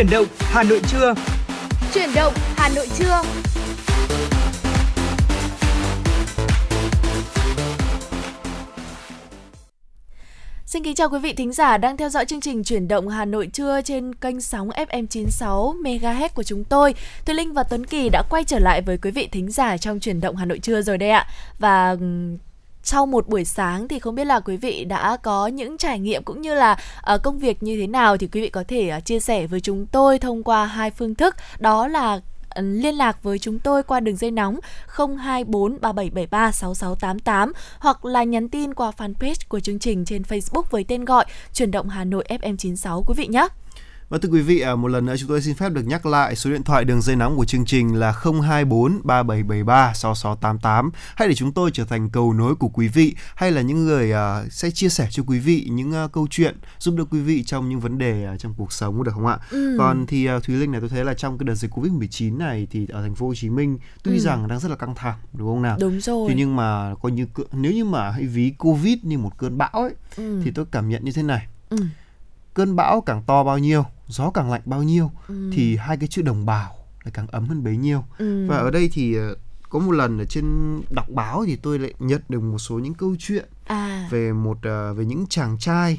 Chuyển động Hà Nội trưa. Chuyển động Hà Nội trưa. Xin kính chào quý vị thính giả đang theo dõi chương trình Chuyển động Hà Nội trưa trên kênh sóng FM 96 MHz của chúng tôi. Thùy Linh và Tuấn Kỳ đã quay trở lại với quý vị thính giả trong Chuyển động Hà Nội trưa rồi đây ạ. Và sau một buổi sáng thì không biết là quý vị đã có những trải nghiệm cũng như là uh, công việc như thế nào thì quý vị có thể uh, chia sẻ với chúng tôi thông qua hai phương thức đó là ừ, liên lạc với chúng tôi qua đường dây nóng 024 3773 6688 hoặc là nhắn tin qua fanpage của chương trình trên Facebook với tên gọi Chuyển động Hà Nội FM96 quý vị nhé. Và thưa quý vị, à, một lần nữa chúng tôi xin phép được nhắc lại số điện thoại đường dây nóng của chương trình là 024 3773 6688 hay để chúng tôi trở thành cầu nối của quý vị hay là những người uh, sẽ chia sẻ cho quý vị những uh, câu chuyện giúp đỡ quý vị trong những vấn đề trong cuộc sống được không ạ? Ừ. Còn thì Thúy Linh này tôi thấy là trong cái đợt dịch Covid-19 này thì ở thành phố Hồ Chí Minh tuy ừ. rằng đang rất là căng thẳng đúng không nào? Đúng rồi. Thế nhưng mà coi như nếu như mà hãy ví Covid như một cơn bão ấy ừ. thì tôi cảm nhận như thế này. Ừ cơn bão càng to bao nhiêu gió càng lạnh bao nhiêu ừ. thì hai cái chữ đồng bào lại càng ấm hơn bấy nhiêu ừ. và ở đây thì ờ, có một lần ở trên đọc báo thì tôi lại nhận được một số những câu chuyện à. về một uh, về những chàng trai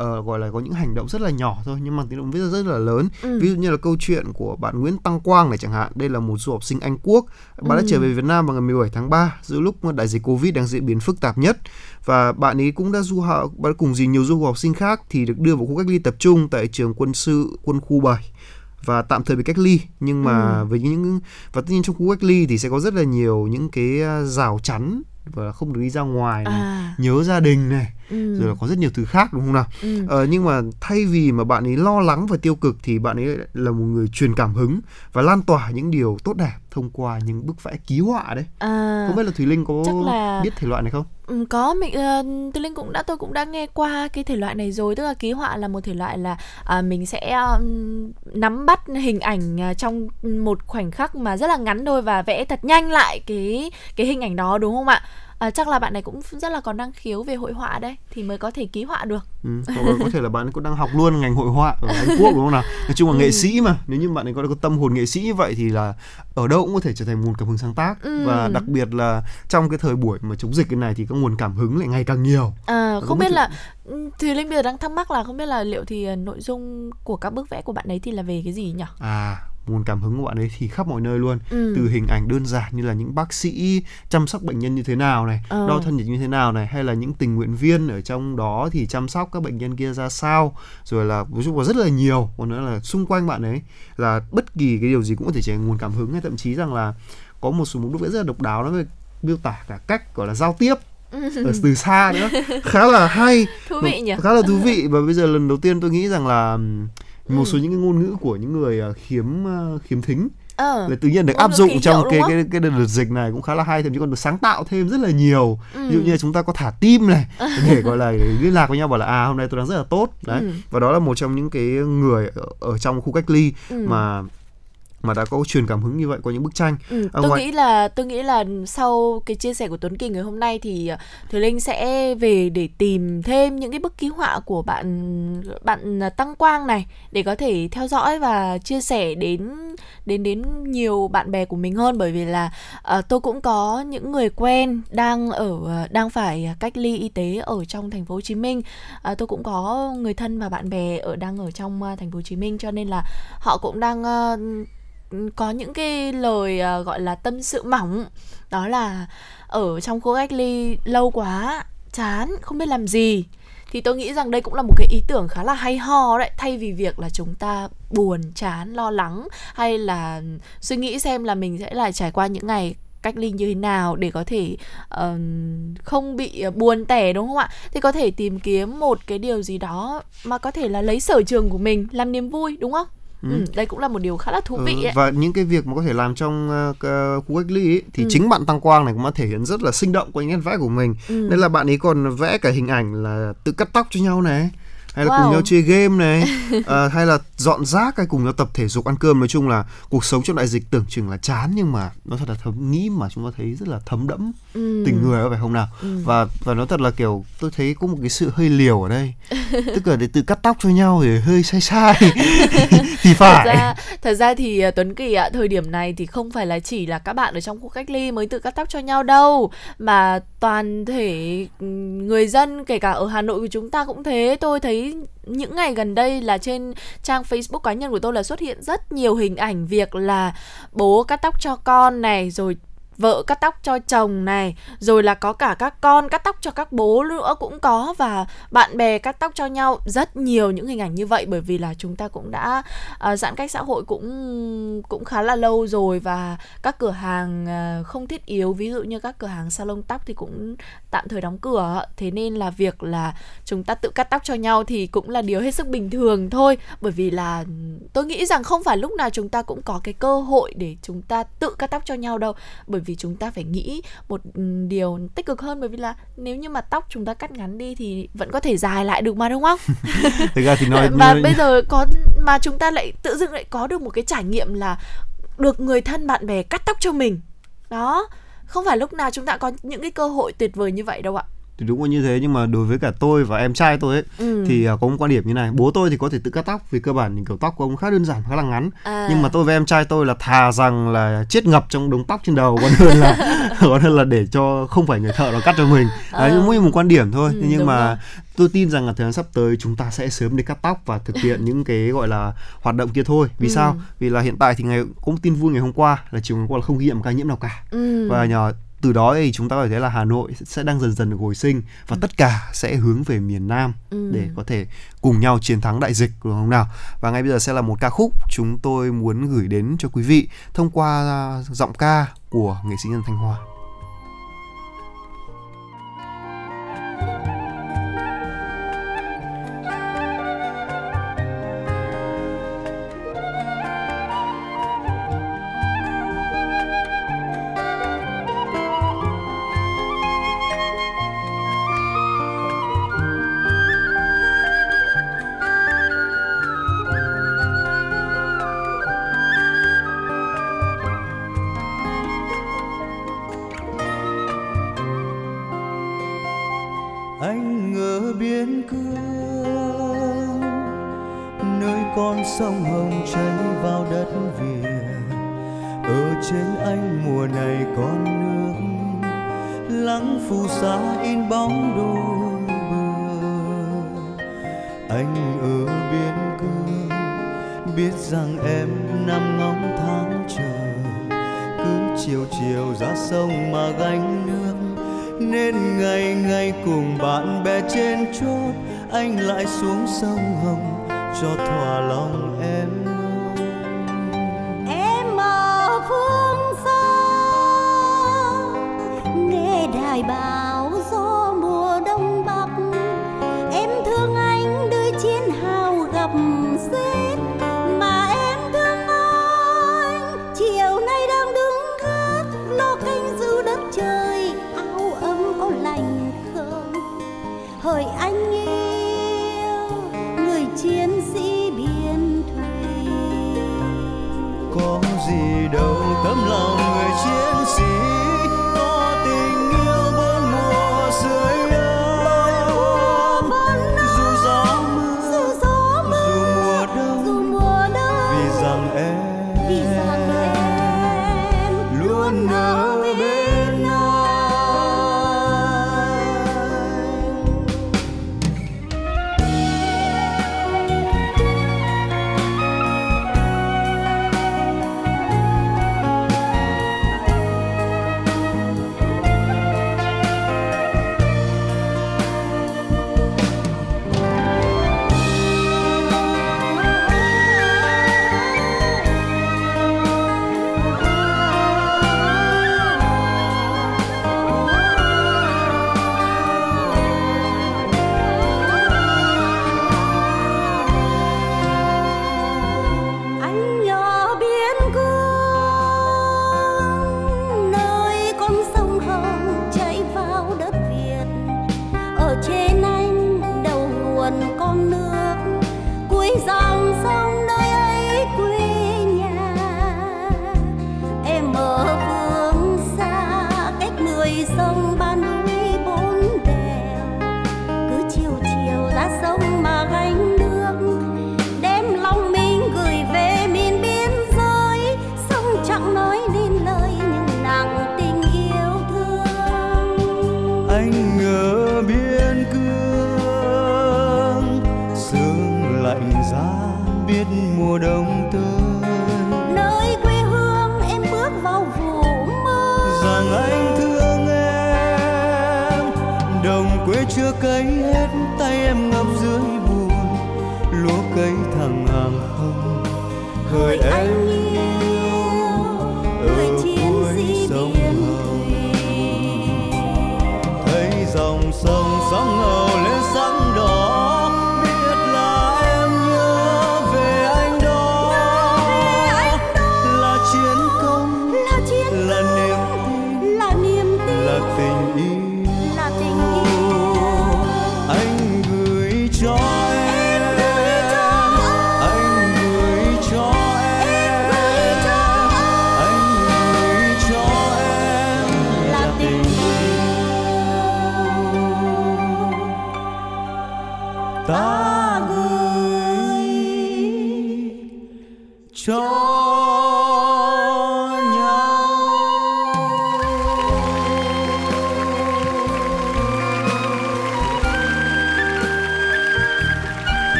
uh, gọi là có những hành động rất là nhỏ thôi nhưng mà tính động rất, rất là lớn ừ. ví dụ như là câu chuyện của bạn Nguyễn Tăng Quang này chẳng hạn đây là một du học sinh Anh Quốc bạn ừ. đã trở về Việt Nam vào ngày 17 tháng 3 giữa lúc đại dịch Covid đang diễn biến phức tạp nhất và bạn ấy cũng đã du học bạn cùng gì nhiều du học sinh khác thì được đưa vào khu cách ly tập trung tại trường quân sự quân khu 7 và tạm thời bị cách ly nhưng mà ừ. với những và tất nhiên trong khu cách ly thì sẽ có rất là nhiều những cái à, rào chắn và không được đi ra ngoài này, à. nhớ gia đình này ừ. rồi là có rất nhiều thứ khác đúng không nào ừ. ờ, nhưng mà thay vì mà bạn ấy lo lắng và tiêu cực thì bạn ấy là một người truyền cảm hứng và lan tỏa những điều tốt đẹp thông qua những bức vẽ ký họa đấy à. không biết là thùy linh có là... biết thể loại này không ừ, có mình uh, thùy linh cũng đã tôi cũng đã nghe qua cái thể loại này rồi tức là ký họa là một thể loại là uh, mình sẽ uh, nắm bắt hình ảnh uh, trong một khoảnh khắc mà rất là ngắn thôi và vẽ thật nhanh lại cái cái hình ảnh đó đúng không ạ à, chắc là bạn này cũng rất là còn năng khiếu về hội họa đấy thì mới có thể ký họa được. Ừ, có thể là bạn cũng đang học luôn ngành hội họa ở Anh Quốc đúng không nào? Nói chung là ừ. nghệ sĩ mà nếu như bạn ấy có, có tâm hồn nghệ sĩ như vậy thì là ở đâu cũng có thể trở thành nguồn cảm hứng sáng tác. Ừ. và đặc biệt là trong cái thời buổi mà chống dịch cái này thì các nguồn cảm hứng lại ngày càng nhiều. À, không biết là ừ, thì linh bây giờ đang thắc mắc là không biết là liệu thì ờ, nội dung của các bức vẽ của bạn ấy thì là về cái gì nhỉ? À nguồn cảm hứng của bạn ấy thì khắp mọi nơi luôn. Ừ. từ hình ảnh đơn giản như là những bác sĩ chăm sóc bệnh nhân như thế nào này ừ. đo thân nhiệt như thế nào này hay là những tình nguyện viên ở trong đó thì chăm sóc các bệnh nhân kia ra sao. Rồi là nói chung là rất là nhiều còn nữa là xung quanh bạn ấy là bất kỳ cái điều gì cũng có thể trở thành nguồn cảm hứng. Hay thậm chí rằng là có một số mục đích rất là độc đáo nó miêu tả cả cách gọi là giao tiếp ở từ xa nữa. Khá là hay. Thú vị nhỉ? khá là thú vị. Và bây giờ lần đầu tiên tôi nghĩ rằng là một ừ. số những cái ngôn ngữ của những người à, khiếm à, khiếm thính ờ, là tự nhiên được áp dụng trong cái cái cái đợt dịch này cũng khá là hay thậm chí còn được sáng tạo thêm rất là nhiều ừ. ví dụ như là chúng ta có thả tim này để gọi là liên lạc với nhau bảo là à hôm nay tôi đang rất là tốt đấy ừ. và đó là một trong những cái người ở, ở trong khu cách ly ừ. mà mà đã có truyền cảm hứng như vậy qua những bức tranh. Ừ, tôi ngoài... nghĩ là tôi nghĩ là sau cái chia sẻ của Tuấn Kỳ ngày hôm nay thì ờ, Thùy Linh sẽ về để tìm thêm những cái bức ký họa của bạn bạn Tăng Quang này để có thể theo dõi và chia sẻ đến đến đến nhiều bạn bè của mình hơn bởi vì là uh, tôi cũng có những người quen đang ở đang phải cách ly y tế ở trong thành phố Hồ Chí Minh. Uh, tôi cũng có người thân và bạn bè ở đang ở trong uh, thành phố Hồ Chí Minh cho nên là họ cũng đang uh, có những cái lời uh, gọi là tâm sự mỏng. Đó là ở trong khu cách ly lâu quá chán không biết làm gì. Thì tôi nghĩ rằng đây cũng là một cái ý tưởng khá là hay ho đấy. Thay vì việc là chúng ta buồn chán lo lắng hay là suy nghĩ xem là mình sẽ là trải qua những ngày cách ly như thế nào để có thể uh, không bị à, buồn tẻ đúng không ạ? Thì có thể tìm kiếm một cái điều gì đó mà có thể là lấy sở trường của mình làm niềm vui đúng không? Ừ. ừ. đây cũng là một điều khá là thú vị ừ, và những cái việc mà có thể làm trong uh, khu cách ly ấy, thì ừ. chính bạn tăng quang này cũng đã thể hiện rất là sinh động qua những nét vẽ của mình ừ. nên là bạn ấy còn vẽ cả hình ảnh là tự cắt tóc cho nhau này hay là wow. cùng nhau chơi game này. À, hay là dọn rác hay cùng nhau tập thể dục ăn cơm. Nói chung là cuộc sống trong đại dịch tưởng chừng là chán nhưng mà nó thật là thấm nghĩ mà chúng ta thấy rất là thấm đẫm ừ. tình người phải không nào? Ừ. và và nó thật là kiểu tôi thấy có một cái sự hơi liều ở đây. Tức là để tự cắt tóc cho nhau thì hơi sai sai. Thì phải. thật ra, thật ra thì à, Tuấn Kỳ ạ thời điểm này thì không phải là chỉ là các bạn ở trong khu cách ly mới tự cắt tóc cho nhau đâu mà toàn thể người dân kể cả ở Hà Nội của chúng ta cũng thế. Tôi thấy những ngày gần đây là trên trang Facebook cá nhân của tôi là xuất hiện rất nhiều hình ảnh việc là bố cắt tóc cho con này, rồi vợ cắt tóc cho chồng này rồi là có cả các con cắt tóc cho các bố nữa cũng có và bạn bè cắt tóc cho nhau. Rất nhiều những hình ảnh như vậy bởi vì là chúng ta cũng đã uh, giãn cách xã hội cũng cũng khá là lâu rồi và các cửa hàng uh, không thiết yếu. Ví dụ như các cửa hàng salon tóc thì cũng tạm thời đóng cửa. Thế nên là việc là chúng ta tự cắt tóc cho nhau thì cũng là điều hết sức bình thường thôi. Bởi vì là tôi nghĩ rằng không phải lúc nào chúng ta cũng có cái cơ hội để chúng ta tự cắt tóc cho nhau đâu. Bởi vì chúng ta phải nghĩ một ừ, điều tích cực hơn bởi vì là nếu như mà tóc chúng ta cắt ngắn đi thì vẫn có thể dài lại được mà đúng không? Thực ra thì nói mà bây giờ có mà chúng ta lại tự dưng lại có được một cái trải nghiệm là được người thân bạn bè cắt tóc cho mình. Đó, không phải lúc nào chúng ta có những cái cơ hội tuyệt vời như vậy đâu ạ thì đúng là như thế nhưng mà đối với cả tôi và em trai tôi ấy ừ. thì uh, có một quan điểm như này bố tôi thì có thể tự cắt tóc vì cơ bản thì kiểu tóc của ông khá đơn giản khá là ngắn à. nhưng mà tôi và em trai tôi là thà rằng là chết ngập trong đống tóc trên đầu còn hơn là còn hơn là để cho không phải người thợ nó cắt cho mình à. đấy mỗi một quan điểm thôi ừ, nhưng mà rồi. tôi tin rằng là thời gian sắp tới chúng ta sẽ sớm đi cắt tóc và thực hiện những cái gọi là hoạt động kia thôi vì ừ. sao vì là hiện tại thì ngày cũng tin vui ngày hôm qua là chiều ngày hôm qua là không ghi nhận ca nhiễm nào cả ừ. và nhờ từ đó thì chúng ta có thể thấy là Hà Nội sẽ đang dần dần được hồi sinh và ừ. tất cả sẽ hướng về miền Nam ừ. để có thể cùng nhau chiến thắng đại dịch đúng không nào và ngay bây giờ sẽ là một ca khúc chúng tôi muốn gửi đến cho quý vị thông qua giọng ca của nghệ sĩ nhân Thanh Hoa.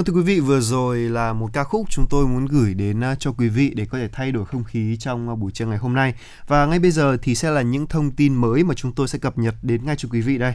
Vâng thưa quý vị, vừa rồi là một ca khúc chúng tôi muốn gửi đến à, cho quý vị để có thể thay đổi không khí trong à, buổi trưa ngày hôm nay. Và ngay bây giờ thì sẽ là những thông tin mới mà chúng tôi sẽ cập nhật đến ngay cho quý vị đây.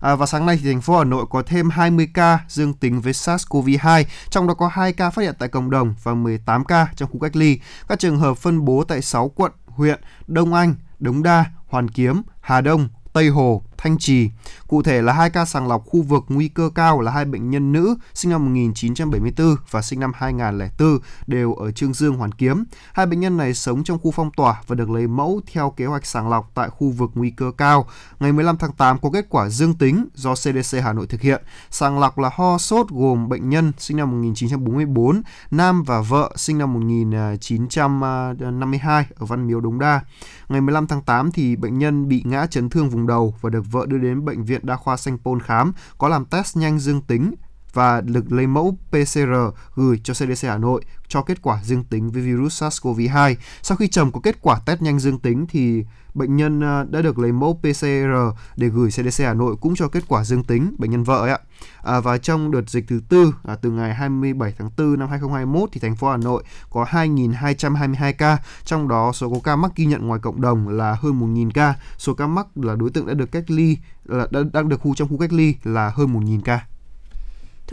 À, và sáng nay thì thành phố Hà Nội có thêm 20 ca dương tính với SARS-CoV-2, trong đó có 2 ca phát hiện tại cộng đồng và 18 ca trong khu cách ly. Các trường hợp phân bố tại 6 quận, huyện Đông Anh, Đống Đa, Hoàn Kiếm, Hà Đông, Tây Hồ, Thanh Trì. Cụ thể là hai ca sàng lọc khu vực nguy cơ cao là hai bệnh nhân nữ sinh năm 1974 và sinh năm 2004 đều ở Trương Dương, Hoàn Kiếm. Hai bệnh nhân này sống trong khu phong tỏa và được lấy mẫu theo kế hoạch sàng lọc tại khu vực nguy cơ cao. Ngày 15 tháng 8 có kết quả dương tính do CDC Hà Nội thực hiện. Sàng lọc là ho sốt gồm bệnh nhân sinh năm 1944, nam và vợ sinh năm 1952 ở Văn Miếu Đống Đa. Ngày 15 tháng 8 thì bệnh nhân bị ngã chấn thương vùng đầu và được vợ đưa đến bệnh viện đa khoa Sanh Pôn khám, có làm test nhanh dương tính và lực lấy mẫu PCR gửi cho CDC Hà Nội cho kết quả dương tính với virus SARS-CoV-2. Sau khi chồng có kết quả test nhanh dương tính thì bệnh nhân ờ, đã được lấy mẫu PCR để gửi CDC Hà Nội cũng cho kết quả dương tính bệnh nhân vợ ấy ạ. À, và trong đợt dịch thứ tư à, từ ngày 27 tháng 4 năm 2021 thì thành phố Hà Nội có 2.222 ca, trong đó số có ca mắc ghi nhận ngoài cộng đồng là hơn 1.000 ca, số ca mắc là đối tượng đã được cách ly là đã, đang được khu trong khu cách ly là hơn 1.000 ca.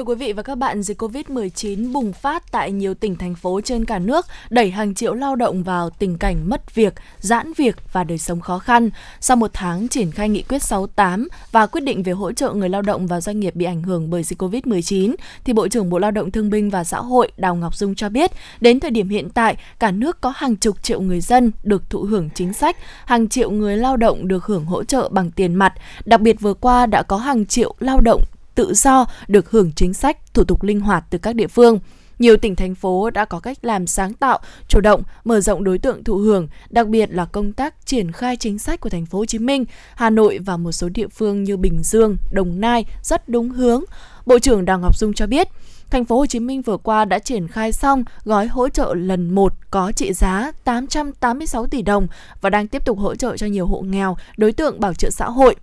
Thưa quý vị và các bạn, dịch Covid-19 bùng phát tại nhiều tỉnh thành phố trên cả nước, đẩy hàng triệu lao động vào tình cảnh mất việc, giãn việc và đời sống khó khăn. Sau một tháng triển khai nghị quyết 68 và quyết định về hỗ trợ người lao động và doanh nghiệp bị ảnh hưởng bởi dịch Covid-19, thì Bộ trưởng Bộ Lao động Thương binh và Xã hội Đào Ngọc Dung cho biết, đến thời điểm hiện tại, cả nước có hàng chục triệu người dân được thụ hưởng chính sách, hàng triệu người lao động được hưởng hỗ trợ bằng tiền mặt. Đặc biệt vừa qua đã có hàng triệu lao động tự do được hưởng chính sách thủ tục linh hoạt từ các địa phương. Nhiều tỉnh thành phố đã có cách làm sáng tạo, chủ động mở rộng đối tượng thụ hưởng, đặc biệt là công tác triển khai chính sách của thành phố Hồ Chí Minh, Hà Nội và một số địa phương như Bình Dương, Đồng Nai rất đúng hướng. Bộ trưởng Đào Ngọc Dung cho biết, Thành phố Hồ Chí Minh vừa qua đã triển khai xong gói hỗ trợ lần 1 có trị giá 886 tỷ đồng và đang tiếp tục hỗ trợ cho nhiều hộ nghèo, đối tượng bảo trợ xã hội.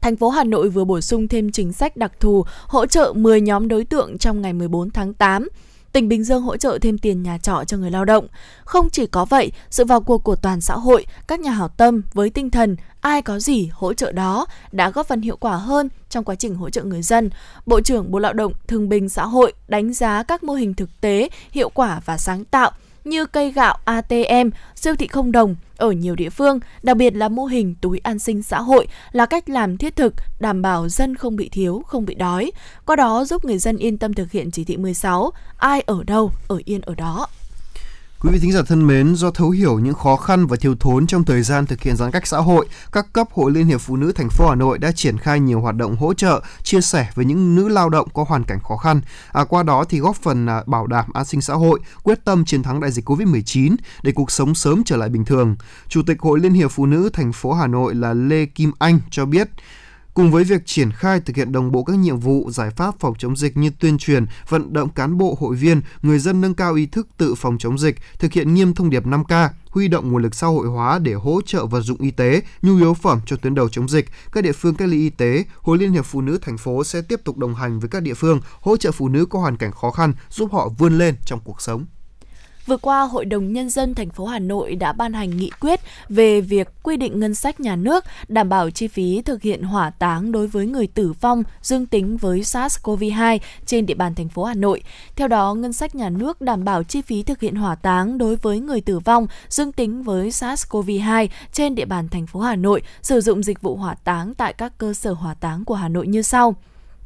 Thành phố Hà Nội vừa bổ sung thêm chính sách đặc thù hỗ trợ 10 nhóm đối tượng trong ngày 14 tháng 8 tỉnh Bình Dương hỗ trợ thêm tiền nhà trọ cho người lao động. Không chỉ có vậy, sự vào cuộc của toàn xã hội, các nhà hảo tâm với tinh thần ai có gì hỗ trợ đó đã góp phần hiệu quả hơn trong quá trình hỗ trợ người dân. Bộ trưởng Bộ Lao động Thương binh Xã hội đánh giá các mô hình thực tế, hiệu quả và sáng tạo như cây gạo ATM, siêu thị không đồng ở nhiều địa phương, đặc biệt là mô hình túi an sinh xã hội là cách làm thiết thực, đảm bảo dân không bị thiếu, không bị đói. Qua đó giúp người dân yên tâm thực hiện chỉ thị 16, ai ở đâu, ở yên ở đó. Quý vị thính giả thân mến, do thấu hiểu những khó khăn và thiếu thốn trong thời gian thực hiện giãn cách xã hội, các cấp Hội Liên hiệp Phụ nữ thành phố Hà Nội đã triển khai nhiều hoạt động hỗ trợ, chia sẻ với những nữ lao động có hoàn cảnh khó khăn. À, qua đó thì góp phần à, bảo đảm an sinh xã hội, quyết tâm chiến thắng đại dịch Covid-19 để cuộc sống sớm trở lại bình thường. Chủ tịch Hội Liên hiệp Phụ nữ thành phố Hà Nội là Lê Kim Anh cho biết, Cùng với việc triển khai thực hiện đồng bộ các nhiệm vụ, giải pháp phòng chống dịch như tuyên truyền, vận động cán bộ, hội viên, người dân nâng cao ý thức tự phòng chống dịch, thực hiện nghiêm thông điệp 5K, huy động nguồn lực xã hội hóa để hỗ trợ vật dụng y tế, nhu yếu phẩm cho tuyến đầu chống dịch. Các địa phương cách ly y tế, Hội Liên hiệp Phụ nữ thành phố sẽ tiếp tục đồng hành với các địa phương, hỗ trợ phụ nữ có hoàn cảnh khó khăn, giúp họ vươn lên trong cuộc sống. Vừa qua, Hội đồng Nhân dân thành phố Hà Nội đã ban hành nghị quyết về việc quy định ngân sách nhà nước đảm bảo chi phí thực hiện hỏa táng đối với người tử vong dương tính với SARS-CoV-2 trên địa bàn thành phố Hà Nội. Theo đó, ngân sách nhà nước đảm bảo chi phí thực hiện hỏa táng đối với người tử vong dương tính với SARS-CoV-2 trên địa bàn thành phố Hà Nội sử dụng dịch vụ hỏa táng tại các cơ sở hỏa táng của Hà Nội như sau.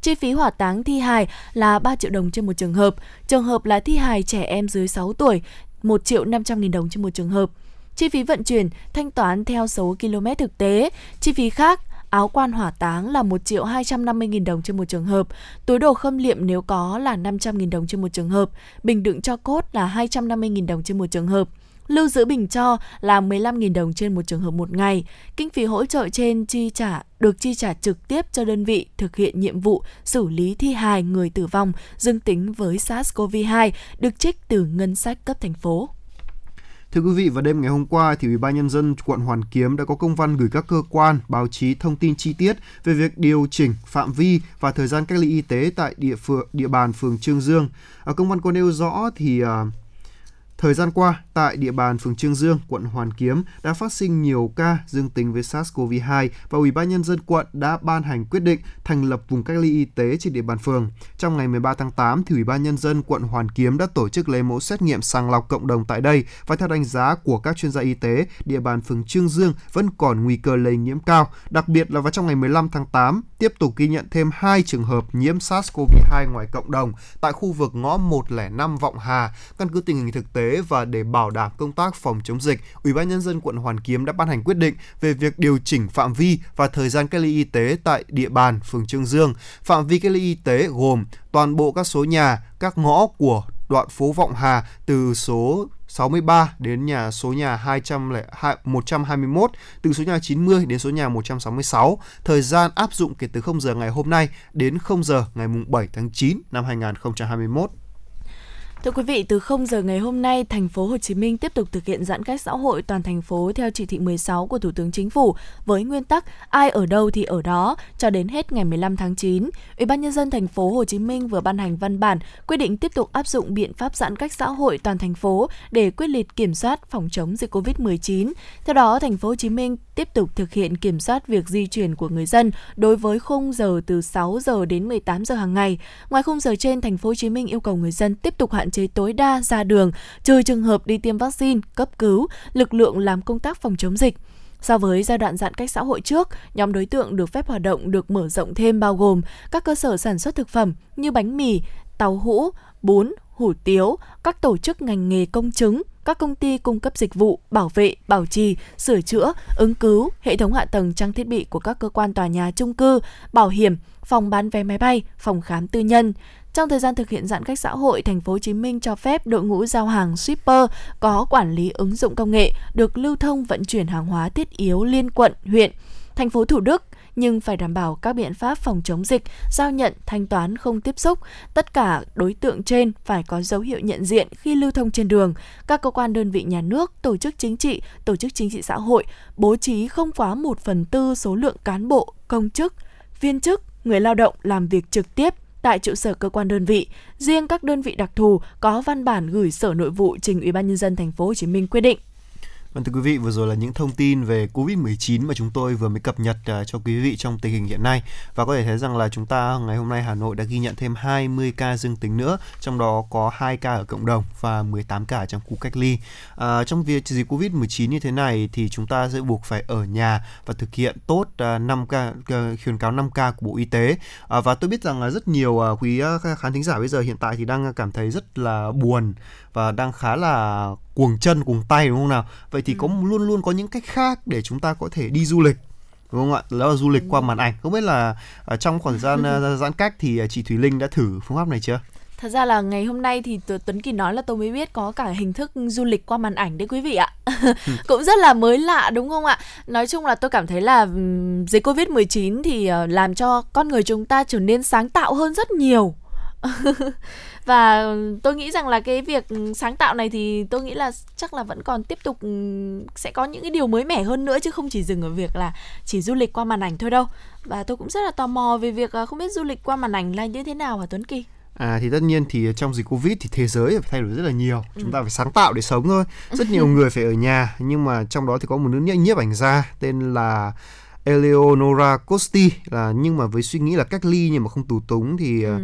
Chi phí hỏa táng thi hài là 3 triệu đồng trên một trường hợp. Trường hợp là thi hài trẻ em dưới 6 tuổi, 1 triệu 500 nghìn đồng trên một trường hợp. Chi phí vận chuyển thanh toán theo số km thực tế. Chi phí khác áo quan hỏa táng là 1 triệu 250 nghìn đồng trên một trường hợp, túi đồ khâm liệm nếu có là 500 nghìn đồng trên một trường hợp, bình đựng cho cốt là 250 nghìn đồng trên một trường hợp. Lưu giữ bình cho là 15.000 đồng trên một trường hợp một ngày. Kinh phí hỗ trợ trên chi trả được chi trả trực tiếp cho đơn vị thực hiện nhiệm vụ xử lý thi hài người tử vong dương tính với SARS-CoV-2 được trích từ ngân sách cấp thành phố. Thưa quý vị, vào đêm ngày hôm qua thì Ủy ban nhân dân quận Hoàn Kiếm đã có công văn gửi các cơ quan, báo chí thông tin chi tiết về việc điều chỉnh phạm vi và thời gian cách ly y tế tại địa phường địa bàn phường Trương Dương. Ở công văn có nêu rõ thì à, Thời gian qua, tại địa bàn phường Trương Dương, quận Hoàn Kiếm đã phát sinh nhiều ca dương tính với SARS-CoV-2 và Ủy ban nhân dân quận đã ban hành quyết định thành lập vùng cách ly y tế trên địa bàn phường. Trong ngày 13 tháng 8 thì Ủy ban nhân dân quận Hoàn Kiếm đã tổ chức lấy mẫu xét nghiệm sàng lọc cộng đồng tại đây và theo đánh giá của các chuyên gia y tế, địa bàn phường Trương Dương vẫn còn nguy cơ lây nhiễm cao, đặc biệt là vào trong ngày 15 tháng 8 tiếp tục ghi nhận thêm 2 trường hợp nhiễm SARS-CoV-2 ngoài cộng đồng tại khu vực ngõ 105 Vọng Hà. Căn cứ tình hình thực tế và để bảo đảm công tác phòng chống dịch, Ủy ban nhân dân quận Hoàn Kiếm đã ban hành quyết định về việc điều chỉnh phạm vi và thời gian cách ly y tế tại địa bàn phường Trương Dương. Phạm vi cách ly y tế gồm toàn bộ các số nhà, các ngõ của đoạn phố Vọng Hà từ số 63 đến nhà số nhà 202, 121, từ số nhà 90 đến số nhà 166. Thời gian áp dụng kể từ 0 giờ ngày hôm nay đến 0 giờ ngày mùng 7 tháng 9 năm 2021. Thưa quý vị, từ 0 giờ ngày hôm nay, thành phố Hồ Chí Minh tiếp tục thực hiện giãn cách xã hội toàn thành phố theo chỉ thị 16 của Thủ tướng Chính phủ với nguyên tắc ai ở đâu thì ở đó cho đến hết ngày 15 tháng 9. Ủy ban nhân dân thành phố Hồ Chí Minh vừa ban hành văn bản quyết định tiếp tục áp dụng biện pháp giãn cách xã hội toàn thành phố để quyết liệt kiểm soát phòng chống dịch Covid-19. Theo đó, thành phố Hồ Chí Minh tiếp tục thực hiện kiểm soát việc di chuyển của người dân đối với khung giờ từ 6 giờ đến 18 giờ hàng ngày. Ngoài khung giờ trên, thành phố Hồ Chí Minh yêu cầu người dân tiếp tục hạn chế tối đa ra đường, trừ trường hợp đi tiêm vaccine, cấp cứu, lực lượng làm công tác phòng chống dịch. So với giai đoạn giãn cách xã hội trước, nhóm đối tượng được phép hoạt động được mở rộng thêm bao gồm các cơ sở sản xuất thực phẩm như bánh mì, tàu hũ, bún, hủ tiếu, các tổ chức ngành nghề công chứng, các công ty cung cấp dịch vụ, bảo vệ, bảo trì, sửa chữa, ứng cứu, hệ thống hạ tầng trang thiết bị của các cơ quan tòa nhà chung cư, bảo hiểm, phòng bán vé máy bay, phòng khám tư nhân. Trong thời gian thực hiện giãn cách xã hội, thành phố Hồ Chí Minh cho phép đội ngũ giao hàng shipper có quản lý ứng dụng công nghệ được lưu thông vận chuyển hàng hóa thiết yếu liên quận, huyện thành phố Thủ Đức nhưng phải đảm bảo các biện pháp phòng chống dịch, giao nhận, thanh toán không tiếp xúc. Tất cả đối tượng trên phải có dấu hiệu nhận diện khi lưu thông trên đường. Các cơ quan đơn vị nhà nước, tổ chức chính trị, tổ chức chính trị xã hội bố trí không quá 1 phần tư số lượng cán bộ, công chức, viên chức, người lao động làm việc trực tiếp tại trụ sở cơ quan đơn vị. Riêng các đơn vị đặc thù có văn bản gửi Sở Nội vụ trình Ủy ban nhân dân thành phố Hồ Chí Minh quyết định. Vâng thưa quý vị, vừa rồi là những thông tin về Covid-19 mà chúng tôi vừa mới cập nhật uh, cho quý vị trong tình hình hiện nay. Và có thể thấy rằng là chúng ta ngày hôm nay Hà Nội đã ghi nhận thêm 20 ca dương tính nữa, trong đó có 2 ca ở cộng đồng và 18 ca trong khu cách ly. À, trong việc dịch Covid-19 như thế này thì chúng ta sẽ buộc phải ở nhà và thực hiện tốt à, uh, 5 ca à, khuyến cáo 5 ca của Bộ Y tế. À, và tôi biết rằng là rất nhiều quý khán thính giả bây giờ hiện tại thì đang cảm thấy rất là buồn và đang khá là cuồng chân cuồng tay đúng không nào vậy thì ừ. có luôn luôn có những cách khác để chúng ta có thể đi du lịch đúng không ạ đó là du lịch qua màn ảnh không biết là ở trong khoảng gian uh, giãn cách thì chị Thùy Linh đã thử phương pháp này chưa Thật ra là ngày hôm nay thì Tuấn Kỳ nói là tôi mới biết có cả hình thức du lịch qua màn ảnh đấy quý vị ạ. Ừ. Cũng rất là mới lạ đúng không ạ? Nói chung là tôi cảm thấy là dịch Covid-19 thì ờ, làm cho con người chúng ta trở nên sáng tạo hơn rất nhiều. và tôi nghĩ rằng là cái việc sáng tạo này thì tôi nghĩ là chắc là vẫn còn tiếp tục sẽ có những cái điều mới mẻ hơn nữa chứ không chỉ dừng ở việc là chỉ du lịch qua màn ảnh thôi đâu và tôi cũng rất là tò mò về việc không biết du lịch qua màn ảnh là như thế nào hả Tuấn Kỳ À thì tất nhiên thì trong dịch Covid thì thế giới phải thay đổi rất là nhiều. Ừ. Chúng ta phải sáng tạo để sống thôi. Rất nhiều người phải ở nhà nhưng mà trong đó thì có một nữ nhiếp ảnh gia tên là Eleonora Costi là nhưng mà với suy nghĩ là cách ly nhưng mà không tù túng thì ừ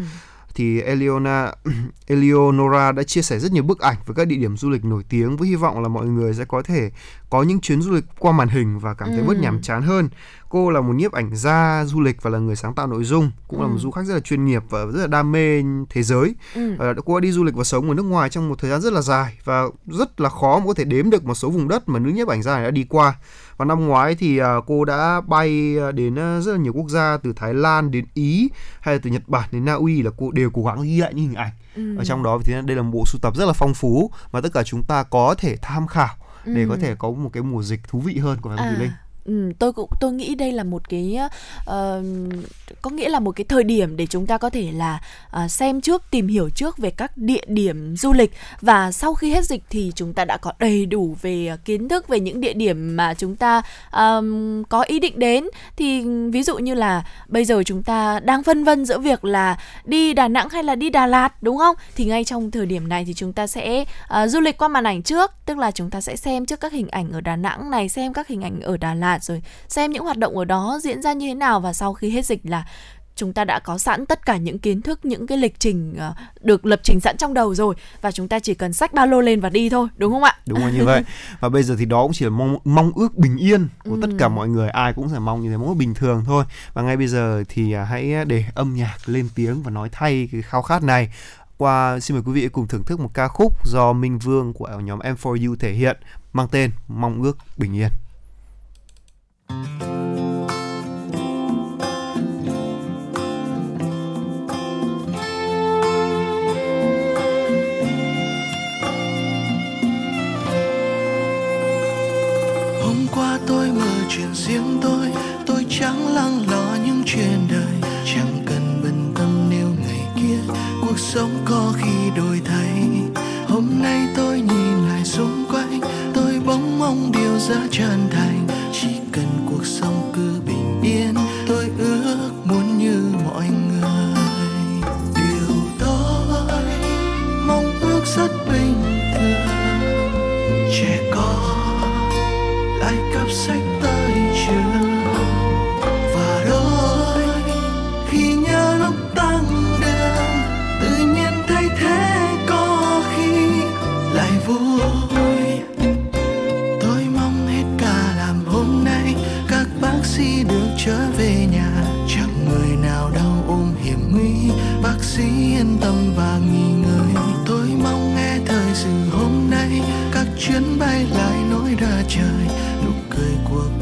thì Eleona, Eleonora đã chia sẻ rất nhiều bức ảnh với các địa điểm du lịch nổi tiếng với hy vọng là mọi người sẽ có thể có những chuyến du lịch qua màn hình và cảm thấy ừ. bớt nhàm chán hơn. Cô là một nhiếp ảnh gia du lịch và là người sáng tạo nội dung, cũng ừ. là một du khách rất là chuyên nghiệp và rất là đam mê thế giới. Ừ. Và cô đã đi du lịch và sống ở nước ngoài trong một thời gian rất là dài và rất là khó mà có thể đếm được một số vùng đất mà nữ nhiếp ảnh gia này đã đi qua. Và năm ngoái thì à, cô đã bay à, đến à, rất là nhiều quốc gia từ Thái Lan đến Ý hay là từ Nhật Bản đến Na Uy là cô đều cố gắng ghi lại những hình ảnh. Ừ. Ở trong đó thì đây là một bộ sưu tập rất là phong phú mà tất cả chúng ta có thể tham khảo để ừ. có thể có một cái mùa dịch thú vị hơn của em à. Linh. Ừ, tôi cũng tôi nghĩ đây là một cái uh, có nghĩa là một cái thời điểm để chúng ta có thể là uh, xem trước tìm hiểu trước về các địa điểm du lịch. Và sau khi hết dịch thì chúng ta đã có đầy đủ về ờ, kiến thức về những địa điểm mà chúng ta um, có ý định đến. Thì ví dụ như là bây giờ chúng ta đang phân vân giữa việc là đi Đà Nẵng hay là đi Đà Lạt đúng không? Thì ngay trong thời điểm này thì chúng ta sẽ uh, du lịch qua màn ảnh trước. Tức là chúng ta sẽ xem trước các hình ảnh ở Đà Nẵng này xem các hình ảnh ở Đà Lạt Lạt rồi. Xem những hoạt động ở đó diễn ra như thế nào và sau khi hết dịch là chúng ta đã có sẵn tất cả những kiến thức những cái lịch trình uh, được lập trình sẵn trong đầu rồi và chúng ta chỉ cần xách ba lô lên và đi thôi đúng không ạ? Đúng là như vậy. Và bây giờ thì đó cũng chỉ là mong mong ước bình yên của ừ. tất cả mọi người. Ai cũng sẽ mong như thế mong bình thường thôi. Và ngay bây giờ thì uh, hãy để âm nhạc lên tiếng và nói thay cái khao khát này. Qua xin mời quý vị cùng thưởng thức một ca khúc do Minh Vương của nhóm M4U thể hiện mang tên Mong ước bình yên chuyện riêng tôi tôi chẳng lắng lo những chuyện đời. Chẳng cần bận tâm nếu ngày kia cuộc sống có khi đổi thay. Hôm nay tôi nhìn lại xung quanh, tôi bỗng mong điều ra chân thành. sách tay trường. Và đôi khi nhớ lúc tăng đêm tự nhiên thay thế có khi lại vui. Tôi mong hết cả làm hôm nay, các bác sĩ được trở về nhà. Chẳng người nào đau ôm hiểm nguy, bác sĩ yên tâm và nghỉ ngơi. Tôi mong nghe thời sự hôm nay, các chuyến bay lại nối ra trời. 醉过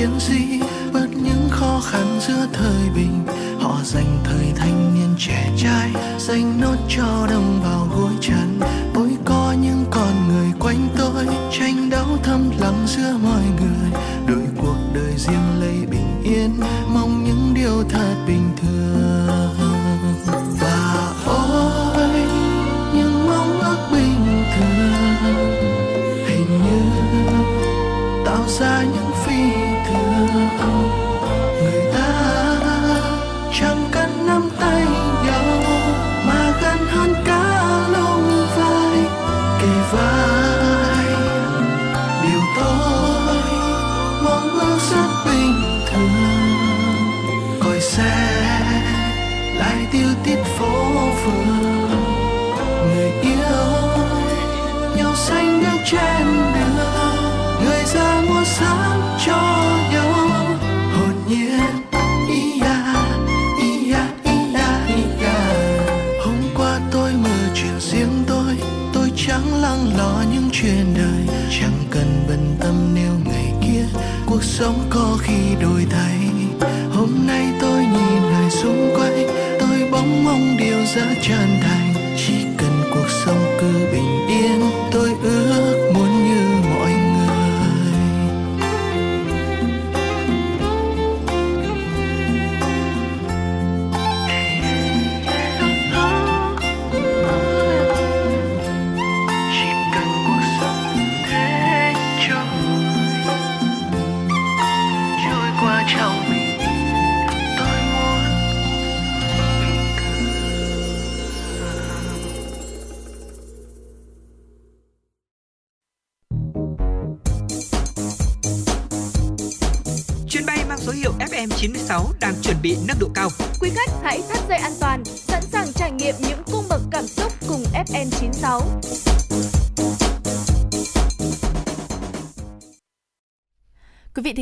chiến sĩ, bớt những khó khăn giữa thời bình. Họ dành thời thanh niên trẻ trai, dành nốt cho đồng bào gối chân tôi có những con người quanh tôi, tranh đấu thầm lặng giữa mọi người. Đôi cuộc đời riêng lấy bình yên, mong những điều thật bình thường.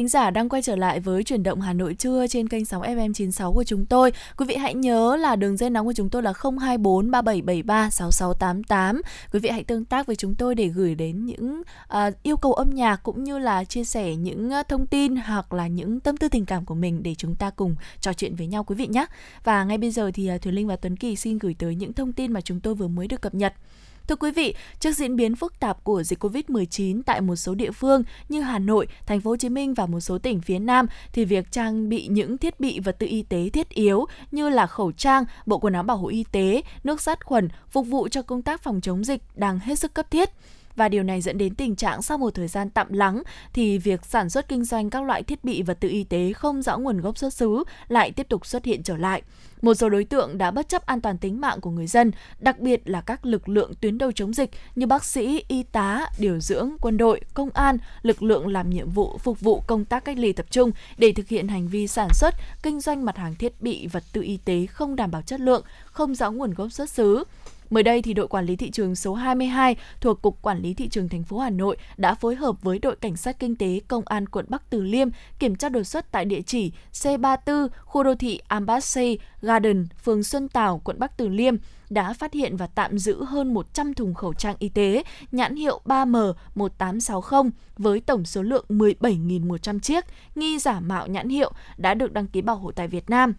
Thính giả đang quay trở lại với chuyển động Hà Nội trưa trên kênh sóng FM 96 của chúng tôi. Quý vị hãy nhớ là đường dây nóng của chúng tôi là 024 3773 6688. Quý vị hãy tương tác với chúng tôi để gửi đến những uh, yêu cầu âm nhạc cũng như là chia sẻ những uh, thông tin hoặc là những tâm tư tình cảm của mình để chúng ta cùng trò chuyện với nhau quý vị nhé. Và ngay bây giờ thì uh, Thùy Linh và Tuấn Kỳ xin gửi tới những thông tin mà chúng tôi vừa mới được cập nhật. Thưa quý vị, trước diễn biến phức tạp của dịch Covid-19 tại một số địa phương như Hà Nội, Thành phố Hồ Chí Minh và một số tỉnh phía Nam thì việc trang bị những thiết bị vật tư y tế thiết yếu như là khẩu trang, bộ quần áo bảo hộ y tế, nước sát khuẩn phục vụ cho công tác phòng chống dịch đang hết sức cấp thiết và điều này dẫn đến tình trạng sau một thời gian tạm lắng thì việc sản xuất kinh doanh các loại thiết bị vật tư y tế không rõ nguồn gốc xuất xứ lại tiếp tục xuất hiện trở lại. Một số đối tượng đã bất chấp an toàn tính mạng của người dân, đặc biệt là các lực lượng tuyến đầu chống dịch như bác sĩ, y tá, điều dưỡng, quân đội, công an, lực lượng làm nhiệm vụ phục vụ công tác cách ly tập trung để thực hiện hành vi sản xuất, kinh doanh mặt hàng thiết bị vật tư y tế không đảm bảo chất lượng, không rõ nguồn gốc xuất xứ. Mới đây thì đội quản lý thị trường số 22 thuộc Cục Quản lý thị trường thành phố Hà Nội đã phối hợp với đội cảnh sát kinh tế Công an quận Bắc Từ Liêm kiểm tra đột xuất tại địa chỉ C34 khu đô thị Embassy Garden, phường Xuân Tảo, quận Bắc Từ Liêm đã phát hiện và tạm giữ hơn 100 thùng khẩu trang y tế nhãn hiệu 3M1860 với tổng số lượng 17.100 chiếc nghi giả mạo nhãn hiệu đã được đăng ký bảo hộ tại Việt Nam.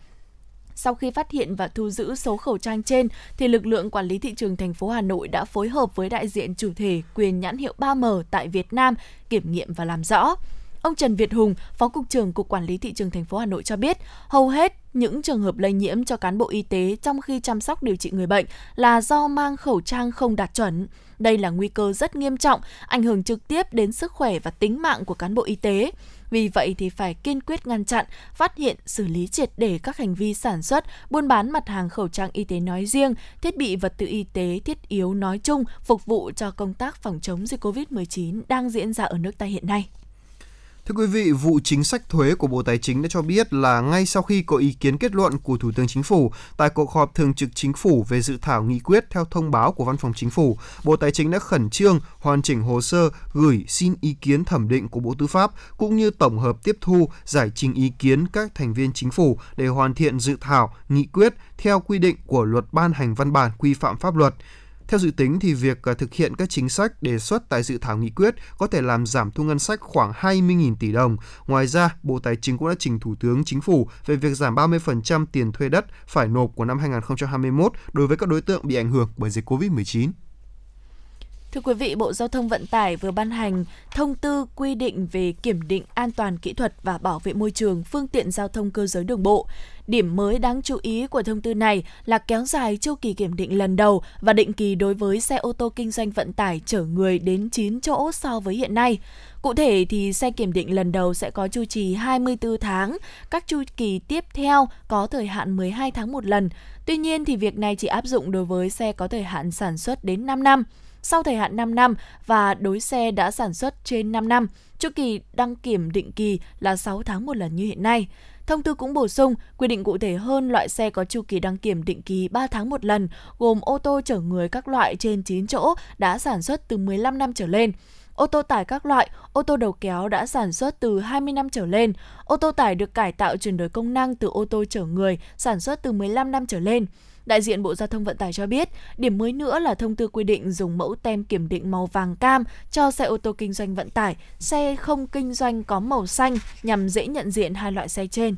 Sau khi phát hiện và thu giữ số khẩu trang trên, thì lực lượng quản lý thị trường thành phố Hà Nội đã phối hợp với đại diện chủ thể quyền nhãn hiệu 3M tại Việt Nam kiểm nghiệm và làm rõ. Ông Trần Việt Hùng, Phó cục trưởng Cục Quản lý thị trường thành phố Hà Nội cho biết, hầu hết những trường hợp lây nhiễm cho cán bộ y tế trong khi chăm sóc điều trị người bệnh là do mang khẩu trang không đạt chuẩn. Đây là nguy cơ rất nghiêm trọng, ảnh hưởng trực tiếp đến sức khỏe và tính mạng của cán bộ y tế. Vì vậy thì phải kiên quyết ngăn chặn, phát hiện, xử lý triệt để các hành vi sản xuất, buôn bán mặt hàng khẩu trang y tế nói riêng, thiết bị vật tư y tế thiết yếu nói chung phục vụ cho công tác phòng chống dịch COVID-19 đang diễn ra ở nước ta hiện nay. Thưa quý vị, vụ chính sách thuế của Bộ Tài chính đã cho biết là ngay sau khi có ý kiến kết luận của Thủ tướng Chính phủ tại cuộc họp thường trực Chính phủ về dự thảo nghị quyết theo thông báo của Văn phòng Chính phủ, Bộ Tài chính đã khẩn trương hoàn chỉnh hồ sơ gửi xin ý kiến thẩm định của Bộ Tư pháp cũng như tổng hợp tiếp thu giải trình ý kiến các thành viên chính phủ để hoàn thiện dự thảo nghị quyết theo quy định của luật ban hành văn bản quy phạm pháp luật. Theo dự tính thì việc à, thực hiện các chính sách đề xuất tại dự thảo nghị quyết có thể làm giảm thu ngân sách khoảng 20.000 tỷ đồng. Ngoài ra, Bộ Tài chính cũng đã trình Thủ tướng Chính phủ về việc giảm 30% tiền thuê đất phải nộp của năm 2021 đối với các đối tượng bị ảnh hưởng bởi dịch COVID-19. Thưa quý vị, Bộ Giao thông Vận tải vừa ban hành thông tư quy định về kiểm định an toàn kỹ thuật và bảo vệ môi trường phương tiện giao thông cơ giới đường bộ. Điểm mới đáng chú ý của thông tư này là kéo dài chu kỳ kiểm định lần đầu và định kỳ đối với xe ô tô kinh doanh vận tải chở người đến 9 chỗ so với hiện nay. Cụ thể thì xe kiểm định lần đầu sẽ có chu kỳ 24 tháng, các chu kỳ tiếp theo có thời hạn 12 tháng một lần. Tuy nhiên thì việc này chỉ áp dụng đối với xe có thời hạn sản xuất đến 5 năm sau thời hạn 5 năm và đối xe đã sản xuất trên 5 năm. Chu kỳ đăng kiểm định kỳ là 6 tháng một lần như hiện nay. Thông tư cũng bổ sung quy định cụ thể hơn loại xe có chu kỳ đăng kiểm định kỳ 3 tháng một lần, gồm ô tô chở người các loại trên 9 chỗ đã sản xuất từ 15 năm trở lên ô tô tải các loại, ô tô đầu kéo đã sản xuất từ 20 năm trở lên, ô tô tải được cải tạo chuyển đổi công năng từ ô tô chở người sản xuất từ 15 năm trở lên. Đại diện Bộ Giao thông Vận tải cho biết, điểm mới nữa là thông tư quy định dùng mẫu tem kiểm định màu vàng cam cho xe ô tô kinh doanh vận tải, xe không kinh doanh có màu xanh nhằm dễ nhận diện hai loại xe trên.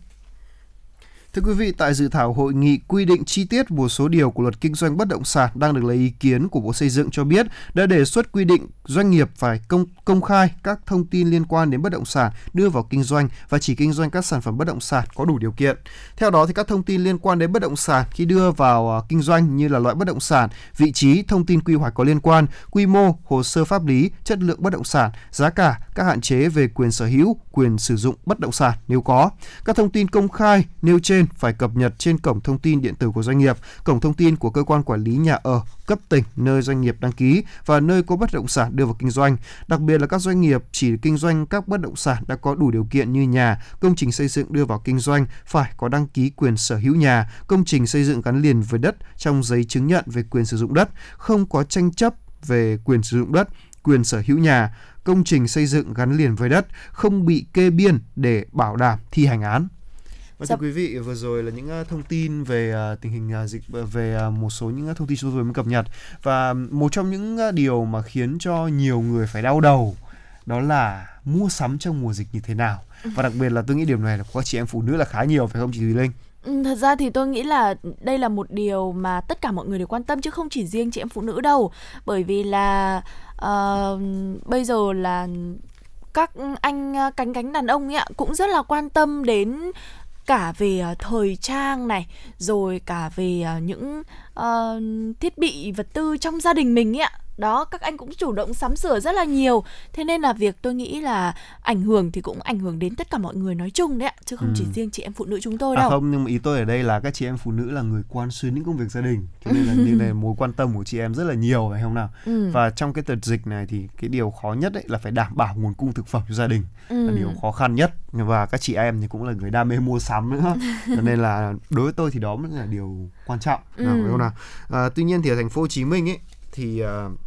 Thưa quý vị, tại dự thảo hội nghị quy định chi tiết một số điều của luật kinh doanh bất động sản đang được lấy ý kiến của Bộ Xây dựng cho biết đã đề xuất quy định doanh nghiệp phải công công khai các thông tin liên quan đến bất động sản đưa vào kinh doanh và chỉ kinh doanh các sản phẩm bất động sản có đủ điều kiện. Theo đó thì các thông tin liên quan đến bất động sản khi đưa vào à, kinh doanh như là loại bất động sản, vị trí, thông tin quy hoạch có liên quan, quy mô, hồ sơ pháp lý, chất lượng bất động sản, giá cả, các hạn chế về quyền sở hữu, quyền sử dụng bất động sản nếu có. Các thông tin công khai nêu trên phải cập nhật trên cổng thông tin điện tử của doanh nghiệp, cổng thông tin của cơ quan quản lý nhà ở cấp tỉnh nơi doanh nghiệp đăng ký và nơi có bất động sản đưa vào kinh doanh. Đặc biệt là các doanh nghiệp chỉ kinh doanh các bất động sản đã có đủ điều kiện như nhà, công trình xây dựng đưa vào kinh doanh phải có đăng ký quyền sở hữu nhà, công trình xây dựng gắn liền với đất trong giấy chứng nhận về quyền sử dụng đất, không có tranh chấp về quyền sử dụng đất, quyền sở hữu nhà, công trình xây dựng gắn liền với đất không bị kê biên để bảo đảm thi hành án. Và thưa quý vị, vừa rồi là những uh, thông tin về uh, tình hình uh, dịch về một số những thông tin chúng tôi vừa mới cập nhật và một trong những điều mà khiến cho nhiều người phải đau đầu đó là mua sắm trong mùa dịch như thế nào. Và đặc biệt là tôi nghĩ điều này là của các chị em phụ nữ là khá nhiều phải không chị Thùy Linh? Ừ, thật ra thì tôi nghĩ là đây là một điều mà tất cả mọi người đều quan tâm chứ không chỉ riêng chị em phụ nữ đâu bởi vì là uh, bây giờ là các anh cánh cánh đàn ông ấy ạ cũng rất là quan tâm đến cả về ờ, thời trang này rồi cả về ờ, những uh, thiết bị vật tư trong gia đình mình ấy ạ đó các anh cũng chủ động sắm sửa rất là nhiều thế nên là việc tôi nghĩ là ảnh hưởng thì cũng ảnh hưởng đến tất cả mọi người nói chung đấy ạ chứ không ừ. chỉ riêng chị em phụ nữ chúng tôi à, đâu à không nhưng mà ý tôi ở đây là các chị em phụ nữ là người quan xuyến những công việc gia đình cho nên là như này mối quan tâm của chị em rất là nhiều phải không nào ừ. và trong cái đợt dịch này thì cái điều khó nhất đấy là phải đảm bảo nguồn cung thực phẩm cho gia đình ừ. là điều khó khăn nhất và các chị em thì cũng là người đam mê mua sắm nữa cho nên là đối với tôi thì đó mới là điều quan trọng ừ. nào, phải không nào à, tuy nhiên thì ở thành phố Hồ Chí Minh ấy thì uh,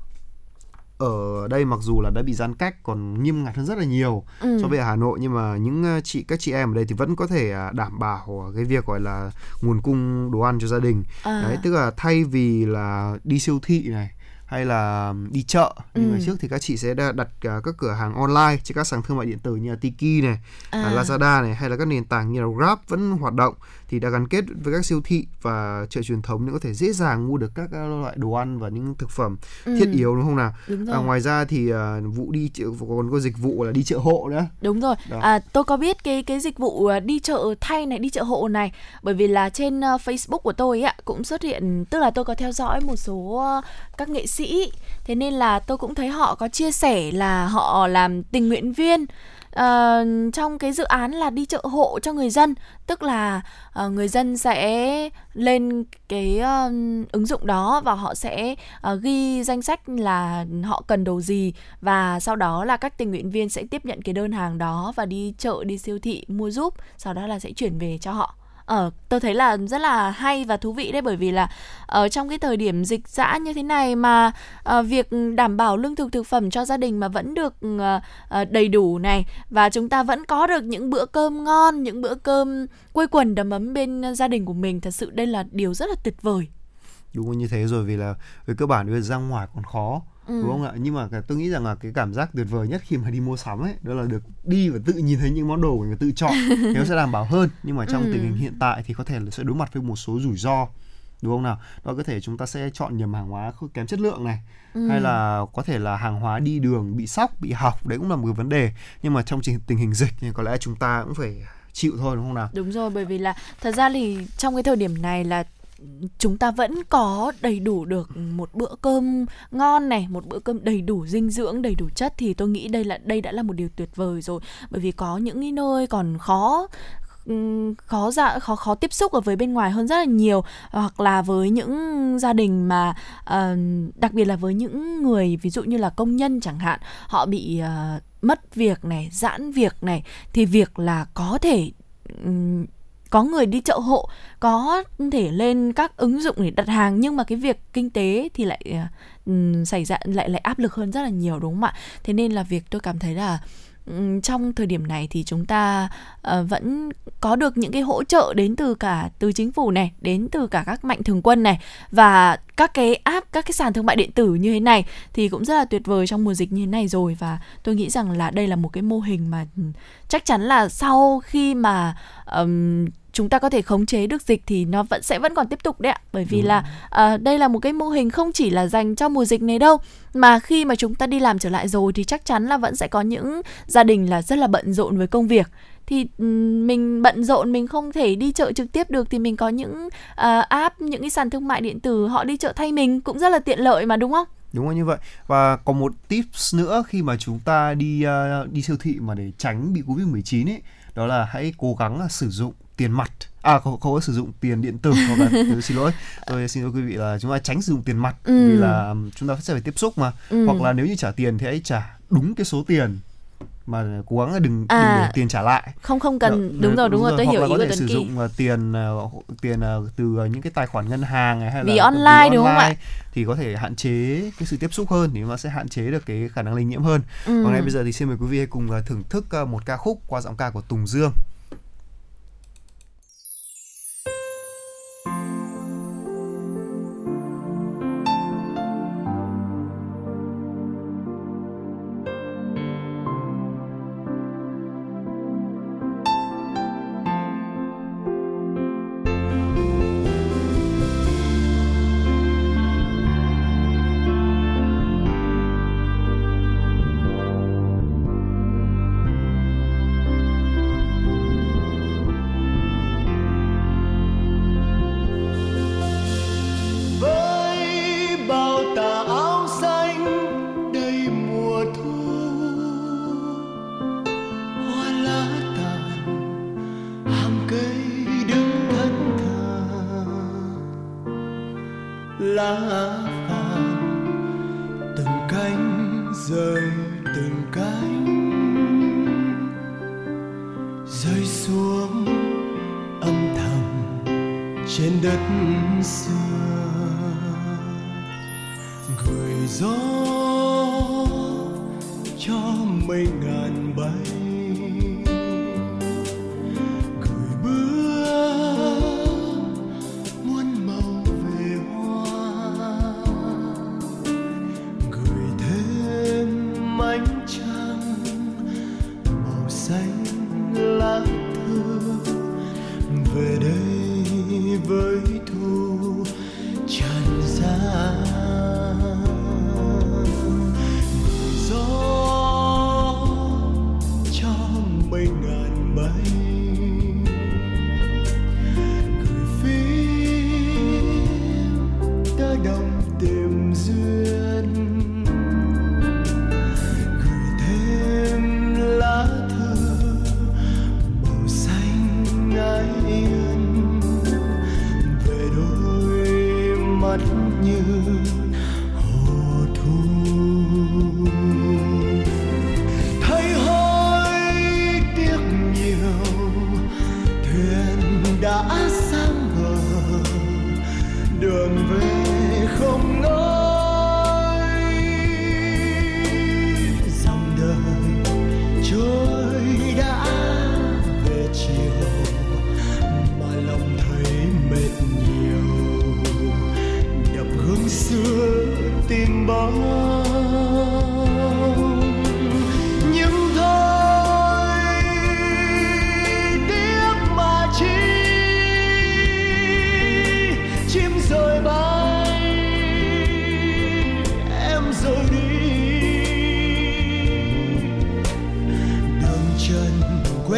ở đây mặc dù là đã bị giãn cách còn nghiêm ngặt hơn rất là nhiều ừ. so với ở Hà Nội nhưng mà những ờ, chị các chị em ở đây thì vẫn có thể à, đảm bảo cái việc gọi là nguồn cung đồ ăn cho gia đình. À. Đấy, tức là thay vì là đi siêu thị này hay là đi chợ ừ. như ngày trước thì các chị sẽ đặt à, các cửa hàng online trên các sàn thương mại điện tử như là Tiki này, à. Lazada này hay là các nền tảng như là Grab vẫn hoạt động thì đã gắn kết với các siêu thị và chợ truyền thống để có thể dễ dàng mua được các loại đồ ăn và những thực phẩm ừ. thiết yếu đúng không nào? Đúng rồi. À, ngoài ra thì uh, vụ đi chợ còn có dịch vụ là đi chợ hộ nữa. Đúng rồi. Đó. À tôi có biết cái cái dịch vụ đi chợ thay này, đi chợ hộ này bởi vì là trên uh, Facebook của tôi ạ cũng xuất hiện tức là tôi có theo dõi một số các nghệ sĩ thế nên là tôi cũng thấy họ có chia sẻ là họ làm tình nguyện viên uh, trong cái dự án là đi chợ hộ cho người dân tức là uh, người dân sẽ lên cái uh, ứng dụng đó và họ sẽ uh, ghi danh sách là họ cần đồ gì và sau đó là các tình nguyện viên sẽ tiếp nhận cái đơn hàng đó và đi chợ đi siêu thị mua giúp sau đó là sẽ chuyển về cho họ. Ờ, tôi thấy là rất là hay và thú vị đấy bởi vì là ở trong cái thời điểm dịch dã như thế này mà uh, việc đảm bảo lương thực thực phẩm cho gia đình mà vẫn được uh, uh, đầy đủ này và chúng ta vẫn có được những bữa cơm ngon, những bữa cơm quây quần đầm ấm bên gia đình của mình thật sự đây là điều rất là tuyệt vời. đúng như thế rồi vì là về cơ bản bây giờ ra ngoài còn khó ừ. đúng không ạ? Nhưng mà tôi nghĩ rằng là cái cảm giác tuyệt vời nhất khi mà đi mua sắm ấy đó là được đi và tự nhìn thấy những món đồ mình tự chọn. Nó sẽ đảm bảo hơn. Nhưng mà trong ừ. tình hình hiện tại thì có thể là sẽ đối mặt với một số rủi ro. Đúng không nào? Đó có thể chúng ta sẽ chọn nhầm hàng hóa kém chất lượng này. Ừ. hay là có thể là hàng hóa đi đường bị sóc bị hỏng. Đấy cũng là một vấn đề. Nhưng mà trong tình hình dịch thì có lẽ chúng ta cũng phải chịu thôi đúng không nào? Đúng rồi bởi vì là thật ra thì trong cái thời điểm này là chúng ta vẫn có đầy đủ được một bữa cơm ngon này một bữa cơm đầy đủ dinh dưỡng đầy đủ chất thì tôi nghĩ đây là đây đã là một điều tuyệt vời rồi. Bởi vì có những cái nơi còn khó khó dạ khó khó tiếp xúc ở với bên ngoài hơn rất là nhiều. Hoặc là với những gia đình mà uh, đặc biệt là với những người ví dụ như là công nhân chẳng hạn họ bị uh, mất việc này giãn việc này thì việc là có thể um, có người đi chợ hộ có thể lên các ứng dụng để đặt hàng nhưng mà cái việc kinh tế thì lại uh, xảy ra lại lại áp lực hơn rất là nhiều đúng không ạ? Thế nên là việc tôi cảm thấy là trong thời điểm này thì chúng ta uh, vẫn có được những cái hỗ trợ đến từ cả từ chính phủ này đến từ cả các mạnh thường quân này và các cái app các cái sàn thương mại điện tử như thế này thì cũng rất là tuyệt vời trong mùa dịch như thế này rồi. Và tôi nghĩ rằng là đây là một cái mô hình mà chắc chắn là sau khi mà um, chúng ta có thể khống chế được dịch thì nó vẫn sẽ vẫn còn tiếp tục đấy ạ. Bởi vì ừ. là uh, đây là một cái mô hình không chỉ là dành cho mùa dịch này đâu mà khi mà chúng ta đi làm trở lại rồi thì chắc chắn là vẫn sẽ có những gia đình là rất là bận rộn với công việc. Thì mình bận rộn mình không thể đi chợ trực tiếp được thì mình có những uh, app những cái sàn thương mại điện tử họ đi chợ thay mình cũng rất là tiện lợi mà đúng không? Đúng là như vậy. Và còn một tips nữa khi mà chúng ta đi uh, đi siêu thị mà để tránh bị covid 19 ấy đó là hãy cố gắng sử dụng tiền mặt. À không, không có sử dụng tiền điện tử hoặc là tôi xin lỗi. Tôi xin lỗi quý vị là chúng ta tránh sử dụng tiền mặt ừ. vì là chúng ta sẽ phải tiếp xúc mà. Ừ. hoặc là nếu như trả tiền thì hãy trả đúng cái số tiền mà cố gắng là đừng à, đừng để tiền trả lại. Không không cần. Đúng, đúng rồi đúng, rồi, tôi hoặc hiểu là ý có thể sử dụng uh, tiền uh, tiền uh, từ những cái tài khoản ngân hàng này hay vì là online vì đúng online, không ạ? thì có thể hạn chế cái sự tiếp xúc hơn thì nó sẽ hạn chế được cái khả năng lây nhiễm hơn. Ừ. còn ngay bây giờ thì xin mời quý vị hãy cùng thưởng thức một ca khúc qua giọng ca của Tùng Dương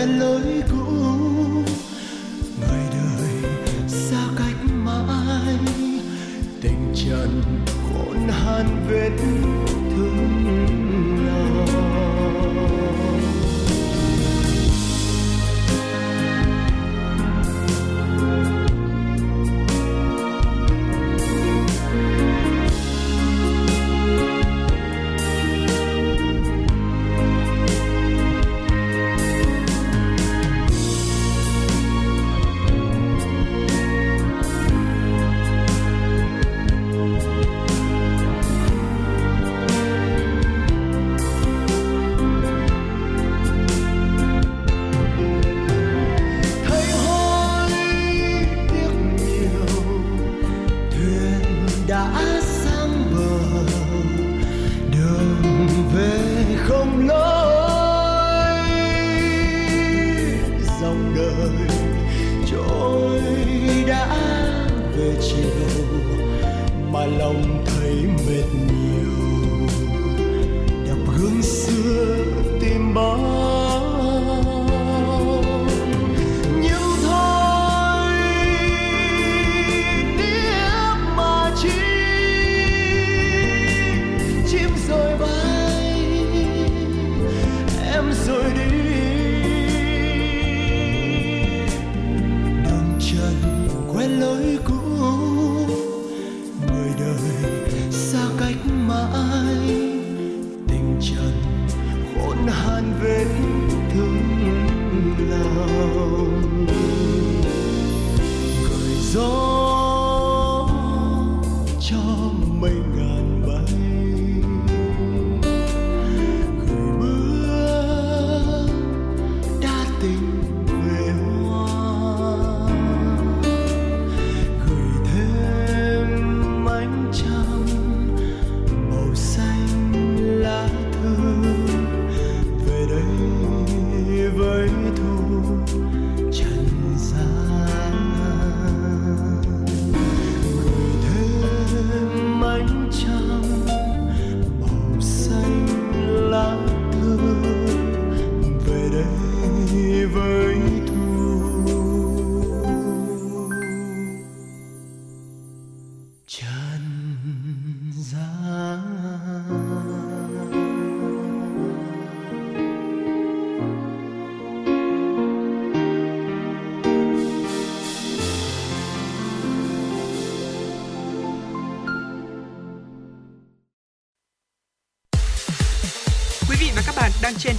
quen lối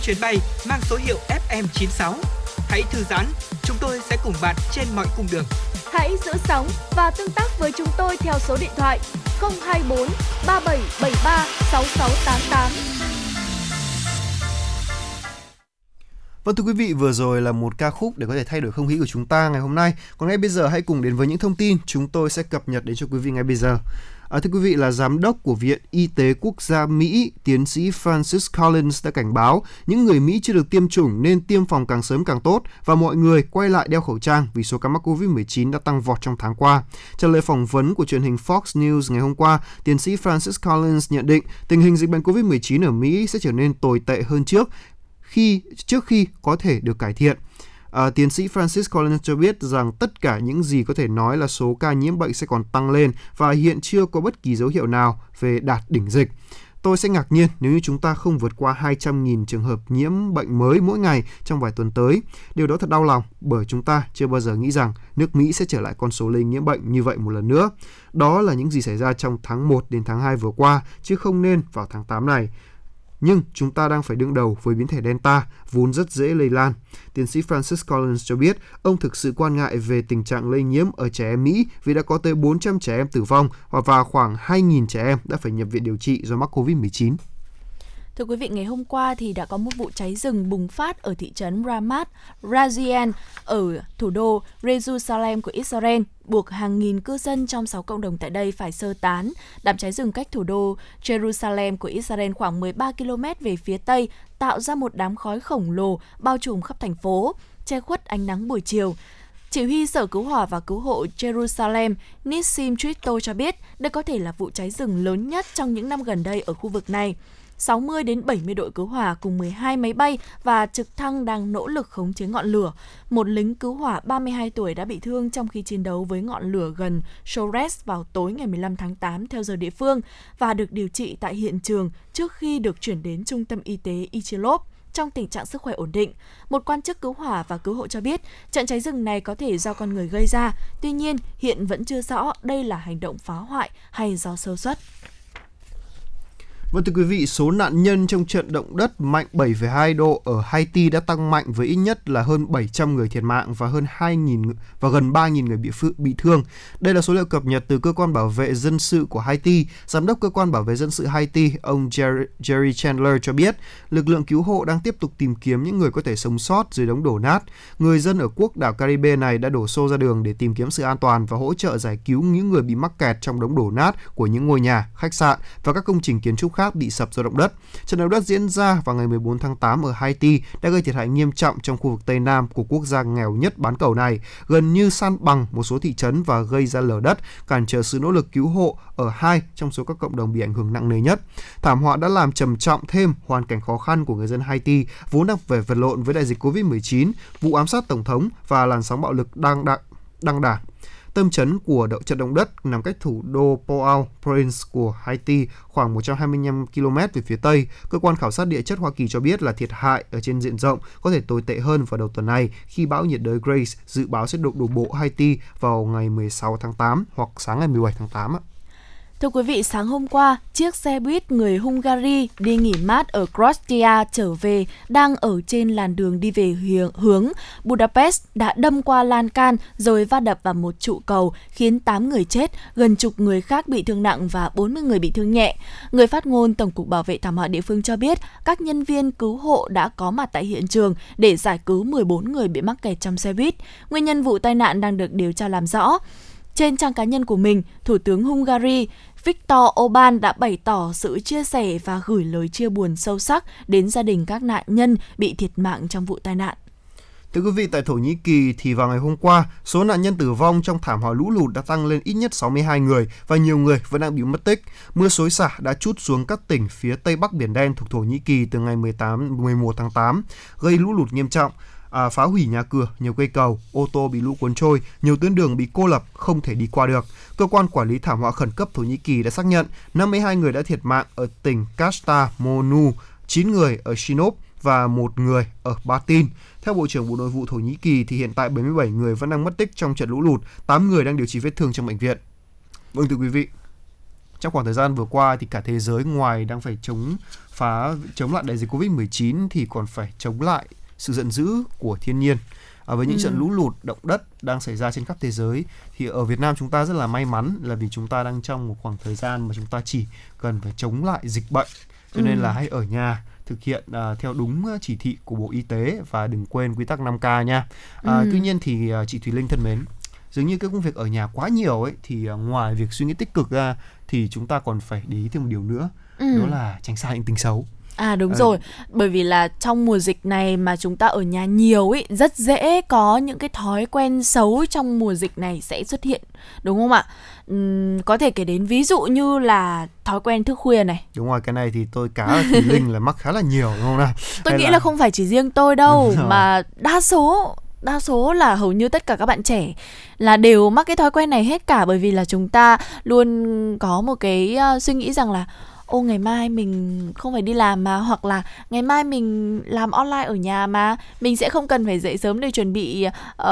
chuyến bay mang số hiệu FM96. Hãy thư giãn, chúng tôi sẽ cùng bạn trên mọi cung đường. Hãy giữ sóng và tương tác với chúng tôi theo số điện thoại 024 3773 6688. Vâng thưa quý vị, vừa rồi là một ca khúc để có thể thay đổi không khí của chúng ta ngày hôm nay. Còn ngay bây giờ hãy cùng đến với những thông tin chúng tôi sẽ cập nhật đến cho quý vị ngay bây giờ. À, thưa quý vị là giám đốc của Viện Y tế Quốc gia Mỹ, tiến sĩ Francis Collins đã cảnh báo những người Mỹ chưa được tiêm chủng nên tiêm phòng càng sớm càng tốt và mọi người quay lại đeo khẩu trang vì số ca mắc Covid-19 đã tăng vọt trong tháng qua. Trả lời phỏng vấn của truyền hình Fox News ngày hôm qua, tiến sĩ Francis Collins nhận định tình hình dịch bệnh Covid-19 ở Mỹ sẽ trở nên tồi tệ hơn trước khi trước khi có thể được cải thiện. À, tiến sĩ Francis Collins cho biết rằng tất cả những gì có thể nói là số ca nhiễm bệnh sẽ còn tăng lên và hiện chưa có bất kỳ dấu hiệu nào về đạt đỉnh dịch. Tôi sẽ ngạc nhiên nếu như chúng ta không vượt qua 200.000 trường hợp nhiễm bệnh mới mỗi ngày trong vài tuần tới. Điều đó thật đau lòng bởi chúng ta chưa bao giờ nghĩ rằng nước Mỹ sẽ trở lại con số lây nhiễm bệnh như vậy một lần nữa. Đó là những gì xảy ra trong tháng 1 đến tháng 2 vừa qua, chứ không nên vào tháng 8 này nhưng chúng ta đang phải đương đầu với biến thể Delta, vốn rất dễ lây lan. Tiến sĩ Francis Collins cho biết, ông thực sự quan ngại về tình trạng lây nhiễm ở trẻ em Mỹ vì đã có tới 400 trẻ em tử vong và khoảng 2.000 trẻ em đã phải nhập viện điều trị do mắc COVID-19. Thưa quý vị, ngày hôm qua thì đã có một vụ cháy rừng bùng phát ở thị trấn Ramat, Razian ở thủ đô Jerusalem của Israel. buộc hàng nghìn cư dân trong 6 cộng đồng tại đây phải sơ tán. Đám cháy rừng cách thủ đô Jerusalem của Israel khoảng 13 km về phía tây, tạo ra một đám khói khổng lồ bao trùm khắp thành phố, che khuất ánh nắng buổi chiều. Chỉ huy Sở Cứu hỏa và Cứu hộ Jerusalem Nissim Trito cho biết đây có thể là vụ cháy rừng lớn nhất trong những năm gần đây ở khu vực này. 60 đến 70 đội cứu hỏa cùng 12 máy bay và trực thăng đang nỗ lực khống chế ngọn lửa. Một lính cứu hỏa 32 tuổi đã bị thương trong khi chiến đấu với ngọn lửa gần Shores vào tối ngày 15 tháng 8 theo giờ địa phương và được điều trị tại hiện trường trước khi được chuyển đến trung tâm y tế Ichilov trong tình trạng sức khỏe ổn định. Một quan chức cứu hỏa và cứu hộ cho biết trận cháy rừng này có thể do con người gây ra, tuy nhiên hiện vẫn chưa rõ đây là hành động phá hoại hay do sơ suất. Vâng thưa quý vị, số nạn nhân trong trận động đất mạnh 7,2 độ ở Haiti đã tăng mạnh với ít nhất là hơn 700 người thiệt mạng và hơn 2.000 và gần 3.000 người bị bị thương. Đây là số liệu cập nhật từ cơ quan bảo vệ dân sự của Haiti. Giám đốc cơ quan bảo vệ dân sự Haiti, ông Jerry, Jerry Chandler cho biết, lực lượng cứu hộ đang tiếp tục tìm kiếm những người có thể sống sót dưới đống đổ nát. Người dân ở quốc đảo Caribe này đã đổ xô ra đường để tìm kiếm sự an toàn và hỗ trợ giải cứu những người bị mắc kẹt trong đống đổ nát của những ngôi nhà, khách sạn và các công trình kiến trúc khác bị sập do động đất. Trận động đất diễn ra vào ngày 14 tháng 8 ở Haiti đã gây thiệt hại nghiêm trọng trong khu vực Tây Nam của quốc gia nghèo nhất bán cầu này, gần như san bằng một số thị trấn và gây ra lở đất, cản trở sự nỗ lực cứu hộ ở hai trong số các cộng đồng bị ảnh hưởng nặng nề nhất. Thảm họa đã làm trầm trọng thêm hoàn cảnh khó khăn của người dân Haiti vốn đang phải vật lộn với đại dịch Covid-19, vụ ám sát tổng thống và làn sóng bạo lực đang đặng đang đảng. Tâm chấn của động trận động đất nằm cách thủ đô Port-au-Prince của Haiti khoảng 125 km về phía tây. Cơ quan khảo sát địa chất Hoa Kỳ cho biết là thiệt hại ở trên diện rộng có thể tồi tệ hơn vào đầu tuần này khi bão nhiệt đới Grace dự báo sẽ đổ đổ bộ Haiti vào ngày 16 tháng 8 hoặc sáng ngày 17 tháng 8. Thưa quý vị, sáng hôm qua, chiếc xe buýt người Hungary đi nghỉ mát ở Croatia trở về đang ở trên làn đường đi về hướng Budapest đã đâm qua lan can rồi va đập vào một trụ cầu khiến 8 người chết, gần chục người khác bị thương nặng và 40 người bị thương nhẹ. Người phát ngôn Tổng cục Bảo vệ thảm họa địa phương cho biết các nhân viên cứu hộ đã có mặt tại hiện trường để giải cứu 14 người bị mắc kẹt trong xe buýt. Nguyên nhân vụ tai nạn đang được điều tra làm rõ. Trên trang cá nhân của mình, Thủ tướng Hungary Viktor Orbán đã bày tỏ sự chia sẻ và gửi lời chia buồn sâu sắc đến gia đình các nạn nhân bị thiệt mạng trong vụ tai nạn. Thưa quý vị, tại Thổ Nhĩ Kỳ thì vào ngày hôm qua, số nạn nhân tử vong trong thảm họa lũ lụt đã tăng lên ít nhất 62 người và nhiều người vẫn đang bị mất tích. Mưa xối xả đã trút xuống các tỉnh phía Tây Bắc Biển Đen thuộc Thổ Nhĩ Kỳ từ ngày 18 11 tháng 8, gây lũ lụt nghiêm trọng à, phá hủy nhà cửa, nhiều cây cầu, ô tô bị lũ cuốn trôi, nhiều tuyến đường bị cô lập, không thể đi qua được. Cơ quan quản lý thảm họa khẩn cấp Thổ Nhĩ Kỳ đã xác nhận 52 người đã thiệt mạng ở tỉnh Kastamonu, 9 người ở Sinop và một người ở Batin. Theo Bộ trưởng Bộ Nội vụ Thổ Nhĩ Kỳ thì hiện tại 77 người vẫn đang mất tích trong trận lũ lụt, 8 người đang điều trị vết thương trong bệnh viện. Vâng thưa quý vị, trong khoảng thời gian vừa qua thì cả thế giới ngoài đang phải chống phá chống lại đại dịch Covid-19 thì còn phải chống lại sự giận dữ của thiên nhiên à, với những ừ. trận lũ lụt động đất đang xảy ra trên khắp thế giới thì ở Việt Nam chúng ta rất là may mắn là vì chúng ta đang trong một khoảng thời gian mà chúng ta chỉ cần phải chống lại dịch bệnh cho ừ. nên là hãy ở nhà thực hiện uh, theo đúng chỉ thị của Bộ Y tế và đừng quên quy tắc 5K nha. À, ừ. Tuy nhiên thì uh, chị Thùy Linh thân mến, dường như cái công việc ở nhà quá nhiều ấy thì uh, ngoài việc suy nghĩ tích cực ra thì chúng ta còn phải để ý thêm một điều nữa, ừ. đó là tránh xa những tính xấu. À đúng ừ. rồi, bởi vì là trong mùa dịch này mà chúng ta ở nhà nhiều ấy, rất dễ có những cái thói quen xấu trong mùa dịch này sẽ xuất hiện, đúng không ạ? Uhm, có thể kể đến ví dụ như là thói quen thức khuya này. Đúng rồi, cái này thì tôi cá thì Linh là mắc khá là nhiều đúng không nào? Tôi Hay nghĩ là... là không phải chỉ riêng tôi đâu mà đa số đa số là hầu như tất cả các bạn trẻ là đều mắc cái thói quen này hết cả bởi vì là chúng ta luôn có một cái uh, suy nghĩ rằng là ô ngày mai mình không phải đi làm mà hoặc là ngày mai mình làm online ở nhà mà mình sẽ không cần phải dậy sớm để chuẩn bị uh,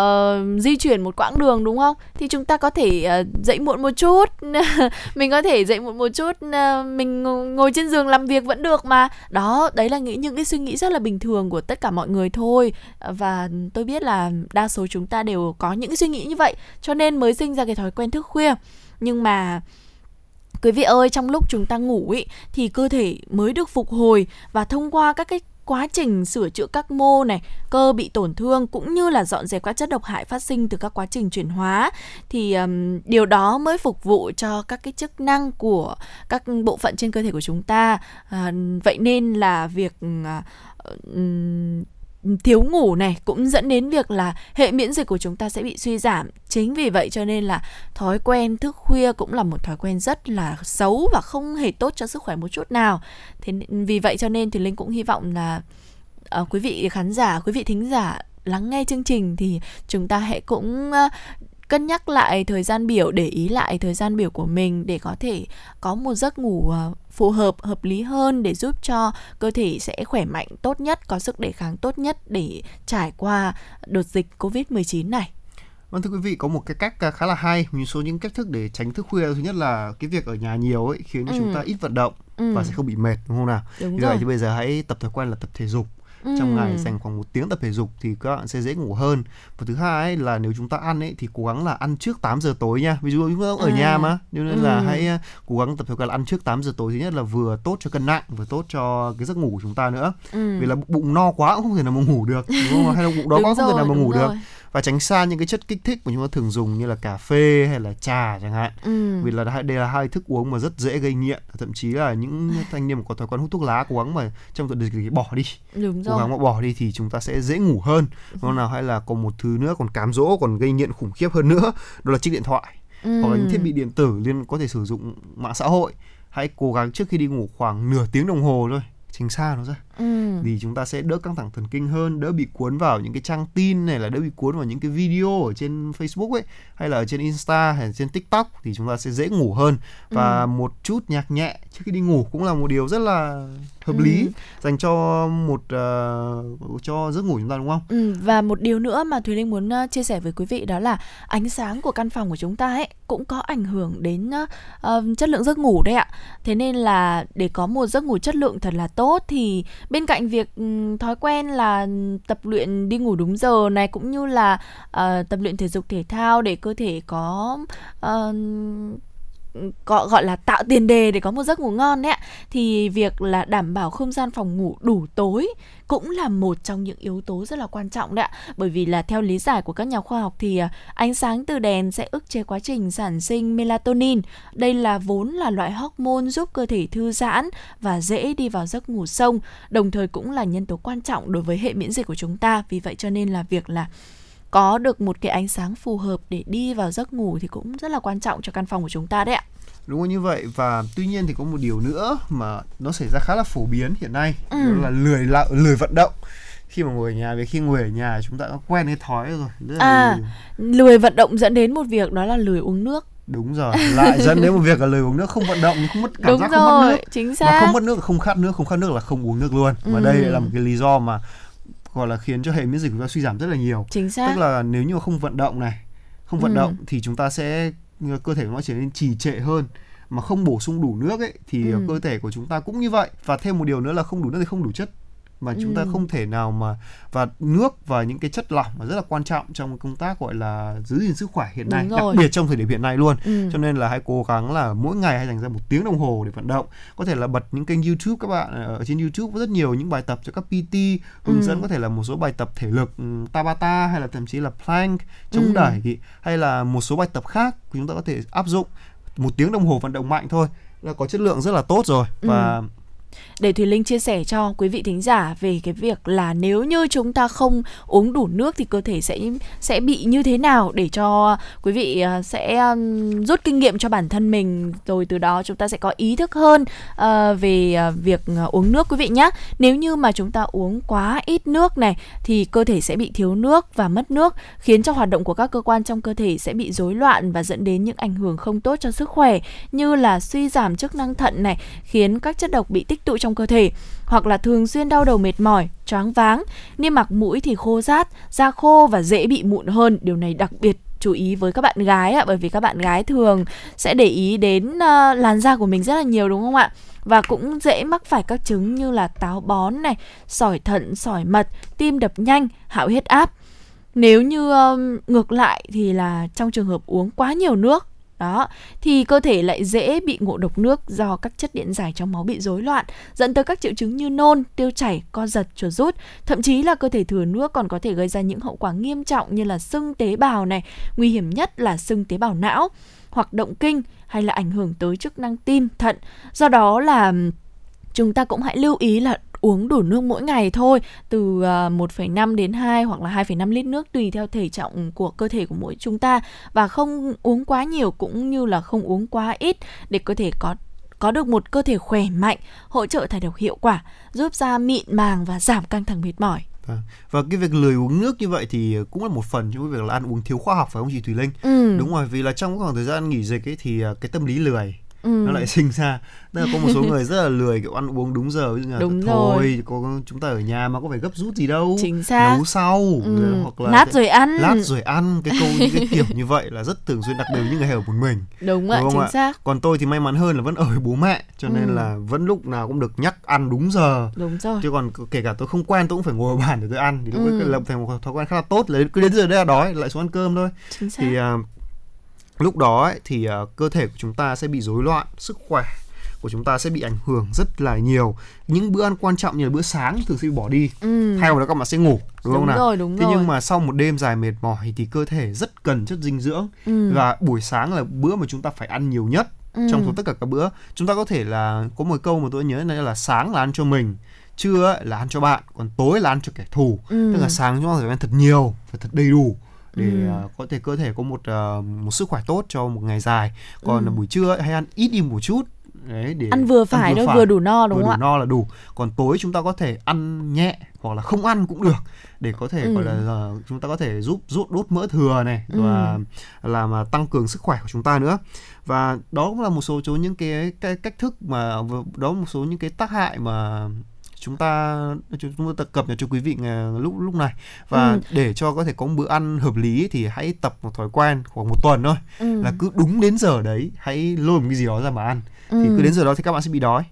di chuyển một quãng đường đúng không? Thì chúng ta có thể uh, dậy muộn một chút. Mình có thể dậy muộn một chút uh, mình ngồi trên giường làm việc vẫn được mà. Đó đấy là nghĩ những cái suy nghĩ rất là bình thường của tất cả mọi người thôi. Và tôi biết là đa số chúng ta đều có những suy nghĩ như vậy cho nên mới sinh ra cái thói quen thức khuya. Nhưng mà quý vị ơi trong lúc chúng ta ngủ ý, thì cơ thể mới được phục hồi và thông qua các cái quá trình sửa chữa các mô này, cơ bị tổn thương cũng như là dọn dẹp các chất độc hại phát sinh từ các quá trình chuyển hóa thì um, điều đó mới phục vụ cho các cái chức năng của các bộ phận trên cơ thể của chúng ta. À, vậy nên là việc uh, thiếu ngủ này cũng dẫn đến việc là hệ miễn dịch của chúng ta sẽ bị suy giảm. Chính vì vậy cho nên là thói quen thức khuya cũng là một thói quen rất là xấu và không hề tốt cho sức khỏe một chút nào. Thế vì vậy cho nên thì Linh cũng hy vọng là uh, quý vị khán giả, quý vị thính giả lắng nghe chương trình thì chúng ta hãy cũng uh, cân nhắc lại thời gian biểu để ý lại thời gian biểu của mình để có thể có một giấc ngủ ờ, phù hợp hợp lý hơn để giúp cho cơ thể sẽ khỏe mạnh tốt nhất có sức đề kháng tốt nhất để trải qua đợt dịch Covid-19 này. Vâng thưa quý vị có một cái cách à, khá là hay một số những cách thức để tránh thức khuya thứ nhất là cái việc ở nhà nhiều ấy khiến cho ừ. chúng ta ít vận động ừ. và sẽ không bị mệt đúng không nào? Đúng Vì vậy thì bây giờ hãy tập thói quen là tập thể dục ừ. trong ngày dành khoảng một tiếng tập thể dục thì các bạn sẽ dễ ngủ hơn và thứ hai ấy, là nếu chúng ta ăn ấy thì cố gắng là ăn trước 8 giờ tối nha ví dụ chúng ta ở à. nhà mà nên ừ. là hãy à, cố gắng tập thể dục là ăn trước 8 giờ tối thứ nhất là vừa tốt cho cân nặng vừa tốt cho cái giấc ngủ của chúng ta nữa ừ. vì là bụng no quá cũng không thể nào mà ngủ được đúng không hay là bụng đói quá không thể nào mà ngủ rồi. được và tránh xa những cái chất kích thích mà chúng ta thường dùng như là cà phê hay là trà chẳng hạn. Ừ. vì là đây là hai thức uống mà rất dễ gây nghiện. Thậm chí là những thanh niên mà có thói quen hút thuốc lá cố gắng mà trong tuần thì bỏ đi. Đúng cố gắng mà bỏ đi thì chúng ta sẽ dễ ngủ hơn. Còn nào hay là còn một thứ nữa còn cám dỗ còn gây nghiện khủng khiếp hơn nữa đó là chiếc điện thoại. Ừ. hoặc là những thiết bị điện tử liên có thể sử dụng mạng xã hội. Hãy cố gắng trước khi đi ngủ khoảng nửa tiếng đồng hồ thôi tránh xa nó ra ừ. vì chúng ta sẽ đỡ căng thẳng thần kinh hơn đỡ bị cuốn vào những cái trang tin này là đỡ bị cuốn vào những cái video ở trên Facebook ấy hay là ở trên Insta hay trên TikTok thì chúng ta sẽ dễ ngủ hơn và ừ. một chút nhạc nhẹ trước khi đi ngủ cũng là một điều rất là hợp ừ. lý dành cho một uh, cho giấc ngủ chúng ta đúng không? Ừ, và một điều nữa mà Thùy Linh muốn uh, chia sẻ với quý vị đó là ánh sáng của căn phòng của chúng ta ấy cũng có ảnh hưởng đến uh, chất lượng giấc ngủ đấy ạ. Thế nên là để có một giấc ngủ chất lượng thật là tốt thì bên cạnh việc ừ, thói quen là tập luyện đi ngủ đúng giờ này cũng như là uh, tập luyện thể dục thể thao để cơ thể có uh, gọi gọi là tạo tiền đề để có một giấc ngủ ngon đấy ạ. Thì việc là đảm bảo không gian phòng ngủ đủ tối cũng là một trong những yếu tố rất là quan trọng đấy ạ. Bởi vì là theo lý giải của các nhà khoa học thì à, ánh sáng từ đèn sẽ ức chế quá trình sản sinh melatonin. Đây là vốn là loại hormone giúp cơ thể thư giãn và dễ đi vào giấc ngủ sâu, đồng thời cũng là nhân tố quan trọng đối với hệ miễn dịch của chúng ta. Vì vậy cho nên là việc là có được một cái ánh sáng phù hợp để đi vào giấc ngủ thì cũng rất là quan trọng cho căn phòng của chúng ta đấy ạ. Đúng như vậy. Và tuy nhiên thì có một điều nữa mà nó xảy ra khá là phổ biến hiện nay. Ừ. đó là lười lạo lười vận động. Khi mà ngồi ở nhà vì khi ngồi ở nhà chúng ta đã quen cái thói rồi. Rất là à lười. lười vận động dẫn đến một việc đó là lười uống nước. Đúng rồi lại dẫn đến một việc là lười uống nước không vận động không mất cảm đúng giác rồi, không mất nước. chính xác mà không mất nước không khát nước không khát nước là không uống nước luôn. Ừ. và đây là một cái lý do mà gọi là khiến cho hệ miễn dịch của chúng ta suy giảm rất là nhiều. Chính xác. Tức là nếu như không vận động này không vận ừ. động thì chúng ta sẽ cơ thể nó trở nên trì trệ hơn. Mà không bổ sung đủ nước ấy thì ừ. cơ thể của chúng ta cũng như vậy. Và thêm một điều nữa là không đủ nước thì không đủ chất mà ừ. chúng ta không thể nào mà và nước và những cái chất lỏng là rất là quan trọng trong công tác gọi là giữ gìn sức khỏe hiện nay đặc biệt trong thời điểm hiện nay luôn ừ. cho nên là hãy cố gắng là mỗi ngày hãy dành ra một tiếng đồng hồ để vận động có thể là bật những kênh youtube các bạn ở trên youtube có rất nhiều những bài tập cho các pt hướng ừ. dẫn có thể là một số bài tập thể lực tabata hay là thậm chí là plank chống ừ. đẩy hay là một số bài tập khác chúng ta có thể áp dụng một tiếng đồng hồ vận động mạnh thôi là có chất lượng rất là tốt rồi và ừ để Thùy Linh chia sẻ cho quý vị thính giả về cái việc là nếu như chúng ta không uống đủ nước thì cơ thể sẽ sẽ bị như thế nào để cho quý vị à, sẽ rút kinh nghiệm cho bản thân mình rồi từ đó chúng ta sẽ có ý thức hơn ờ, về à, việc à, uống nước quý vị nhé. Nếu như mà chúng ta uống quá ít nước này thì cơ thể sẽ bị thiếu nước và mất nước, khiến cho hoạt động của các cơ quan trong cơ thể sẽ bị rối loạn và dẫn đến những ảnh hưởng không tốt cho sức khỏe, như là suy giảm chức năng thận này, khiến các chất độc bị tích tụ trong cơ thể hoặc là thường xuyên đau đầu mệt mỏi, choáng váng, niêm mạc mũi thì khô rát, da khô và dễ bị mụn hơn. Điều này đặc biệt chú ý với các bạn gái ạ bởi vì các bạn gái thường sẽ để ý đến uh, làn da của mình rất là nhiều đúng không ạ? Và cũng dễ mắc phải các chứng như là táo bón này, sỏi thận, sỏi mật, tim đập nhanh, hạo huyết áp. Nếu như um, ngược lại thì là trong trường hợp uống quá nhiều nước đó, thì cơ thể lại dễ bị ngộ độc nước do các chất điện giải trong máu bị rối loạn, dẫn tới các triệu chứng như nôn, tiêu chảy, co giật, chuột rút. Thậm chí là cơ thể thừa nước còn có thể gây ra những hậu quả nghiêm trọng như là sưng tế bào này, nguy hiểm nhất là sưng tế bào não, hoặc động kinh hay là ảnh hưởng tới chức năng tim, thận. Do đó là chúng ta cũng hãy lưu ý là uống đủ nước mỗi ngày thôi từ 1,5 à, đến 2 hoặc là 2,5 lít nước tùy theo thể trọng của cơ thể của mỗi chúng ta và không uống quá nhiều cũng như là không uống quá ít để cơ thể có có được một cơ thể khỏe mạnh, hỗ trợ thải độc hiệu quả, giúp da mịn màng và giảm căng thẳng mệt mỏi. Vâng. Và cái việc lười uống nước như vậy thì cũng là một phần trong cái việc là ăn uống thiếu khoa học phải không chị Thùy Linh? Ừ. Đúng rồi, vì là trong khoảng thời gian nghỉ dịch ấy thì à, cái tâm lý lười ừ. nó lại sinh ra tức là có một số người rất là lười kiểu ăn uống đúng giờ ví dụ là đúng thôi rồi. có chúng ta ở nhà mà có phải gấp rút gì đâu chính xác nấu sau ừ. hoặc là lát rồi ăn lát rồi ăn cái câu những cái kiểu như vậy là rất thường xuyên đặc biệt những người ở một mình đúng, ạ chính ạ? xác còn tôi thì may mắn hơn là vẫn ở với bố mẹ cho nên ừ. là vẫn lúc nào cũng được nhắc ăn đúng giờ đúng rồi chứ còn kể cả tôi không quen tôi cũng phải ngồi ở bàn để tôi ăn thì lúc ừ. ấy lập thành một thói quen khá là tốt là cứ đến giờ đây là đói lại xuống ăn cơm thôi chính xác. thì uh, lúc đó ấy, thì uh, cơ thể của chúng ta sẽ bị rối loạn sức khỏe của chúng ta sẽ bị ảnh hưởng rất là nhiều những bữa ăn quan trọng như là bữa sáng thường sẽ bị bỏ đi ừ. thay vào đó các bạn sẽ ngủ đúng, đúng không nào rồi, đúng thế rồi. nhưng mà sau một đêm dài mệt mỏi thì cơ thể rất cần chất dinh dưỡng ừ. và buổi sáng là bữa mà chúng ta phải ăn nhiều nhất ừ. trong số tất cả các bữa chúng ta có thể là có một câu mà tôi nhớ này là sáng là ăn cho mình trưa là ăn cho bạn còn tối là ăn cho kẻ thù ừ. tức là sáng chúng ta phải ăn thật nhiều phải thật đầy đủ để ừ. uh, có thể cơ thể có một uh, một sức khỏe tốt cho một ngày dài còn ừ. buổi trưa ấy, hay ăn ít đi một chút đấy để ăn vừa phải ăn vừa, phải, vừa đủ no đúng vừa không đủ no là đủ còn tối chúng ta có thể ăn nhẹ hoặc là không ăn cũng được để có thể ừ. gọi là uh, chúng ta có thể giúp giúp đốt mỡ thừa này ừ. và làm uh, tăng cường sức khỏe của chúng ta nữa và đó cũng là một số số những cái, cái cách thức mà đó một số những cái tác hại mà chúng ta chúng ta cập nhật cho quý vị lúc lúc này và ừ. để cho có thể có một bữa ăn hợp lý thì hãy tập một thói quen khoảng một tuần thôi ừ. là cứ đúng đến giờ đấy hãy lôi một cái gì đó ra mà ăn ừ. thì cứ đến giờ đó thì các bạn sẽ bị đói.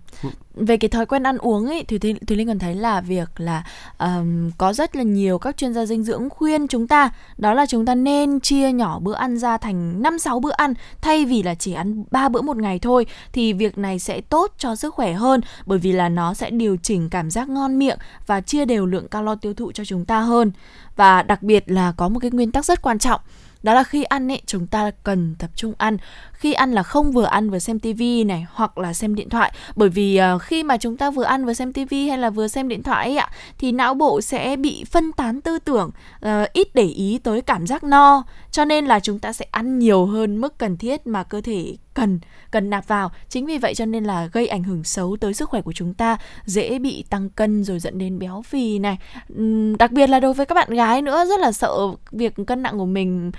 Về cái thói quen ăn uống ấy thì thùy, thùy linh còn thấy là việc là um, có rất là nhiều các chuyên gia dinh dưỡng khuyên chúng ta đó là chúng ta nên chia nhỏ bữa ăn ra thành năm sáu bữa ăn thay vì là chỉ ăn ba bữa một ngày thôi thì việc này sẽ tốt cho sức khỏe hơn bởi vì là nó sẽ điều chỉnh cảm giác ngon miệng và chia đều lượng calo tiêu thụ cho chúng ta hơn. Và đặc biệt là có một cái nguyên tắc rất quan trọng đó là khi ăn ấy chúng ta cần tập trung ăn khi ăn là không vừa ăn vừa xem tivi này hoặc là xem điện thoại. Bởi vì uh, khi mà chúng ta vừa ăn vừa xem tivi hay là vừa xem điện thoại ấy ạ thì não bộ sẽ bị phân tán tư tưởng uh, ít để ý tới cảm giác no. Cho nên là chúng ta sẽ ăn nhiều hơn mức cần thiết mà cơ thể cần cần nạp vào. Chính vì vậy cho nên là gây ảnh hưởng xấu tới sức khỏe của chúng ta dễ bị tăng cân rồi dẫn đến béo phì này. Đặc biệt là đối với các bạn gái nữa rất là sợ việc cân nặng của mình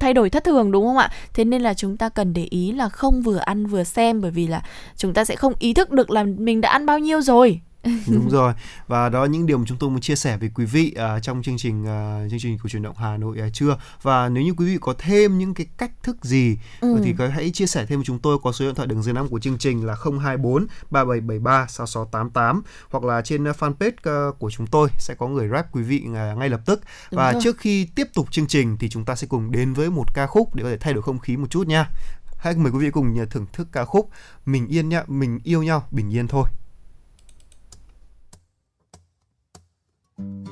thay đổi thất thường đúng không ạ? Thế nên là chúng ta cần để ý là không vừa ăn vừa xem bởi vì là chúng ta sẽ không ý thức được là mình đã ăn bao nhiêu rồi. Đúng rồi. Và đó những điều mà chúng tôi muốn chia sẻ với quý vị uh, trong chương trình uh, chương trình của truyền động Hà Nội uh, trưa. Và nếu như quý vị có thêm những cái cách thức gì ừ. thì có hãy chia sẻ thêm với chúng tôi qua số điện thoại đường dây nóng của chương trình là 024 3773 6688 hoặc là trên fanpage uh, của chúng tôi sẽ có người rap quý vị uh, ngay lập tức. Đúng và rồi. trước khi tiếp tục chương trình thì chúng ta sẽ cùng đến với một ca khúc để có thể thay đổi không khí một chút nha hãy mời quý vị cùng thưởng thức ca khúc mình yên nhá, mình yêu nhau, bình yên thôi. thật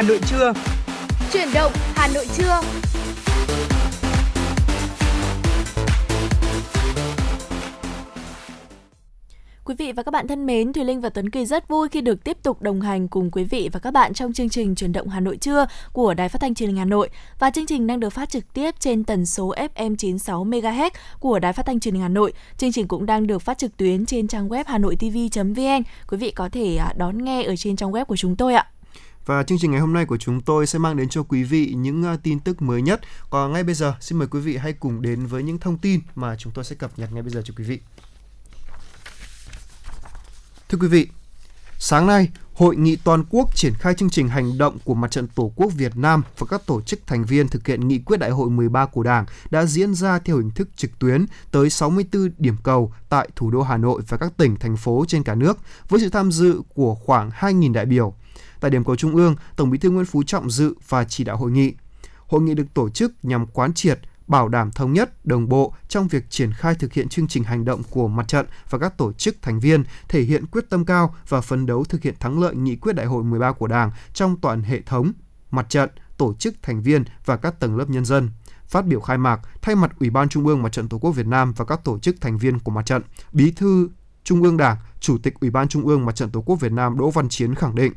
Hà Nội trưa. Chuyển động Hà Nội trưa. Quý vị và các bạn thân mến, Thùy Linh và Tuấn Kỳ rất vui khi được tiếp tục đồng hành cùng quý vị và các bạn trong chương trình Truyền động Hà Nội trưa của Đài Phát thanh Truyền hình Hà Nội. Và chương trình đang được phát trực tiếp trên tần số FM 96 MHz của Đài Phát thanh Truyền hình Hà Nội. Chương trình cũng đang được phát trực tuyến trên trang web hanoitv.vn. Quý vị có thể à, đón nghe ở trên trang web của chúng tôi ạ. Và chương trình ngày hôm nay của chúng tôi sẽ mang đến cho quý vị những à, tin tức mới nhất. Còn ngay bây giờ, xin mời quý vị hãy cùng đến với những thông tin mà chúng tôi sẽ cập nhật ngay bây giờ cho quý vị. Thưa quý vị, sáng nay, Hội nghị toàn quốc triển khai chương trình hành động của Mặt trận Tổ quốc Việt Nam và các tổ chức thành viên thực hiện nghị quyết đại hội 13 của Đảng đã diễn ra theo hình thức trực tuyến tới 64 điểm cầu tại thủ đô Hà Nội và các tỉnh, thành phố trên cả nước với sự tham dự của khoảng 2.000 đại biểu. Tại điểm cầu Trung ương, Tổng Bí thư Nguyễn Phú Trọng dự và chỉ đạo hội nghị. Hội nghị được tổ chức nhằm quán triệt, bảo đảm thống nhất, đồng bộ trong việc triển khai thực hiện chương trình hành động của mặt trận và các tổ chức thành viên, thể hiện quyết tâm cao và phấn đấu thực hiện thắng lợi nghị quyết đại hội 13 của Đảng trong toàn hệ thống, mặt trận, tổ chức thành viên và các tầng lớp nhân dân. Phát biểu khai mạc, thay mặt Ủy ban Trung ương Mặt trận Tổ quốc Việt Nam và các tổ chức thành viên của mặt trận, Bí thư Trung ương Đảng, Chủ tịch Ủy ban Trung ương Mặt trận Tổ quốc Việt Nam Đỗ Văn Chiến khẳng định,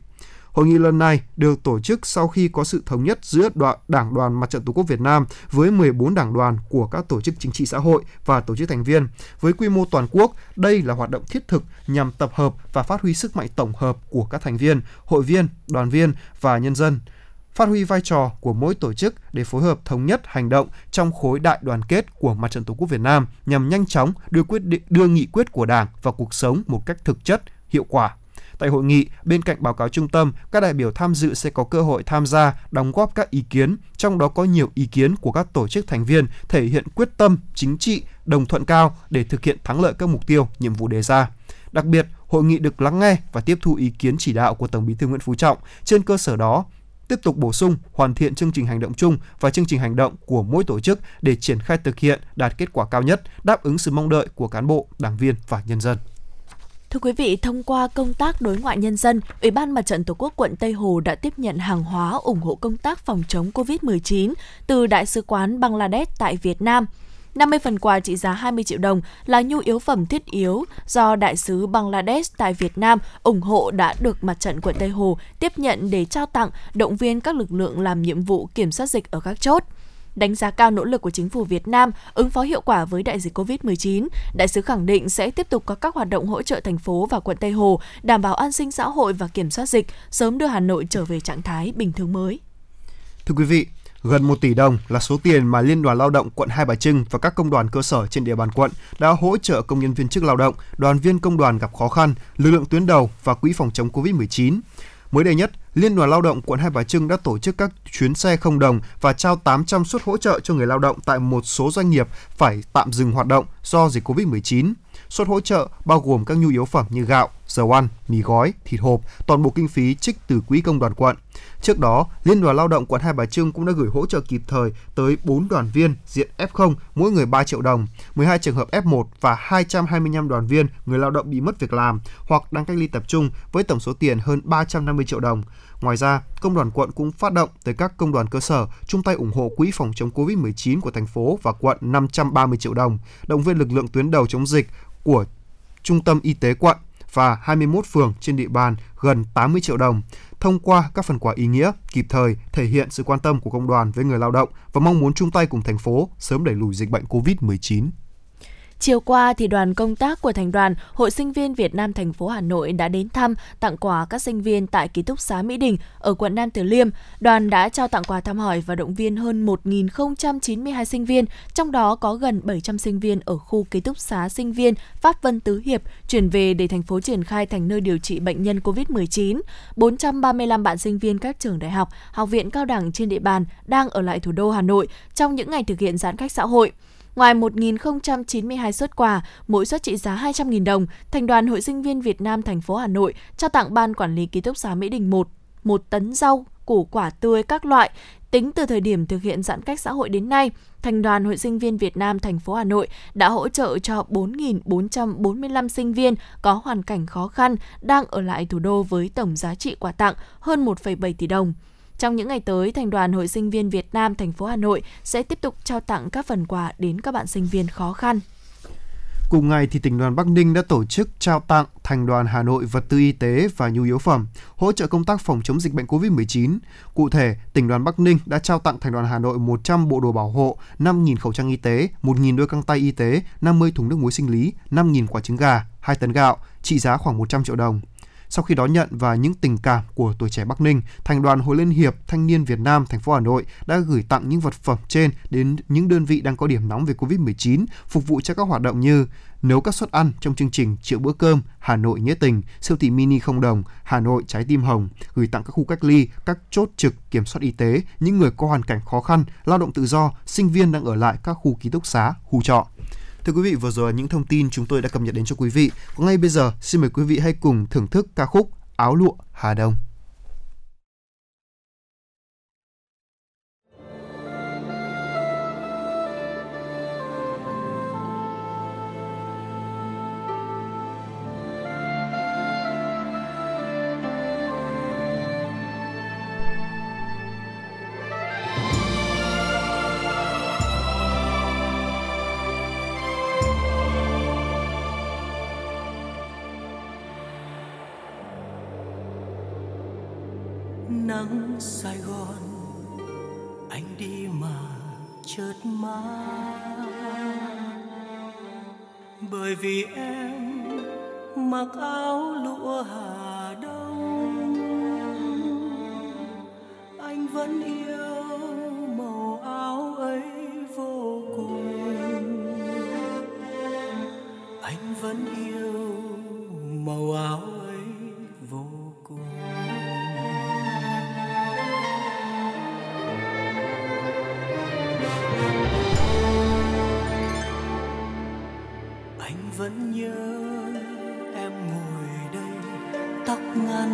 Hội nghị lần này được tổ chức sau khi có sự thống nhất giữa đoạn Đảng đoàn Mặt trận Tổ quốc Việt Nam với 14 đảng đoàn của các tổ chức chính trị xã hội và tổ chức thành viên. Với quy mô toàn quốc, đây là hoạt động thiết thực nhằm tập hợp và phát huy sức mạnh tổng hợp của các thành viên, hội viên, đoàn viên và nhân dân phát huy vai trò của mỗi tổ chức để phối hợp thống nhất hành động trong khối đại đoàn kết của Mặt trận Tổ quốc Việt Nam nhằm nhanh chóng đưa quyết định đưa nghị quyết của Đảng vào cuộc sống một cách thực chất, hiệu quả. Tại hội nghị, bên cạnh báo cáo trung tâm, các đại biểu tham dự sẽ có cơ hội tham gia, đóng góp các ý kiến, trong đó có nhiều ý kiến của các tổ chức thành viên thể hiện quyết tâm chính trị, đồng thuận cao để thực hiện thắng lợi các mục tiêu, nhiệm vụ đề ra. Đặc biệt, hội nghị được lắng nghe và tiếp thu ý kiến chỉ đạo của Tổng Bí thư Nguyễn Phú Trọng. Trên cơ sở đó, tiếp tục bổ sung, hoàn thiện chương trình hành động chung và chương trình hành động của mỗi tổ chức để triển khai thực hiện đạt kết quả cao nhất, đáp ứng sự mong đợi của cán bộ, đảng viên và nhân dân. Thưa quý vị, thông qua công tác đối ngoại nhân dân, Ủy ban Mặt trận Tổ quốc quận Tây Hồ đã tiếp nhận hàng hóa ủng hộ công tác phòng chống COVID-19 từ Đại sứ quán Bangladesh tại Việt Nam. 50 phần quà trị giá 20 triệu đồng là nhu yếu phẩm thiết yếu do Đại sứ Bangladesh tại Việt Nam ủng hộ đã được Mặt trận quận Tây Hồ tiếp nhận để trao tặng, động viên các lực lượng làm nhiệm vụ kiểm soát dịch ở các chốt. Đánh giá cao nỗ lực của chính phủ Việt Nam ứng phó hiệu quả với đại dịch COVID-19, đại sứ khẳng định sẽ tiếp tục có các hoạt động hỗ trợ thành phố và quận Tây Hồ đảm bảo an sinh xã hội và kiểm soát dịch, sớm đưa Hà Nội trở về trạng thái bình thường mới. Thưa quý vị, gần 1 tỷ đồng là số tiền mà Liên đoàn Lao động quận Hai Bà Trưng và các công đoàn cơ sở trên địa bàn quận đã hỗ trợ công nhân viên chức lao động, đoàn viên công đoàn gặp khó khăn, lực lượng tuyến đầu và quỹ phòng chống Covid-19. Mới đây nhất, Liên đoàn Lao động quận Hai Bà Trưng đã tổ chức các chuyến xe không đồng và trao 800 suất hỗ trợ cho người lao động tại một số doanh nghiệp phải tạm dừng hoạt động do dịch Covid-19. Suất hỗ trợ bao gồm các nhu yếu phẩm như gạo, dầu ăn, mì gói, thịt hộp, toàn bộ kinh phí trích từ quỹ công đoàn quận. Trước đó, Liên đoàn Lao động quận Hai Bà Trưng cũng đã gửi hỗ trợ kịp thời tới 4 đoàn viên diện F0 mỗi người 3 triệu đồng, 12 trường hợp F1 và 225 đoàn viên người lao động bị mất việc làm hoặc đang cách ly tập trung với tổng số tiền hơn 350 triệu đồng. Ngoài ra, công đoàn quận cũng phát động tới các công đoàn cơ sở chung tay ủng hộ quỹ phòng chống Covid-19 của thành phố và quận 530 triệu đồng, động viên lực lượng tuyến đầu chống dịch của Trung tâm Y tế quận và 21 phường trên địa bàn gần 80 triệu đồng. Thông qua các phần quà ý nghĩa, kịp thời thể hiện sự quan tâm của công đoàn với người lao động và mong muốn chung tay cùng thành phố sớm đẩy lùi dịch bệnh COVID-19. Chiều qua thì đoàn công tác của thành đoàn Hội sinh viên Việt Nam thành phố Hà Nội đã đến thăm, tặng quà các sinh viên tại ký túc xá Mỹ Đình ở quận Nam Từ Liêm. Đoàn đã trao tặng quà thăm hỏi và động viên hơn 1.092 sinh viên, trong đó có gần 700 sinh viên ở khu ký túc xá sinh viên Pháp Vân Tứ Hiệp chuyển về để thành phố triển khai thành nơi điều trị bệnh nhân COVID-19. 435 bạn sinh viên các trường đại học, học viện cao đẳng trên địa bàn đang ở lại thủ đô Hà Nội trong những ngày thực hiện giãn cách xã hội. Ngoài 1.092 xuất quà, mỗi suất trị giá 200.000 đồng, Thành đoàn Hội sinh viên Việt Nam thành phố Hà Nội trao tặng Ban Quản lý Ký túc xá Mỹ Đình 1 một tấn rau, củ quả tươi các loại. Tính từ thời điểm thực hiện giãn cách xã hội đến nay, Thành đoàn Hội sinh viên Việt Nam thành phố Hà Nội đã hỗ trợ cho 4.445 sinh viên có hoàn cảnh khó khăn đang ở lại thủ đô với tổng giá trị quà tặng hơn 1,7 tỷ đồng. Trong những ngày tới, Thành đoàn Hội sinh viên Việt Nam thành phố Hà Nội sẽ tiếp tục trao tặng các phần quà đến các bạn sinh viên khó khăn. Cùng ngày thì tỉnh đoàn Bắc Ninh đã tổ chức trao tặng Thành đoàn Hà Nội vật tư y tế và nhu yếu phẩm, hỗ trợ công tác phòng chống dịch bệnh COVID-19. Cụ thể, tỉnh đoàn Bắc Ninh đã trao tặng Thành đoàn Hà Nội 100 bộ đồ bảo hộ, 5.000 khẩu trang y tế, 1.000 đôi găng tay y tế, 50 thùng nước muối sinh lý, 5.000 quả trứng gà, 2 tấn gạo, trị giá khoảng 100 triệu đồng. Sau khi đón nhận và những tình cảm của tuổi trẻ Bắc Ninh, Thành đoàn Hội Liên hiệp Thanh niên Việt Nam thành phố Hà Nội đã gửi tặng những vật phẩm trên đến những đơn vị đang có điểm nóng về Covid-19, phục vụ cho các hoạt động như nấu các suất ăn trong chương trình Triệu bữa cơm Hà Nội nghĩa tình, siêu thị mini không đồng, Hà Nội trái tim hồng, gửi tặng các khu cách ly, các chốt trực kiểm soát y tế, những người có hoàn cảnh khó khăn, lao động tự do, sinh viên đang ở lại các khu ký túc xá, khu trọ. Thưa quý vị, vừa rồi là những thông tin chúng tôi đã cập nhật đến cho quý vị. Còn ngay bây giờ, xin mời quý vị hãy cùng thưởng thức ca khúc Áo lụa Hà Đông. Nắng Sài Gòn, anh đi mà chợt mắt bởi vì em mặc áo lụa Hà Đông, anh vẫn yêu màu áo ấy vô cùng. Anh vẫn yêu màu áo vẫn nhớ em ngồi đây tóc ngắn.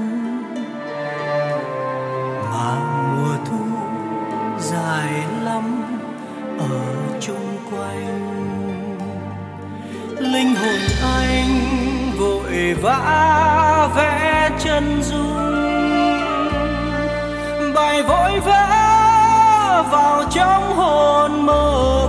Mà mùa thu dài lắm ở chung quanh. Linh hồn anh vội vã vẽ chân dung. Bài vội vã vào trong hồn mơ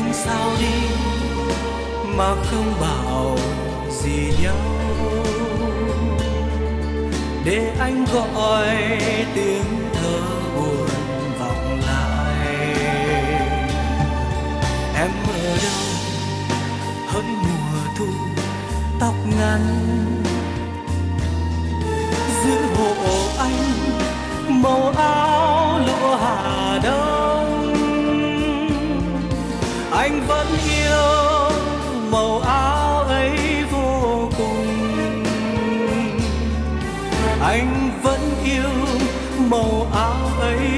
nhưng sao đi mà không bảo gì nhau. Để anh gọi tiếng thơ buồn vọng lại. Em ở đâu, hỡi mùa thu tóc ngắn. Giữ hộ anh, màu áo lụa hà đông anh vẫn yêu màu áo ấy vô cùng. Anh vẫn yêu màu áo ấy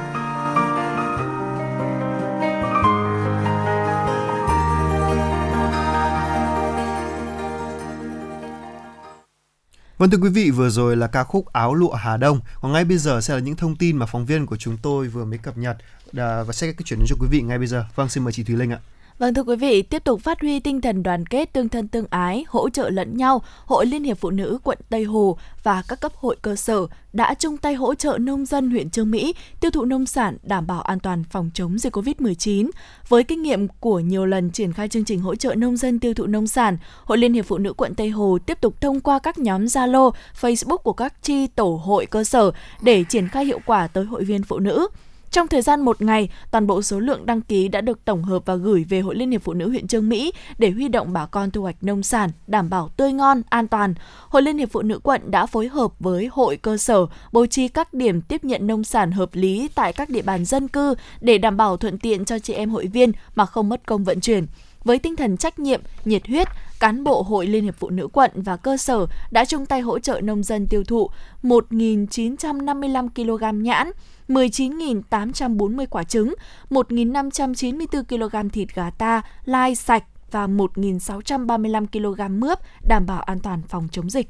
Vâng thưa quý vị, vừa rồi là ca khúc Áo lụa Hà Đông. Còn ngay bây giờ sẽ là những thông tin mà phóng viên của chúng tôi vừa mới cập nhật và sẽ chuyển đến cho quý vị ngay bây giờ. Vâng, xin mời chị Thùy Linh ạ. Vâng thưa quý vị, tiếp tục phát huy tinh thần đoàn kết tương thân tương ái, hỗ trợ lẫn nhau, Hội Liên hiệp Phụ nữ quận Tây Hồ và các cấp hội cơ sở đã chung tay hỗ trợ nông dân huyện Trương Mỹ tiêu thụ nông sản đảm bảo an toàn phòng chống dịch Covid-19. Với kinh nghiệm của nhiều lần triển khai chương trình hỗ trợ nông dân tiêu thụ nông sản, Hội Liên hiệp Phụ nữ quận Tây Hồ tiếp tục thông qua các nhóm Zalo, Facebook của các chi tổ hội cơ sở để triển khai hiệu quả tới hội viên phụ nữ. Trong thời gian một ngày, toàn bộ số lượng đăng ký đã được tổng hợp và gửi về Hội Liên hiệp Phụ nữ huyện Trương Mỹ để huy động bà con thu hoạch nông sản, đảm bảo tươi ngon, an toàn. Hội Liên hiệp Phụ nữ quận đã phối hợp với hội cơ sở bố trí các điểm tiếp nhận nông sản hợp lý tại các địa bàn dân cư để đảm bảo thuận tiện cho chị em hội viên mà không mất công vận chuyển. Với tinh thần trách nhiệm, nhiệt huyết, cán bộ Hội Liên hiệp Phụ nữ quận và cơ sở đã chung tay hỗ trợ nông dân tiêu thụ 1.955 kg nhãn, 19.840 quả trứng, 1.594 kg thịt gà ta, lai sạch và 1.635 kg mướp đảm bảo an toàn phòng chống dịch.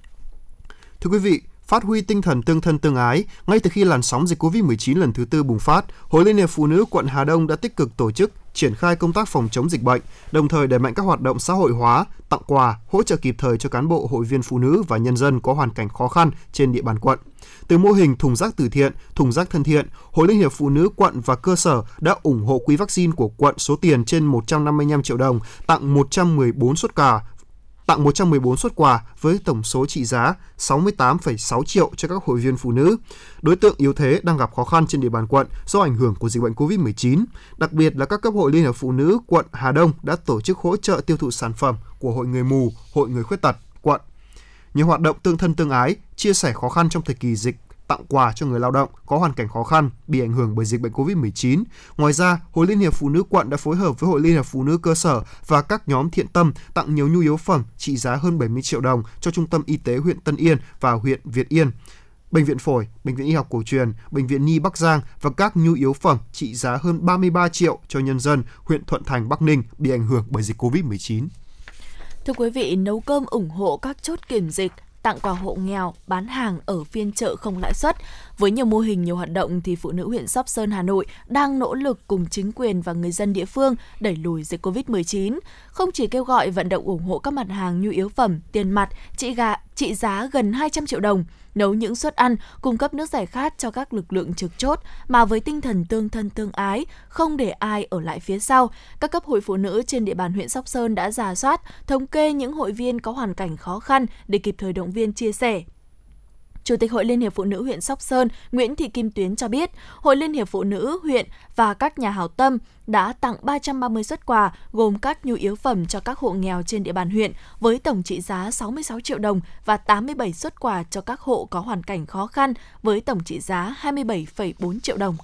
Thưa quý vị, phát huy tinh thần tương thân tương ái, ngay từ khi làn sóng dịch Covid-19 lần thứ tư bùng phát, Hội Liên hiệp Phụ nữ quận Hà Đông đã tích cực tổ chức triển khai công tác phòng chống dịch bệnh, đồng thời đẩy mạnh các hoạt động xã hội hóa, tặng quà, hỗ trợ kịp thời cho cán bộ hội viên phụ nữ và nhân dân có hoàn cảnh khó khăn trên địa bàn quận. Từ mô hình thùng rác từ thiện, thùng rác thân thiện, Hội Liên hiệp Phụ nữ quận và cơ sở đã ủng hộ quỹ vaccine của quận số tiền trên 155 triệu đồng, tặng 114 suất quà tặng 114 xuất quà với tổng số trị giá 68,6 triệu cho các hội viên phụ nữ. Đối tượng yếu thế đang gặp khó khăn trên địa bàn quận do ảnh hưởng của dịch bệnh COVID-19. Đặc biệt là các cấp hội Liên hiệp Phụ nữ quận Hà Đông đã tổ chức hỗ trợ tiêu thụ sản phẩm của Hội Người Mù, Hội Người Khuyết Tật. Nhiều hoạt động tương thân tương ái, chia sẻ khó khăn trong thời kỳ dịch tặng quà cho người lao động có hoàn cảnh khó khăn bị ảnh hưởng bởi dịch bệnh COVID-19. Ngoài ra, Hội Liên hiệp Phụ nữ quận đã phối hợp với Hội Liên hiệp Phụ nữ cơ sở và các nhóm thiện tâm tặng nhiều nhu yếu phẩm trị giá hơn 70 triệu đồng cho Trung tâm Y tế huyện Tân Yên và huyện Việt Yên. Bệnh viện Phổi, Bệnh viện Y học cổ truyền, Bệnh viện Nhi Bắc Giang và các nhu yếu phẩm trị giá hơn 33 triệu cho nhân dân huyện Thuận Thành, Bắc Ninh bị ảnh hưởng bởi dịch COVID-19. Thưa quý vị, nấu cơm ủng hộ các chốt kiểm dịch, tặng quà hộ nghèo, bán hàng ở phiên chợ không lãi suất. Với nhiều mô hình, nhiều hoạt động thì phụ nữ huyện Sóc Sơn, Hà Nội đang nỗ lực cùng chính quyền và người dân địa phương đẩy lùi dịch Covid-19. Không chỉ kêu gọi vận động ủng hộ các mặt hàng nhu yếu phẩm, tiền mặt, trị gà, trị giá gần 200 triệu đồng, nấu những suất ăn, cung cấp nước giải khát cho các lực lượng trực chốt mà với tinh thần tương thân tương ái, không để ai ở lại phía sau. Các cấp hội phụ nữ trên địa bàn huyện Sóc Sơn đã giả soát, thống kê những hội viên có hoàn cảnh khó khăn để kịp thời động viên chia sẻ, Chủ tịch Hội Liên hiệp Phụ nữ huyện Sóc Sơn Nguyễn Thị Kim Tuyến cho biết, Hội Liên hiệp Phụ nữ huyện và các nhà hảo tâm đã tặng 330 xuất quà gồm các nhu yếu phẩm cho các hộ nghèo trên địa bàn huyện với tổng trị giá 66 triệu đồng và 87 xuất quà cho các hộ có hoàn cảnh khó khăn với tổng trị giá 27,4 triệu đồng.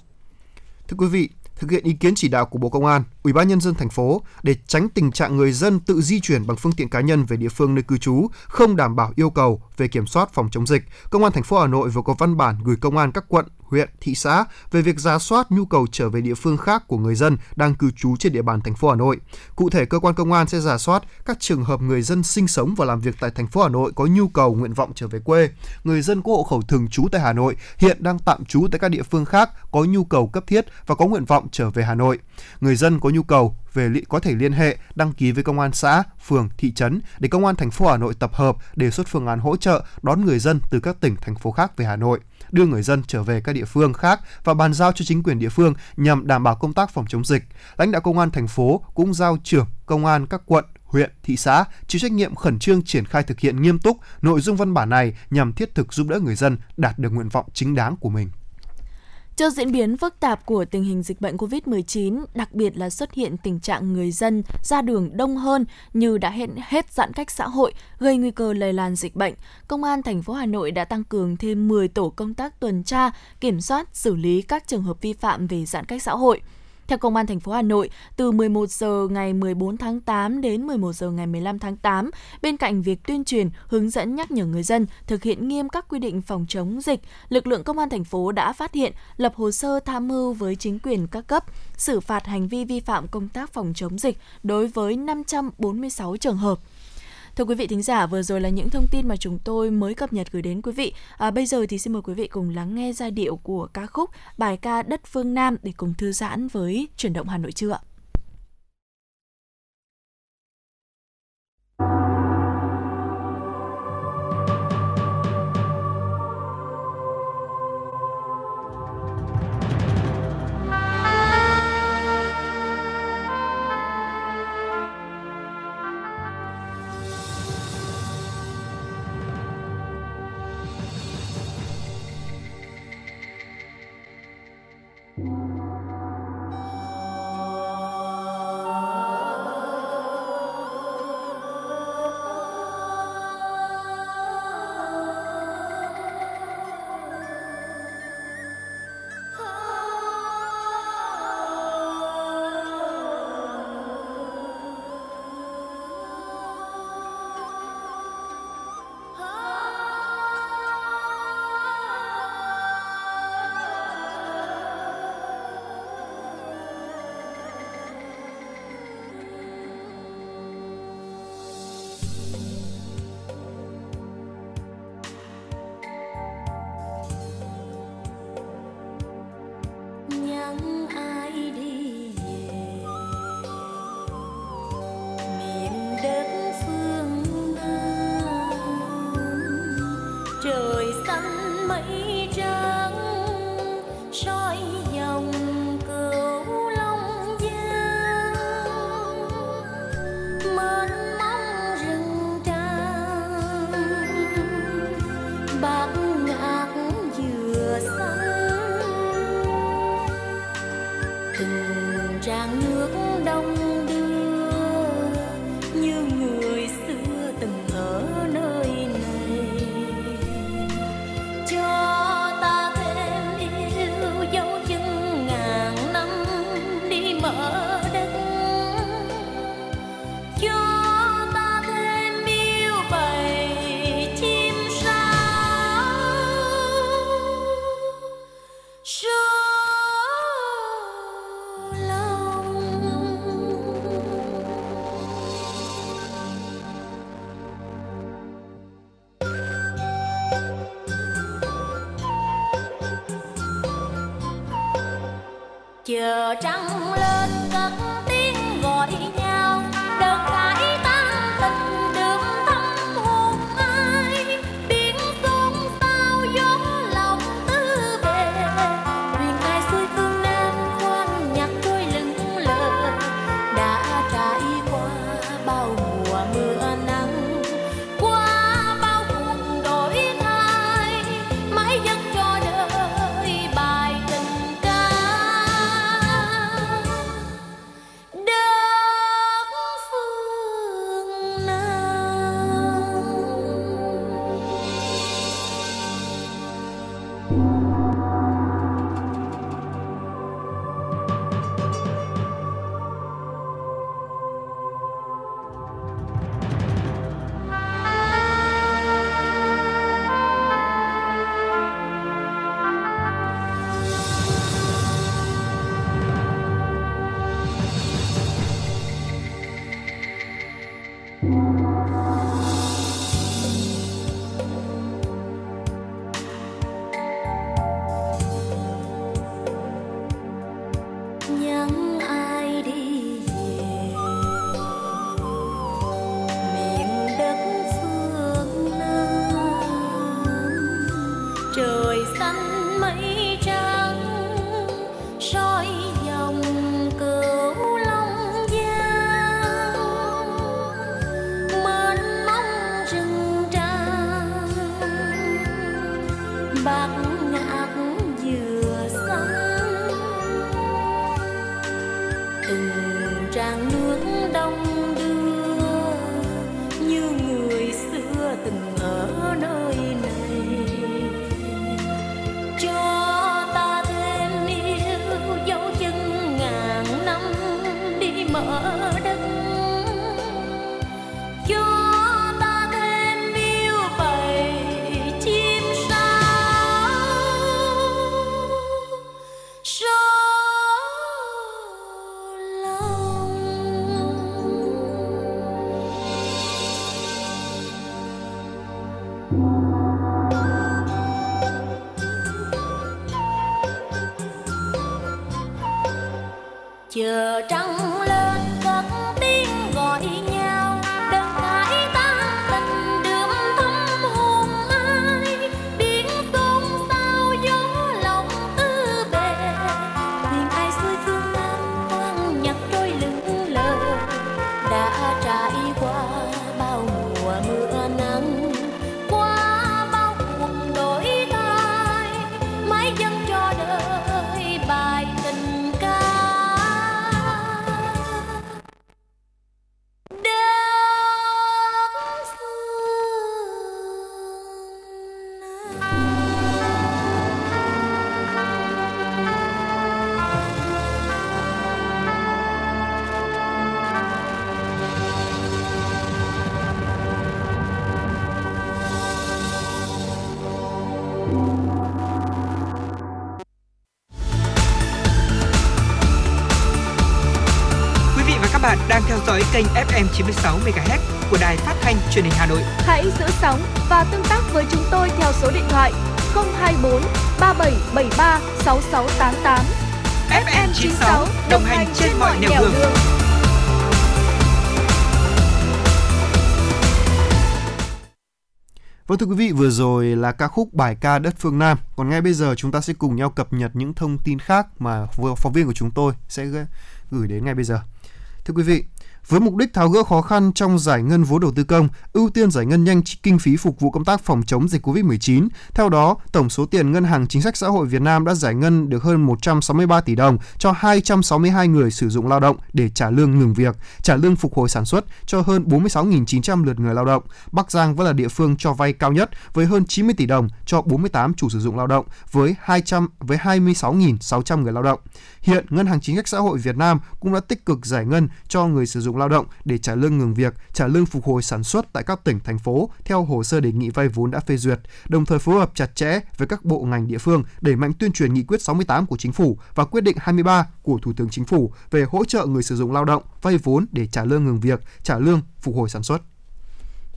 Thưa quý vị, thực hiện ý kiến chỉ đạo của Bộ Công an, Ủy ban nhân dân thành phố để tránh tình trạng người dân tự di chuyển bằng phương tiện cá nhân về địa phương nơi cư trú không đảm bảo yêu cầu về kiểm soát phòng chống dịch. Công an thành phố Hà Nội vừa có văn bản gửi công an các quận, huyện, thị xã về việc ra soát nhu cầu trở về địa phương khác của người dân đang cư trú trên địa bàn thành phố Hà Nội. Cụ thể, cơ quan công an sẽ ra soát các trường hợp người dân sinh sống và làm việc tại thành phố Hà Nội có nhu cầu nguyện vọng trở về quê, người dân có hộ khẩu thường trú tại Hà Nội hiện đang tạm trú tại các địa phương khác có nhu cầu cấp thiết và có nguyện vọng trở về Hà Nội. Người dân có nhu cầu về có thể liên hệ đăng ký với công an xã, phường, thị trấn để công an thành phố Hà Nội tập hợp đề xuất phương án hỗ trợ đón người dân từ các tỉnh thành phố khác về Hà Nội đưa người dân trở về các địa phương khác và bàn giao cho chính quyền địa phương nhằm đảm bảo công tác phòng chống dịch. Lãnh đạo công an thành phố cũng giao trưởng công an các quận, huyện, thị xã chịu trách nhiệm khẩn trương triển khai thực hiện nghiêm túc nội dung văn bản này nhằm thiết thực giúp đỡ người dân đạt được nguyện vọng chính đáng của mình. Trước diễn biến phức tạp của tình hình dịch bệnh COVID-19, đặc biệt là xuất hiện tình trạng người dân ra đường đông hơn như đã hết, hết giãn cách xã hội, gây nguy cơ lây lan dịch bệnh, Công an thành phố Hà Nội đã tăng cường thêm 10 tổ công tác tuần tra, kiểm soát, xử lý các trường hợp vi phạm về giãn cách xã hội. Theo Công an thành phố Hà Nội, từ 11 giờ ngày 14 tháng 8 đến 11 giờ ngày 15 tháng 8, bên cạnh việc tuyên truyền, hướng dẫn nhắc nhở người dân thực hiện nghiêm các quy định phòng chống dịch, lực lượng công an thành phố đã phát hiện, lập hồ sơ tham mưu với chính quyền các cấp, xử phạt hành vi vi phạm công tác phòng chống dịch đối với 546 trường hợp. Thưa quý vị thính giả, vừa rồi là những thông tin mà chúng tôi mới cập nhật gửi đến quý vị. À, bây giờ thì xin mời quý vị cùng lắng nghe giai điệu của ca khúc bài ca Đất Phương Nam để cùng thư giãn với chuyển động Hà Nội trưa ạ. Chờ trăng chờ trắng. FM 96 MHz của đài phát thanh truyền hình Hà Nội. Hãy giữ sóng và tương tác với chúng tôi theo số điện thoại 024 3773 6688. FM 96 đồng hành trên mọi nẻo đường. Vâng thưa quý vị, vừa rồi là ca khúc bài ca đất phương Nam. Còn ngay bây giờ chúng ta sẽ cùng nhau cập nhật những thông tin khác mà phóng viên của chúng tôi sẽ gửi- gửi đến ngay bây giờ. Thưa quý vị, với mục đích tháo gỡ khó khăn trong giải ngân vốn đầu tư công, ưu tiên giải ngân nhanh kinh phí phục vụ công tác phòng chống dịch Covid-19. Theo đó, tổng số tiền Ngân hàng Chính sách Xã hội Việt Nam đã giải ngân được hơn 163 tỷ đồng cho 262 người sử dụng lao động để trả lương ngừng việc, trả lương phục hồi sản xuất cho hơn 46.900 lượt người lao động. Bắc Giang vẫn là địa phương cho vay cao nhất với hơn 90 tỷ đồng cho 48 chủ sử dụng lao động với 200 với 26.600 người lao động. Hiện Ngân hàng Chính sách Xã hội Việt Nam cũng đã tích cực giải ngân cho người sử dụng lao động để trả lương ngừng việc, trả lương phục hồi sản xuất tại các tỉnh, thành phố theo hồ sơ đề nghị vay vốn đã phê duyệt, đồng thời phối hợp chặt chẽ với các bộ ngành địa phương đẩy mạnh tuyên truyền nghị quyết 68 của Chính phủ và quyết định 23 của Thủ tướng Chính phủ về hỗ trợ người sử dụng lao động vay vốn để trả lương ngừng việc, trả lương phục hồi sản xuất.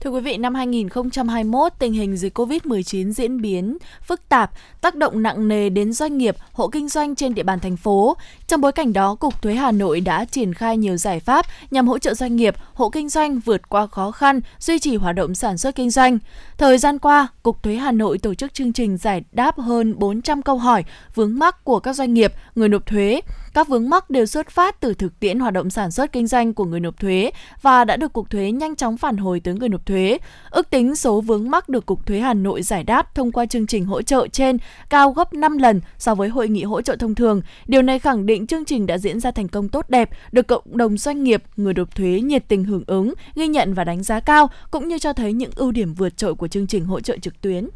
Thưa quý vị, năm 2021, tình hình dịch COVID-19 diễn biến phức tạp, tác động nặng nề đến doanh nghiệp, hộ kinh doanh trên địa bàn thành phố. Trong bối cảnh đó, Cục Thuế Hà Nội đã triển khai nhiều giải pháp nhằm hỗ trợ doanh nghiệp, hộ kinh doanh vượt qua khó khăn, duy trì hoạt động sản xuất kinh doanh. Thời gian qua, Cục Thuế Hà Nội tổ chức chương trình giải đáp hơn 400 câu hỏi vướng mắc của các doanh nghiệp, người nộp thuế. Các vướng mắc đều xuất phát từ thực tiễn hoạt động sản xuất kinh doanh của người nộp thuế và đã được Cục Thuế nhanh chóng phản hồi tới người nộp thuế. Ước tính số vướng mắc được Cục Thuế Hà Nội giải đáp thông qua chương trình hỗ trợ trên cao gấp 5 lần so với hội nghị hỗ trợ thông thường. Điều này khẳng định chương trình đã diễn ra thành công tốt đẹp, được cộng đồng doanh nghiệp, người nộp thuế nhiệt tình hưởng ứng, ghi nhận và đánh giá cao, cũng như cho thấy những ưu điểm vượt trội của chương trình hỗ trợ trực tuyến.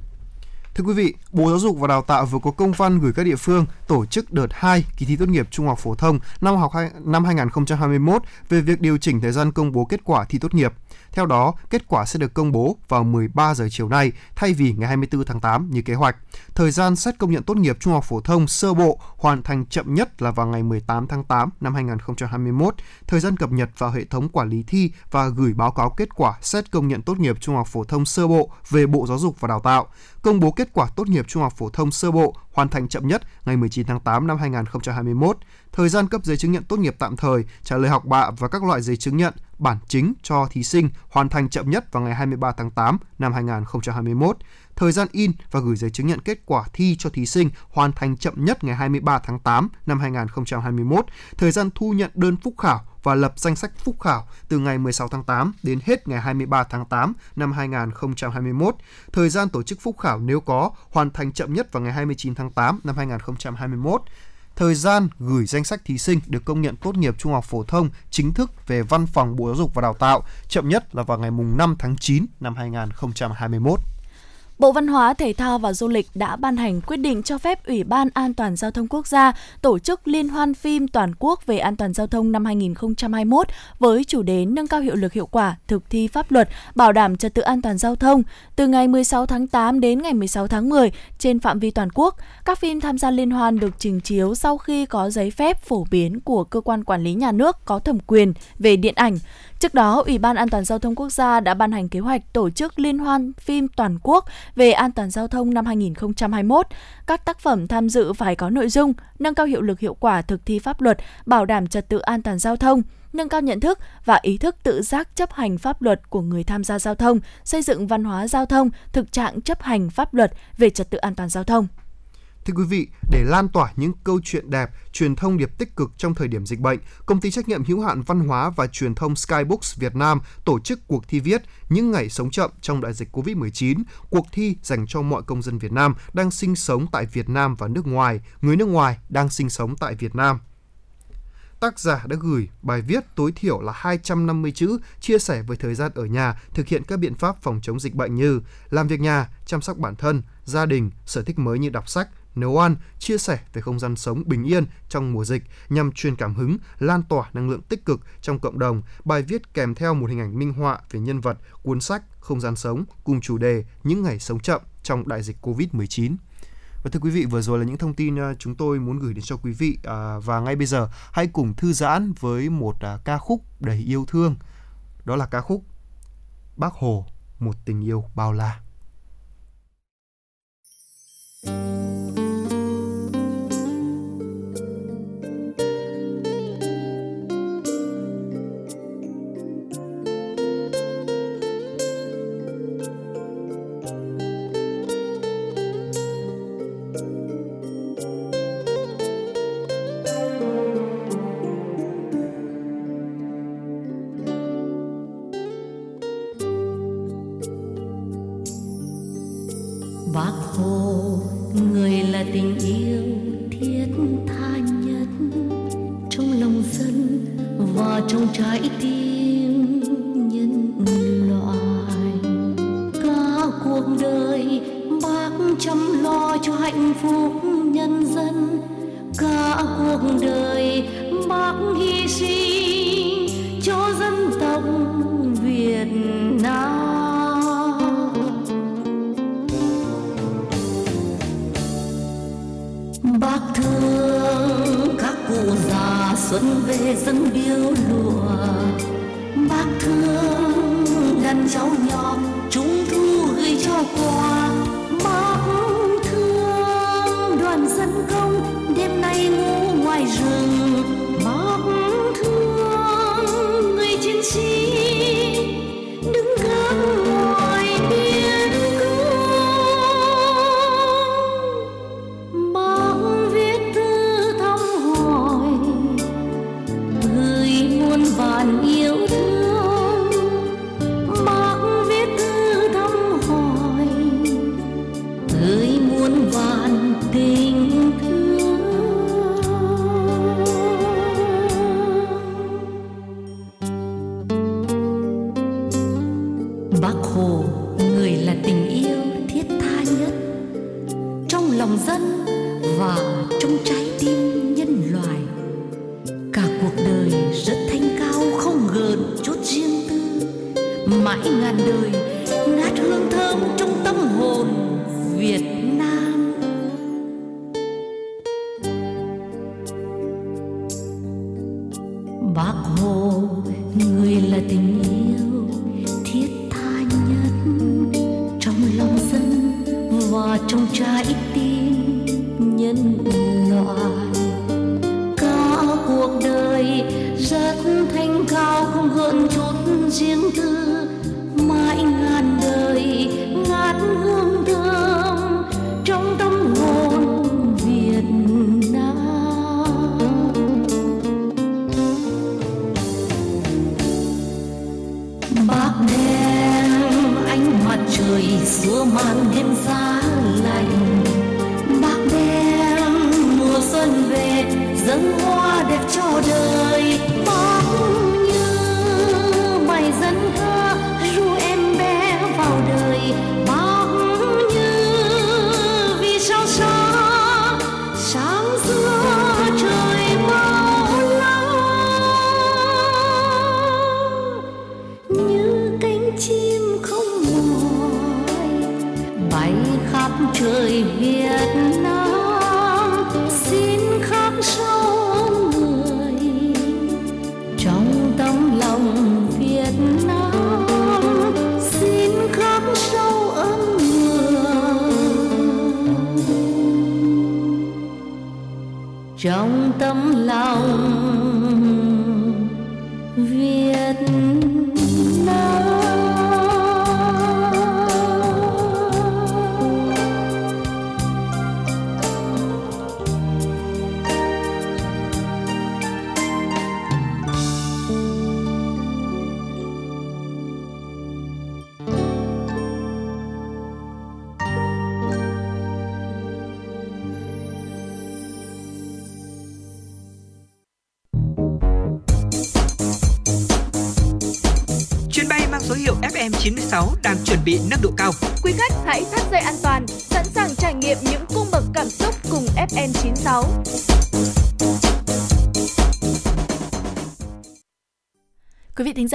Thưa quý vị, Bộ Giáo dục và Đào tạo vừa có công văn gửi các địa phương tổ chức đợt 2 kỳ thi tốt nghiệp trung học phổ thông năm học năm 2021 về việc điều chỉnh thời gian công bố kết quả thi tốt nghiệp. Theo đó, kết quả sẽ được công bố vào 13 giờ chiều nay thay vì ngày 24 tháng 8 như kế hoạch. Thời gian xét công nhận tốt nghiệp trung học phổ thông sơ bộ hoàn thành chậm nhất là vào ngày 18 tháng 8 năm 2021. Thời gian cập nhật vào hệ thống quản lý thi và gửi báo cáo kết quả xét công nhận tốt nghiệp trung học phổ thông sơ bộ về Bộ Giáo dục và Đào tạo. Công bố kết quả tốt nghiệp trung học phổ thông sơ bộ hoàn thành chậm nhất ngày 19 tháng 8 năm 2021 thời gian cấp giấy chứng nhận tốt nghiệp tạm thời, trả lời học bạ và các loại giấy chứng nhận bản chính cho thí sinh hoàn thành chậm nhất vào ngày 23 tháng 8 năm 2021. Thời gian in và gửi giấy chứng nhận kết quả thi cho thí sinh hoàn thành chậm nhất ngày 23 tháng 8 năm 2021. Thời gian thu nhận đơn phúc khảo và lập danh sách phúc khảo từ ngày 16 tháng 8 đến hết ngày 23 tháng 8 năm 2021. Thời gian tổ chức phúc khảo nếu có hoàn thành chậm nhất vào ngày 29 tháng 8 năm 2021 thời gian gửi danh sách thí sinh được công nhận tốt nghiệp trung học phổ thông chính thức về văn phòng Bộ Giáo dục và Đào tạo, chậm nhất là vào ngày 5 tháng 9 năm 2021. Bộ Văn hóa, Thể thao và Du lịch đã ban hành quyết định cho phép Ủy ban An toàn Giao thông Quốc gia tổ chức liên hoan phim toàn quốc về an toàn giao thông năm 2021 với chủ đề nâng cao hiệu lực hiệu quả thực thi pháp luật, bảo đảm trật tự an toàn giao thông từ ngày 16 tháng 8 đến ngày 16 tháng 10 trên phạm vi toàn quốc. Các phim tham gia liên hoan được trình chiếu sau khi có giấy phép phổ biến của cơ quan quản lý nhà nước có thẩm quyền về điện ảnh. Trước đó, Ủy ban An toàn Giao thông Quốc gia đã ban hành kế hoạch tổ chức liên hoan phim toàn quốc về an toàn giao thông năm 2021. Các tác phẩm tham dự phải có nội dung nâng cao hiệu lực hiệu quả thực thi pháp luật, bảo đảm trật tự an toàn giao thông, nâng cao nhận thức và ý thức tự giác chấp hành pháp luật của người tham gia giao thông, xây dựng văn hóa giao thông, thực trạng chấp hành pháp luật về trật tự an toàn giao thông. Thưa quý vị, để lan tỏa những câu chuyện đẹp, truyền thông điệp tích cực trong thời điểm dịch bệnh, công ty trách nhiệm hữu hạn văn hóa và truyền thông Skybooks Việt Nam tổ chức cuộc thi viết Những ngày sống chậm trong đại dịch Covid-19. Cuộc thi dành cho mọi công dân Việt Nam đang sinh sống tại Việt Nam và nước ngoài, người nước ngoài đang sinh sống tại Việt Nam tác giả đã gửi bài viết tối thiểu là 250 chữ chia sẻ về thời gian ở nhà thực hiện các biện pháp phòng chống dịch bệnh như làm việc nhà, chăm sóc bản thân, gia đình, sở thích mới như đọc sách, nấu ăn, chia sẻ về không gian sống bình yên trong mùa dịch nhằm truyền cảm hứng, lan tỏa năng lượng tích cực trong cộng đồng. Bài viết kèm theo một hình ảnh minh họa về nhân vật, cuốn sách, không gian sống cùng chủ đề những ngày sống chậm trong đại dịch Covid-19. Và thưa quý vị, vừa rồi là những thông tin à, chúng tôi muốn gửi đến cho quý vị à, và ngay bây giờ hãy cùng thư giãn với một à, ca khúc đầy yêu thương. Đó là ca khúc Bác Hồ, một tình yêu bao la. Thank you bác thương các cụ già xuân về dân điêu lụa bác thương đàn cháu nhỏ trung thu gửi cho quà. Bác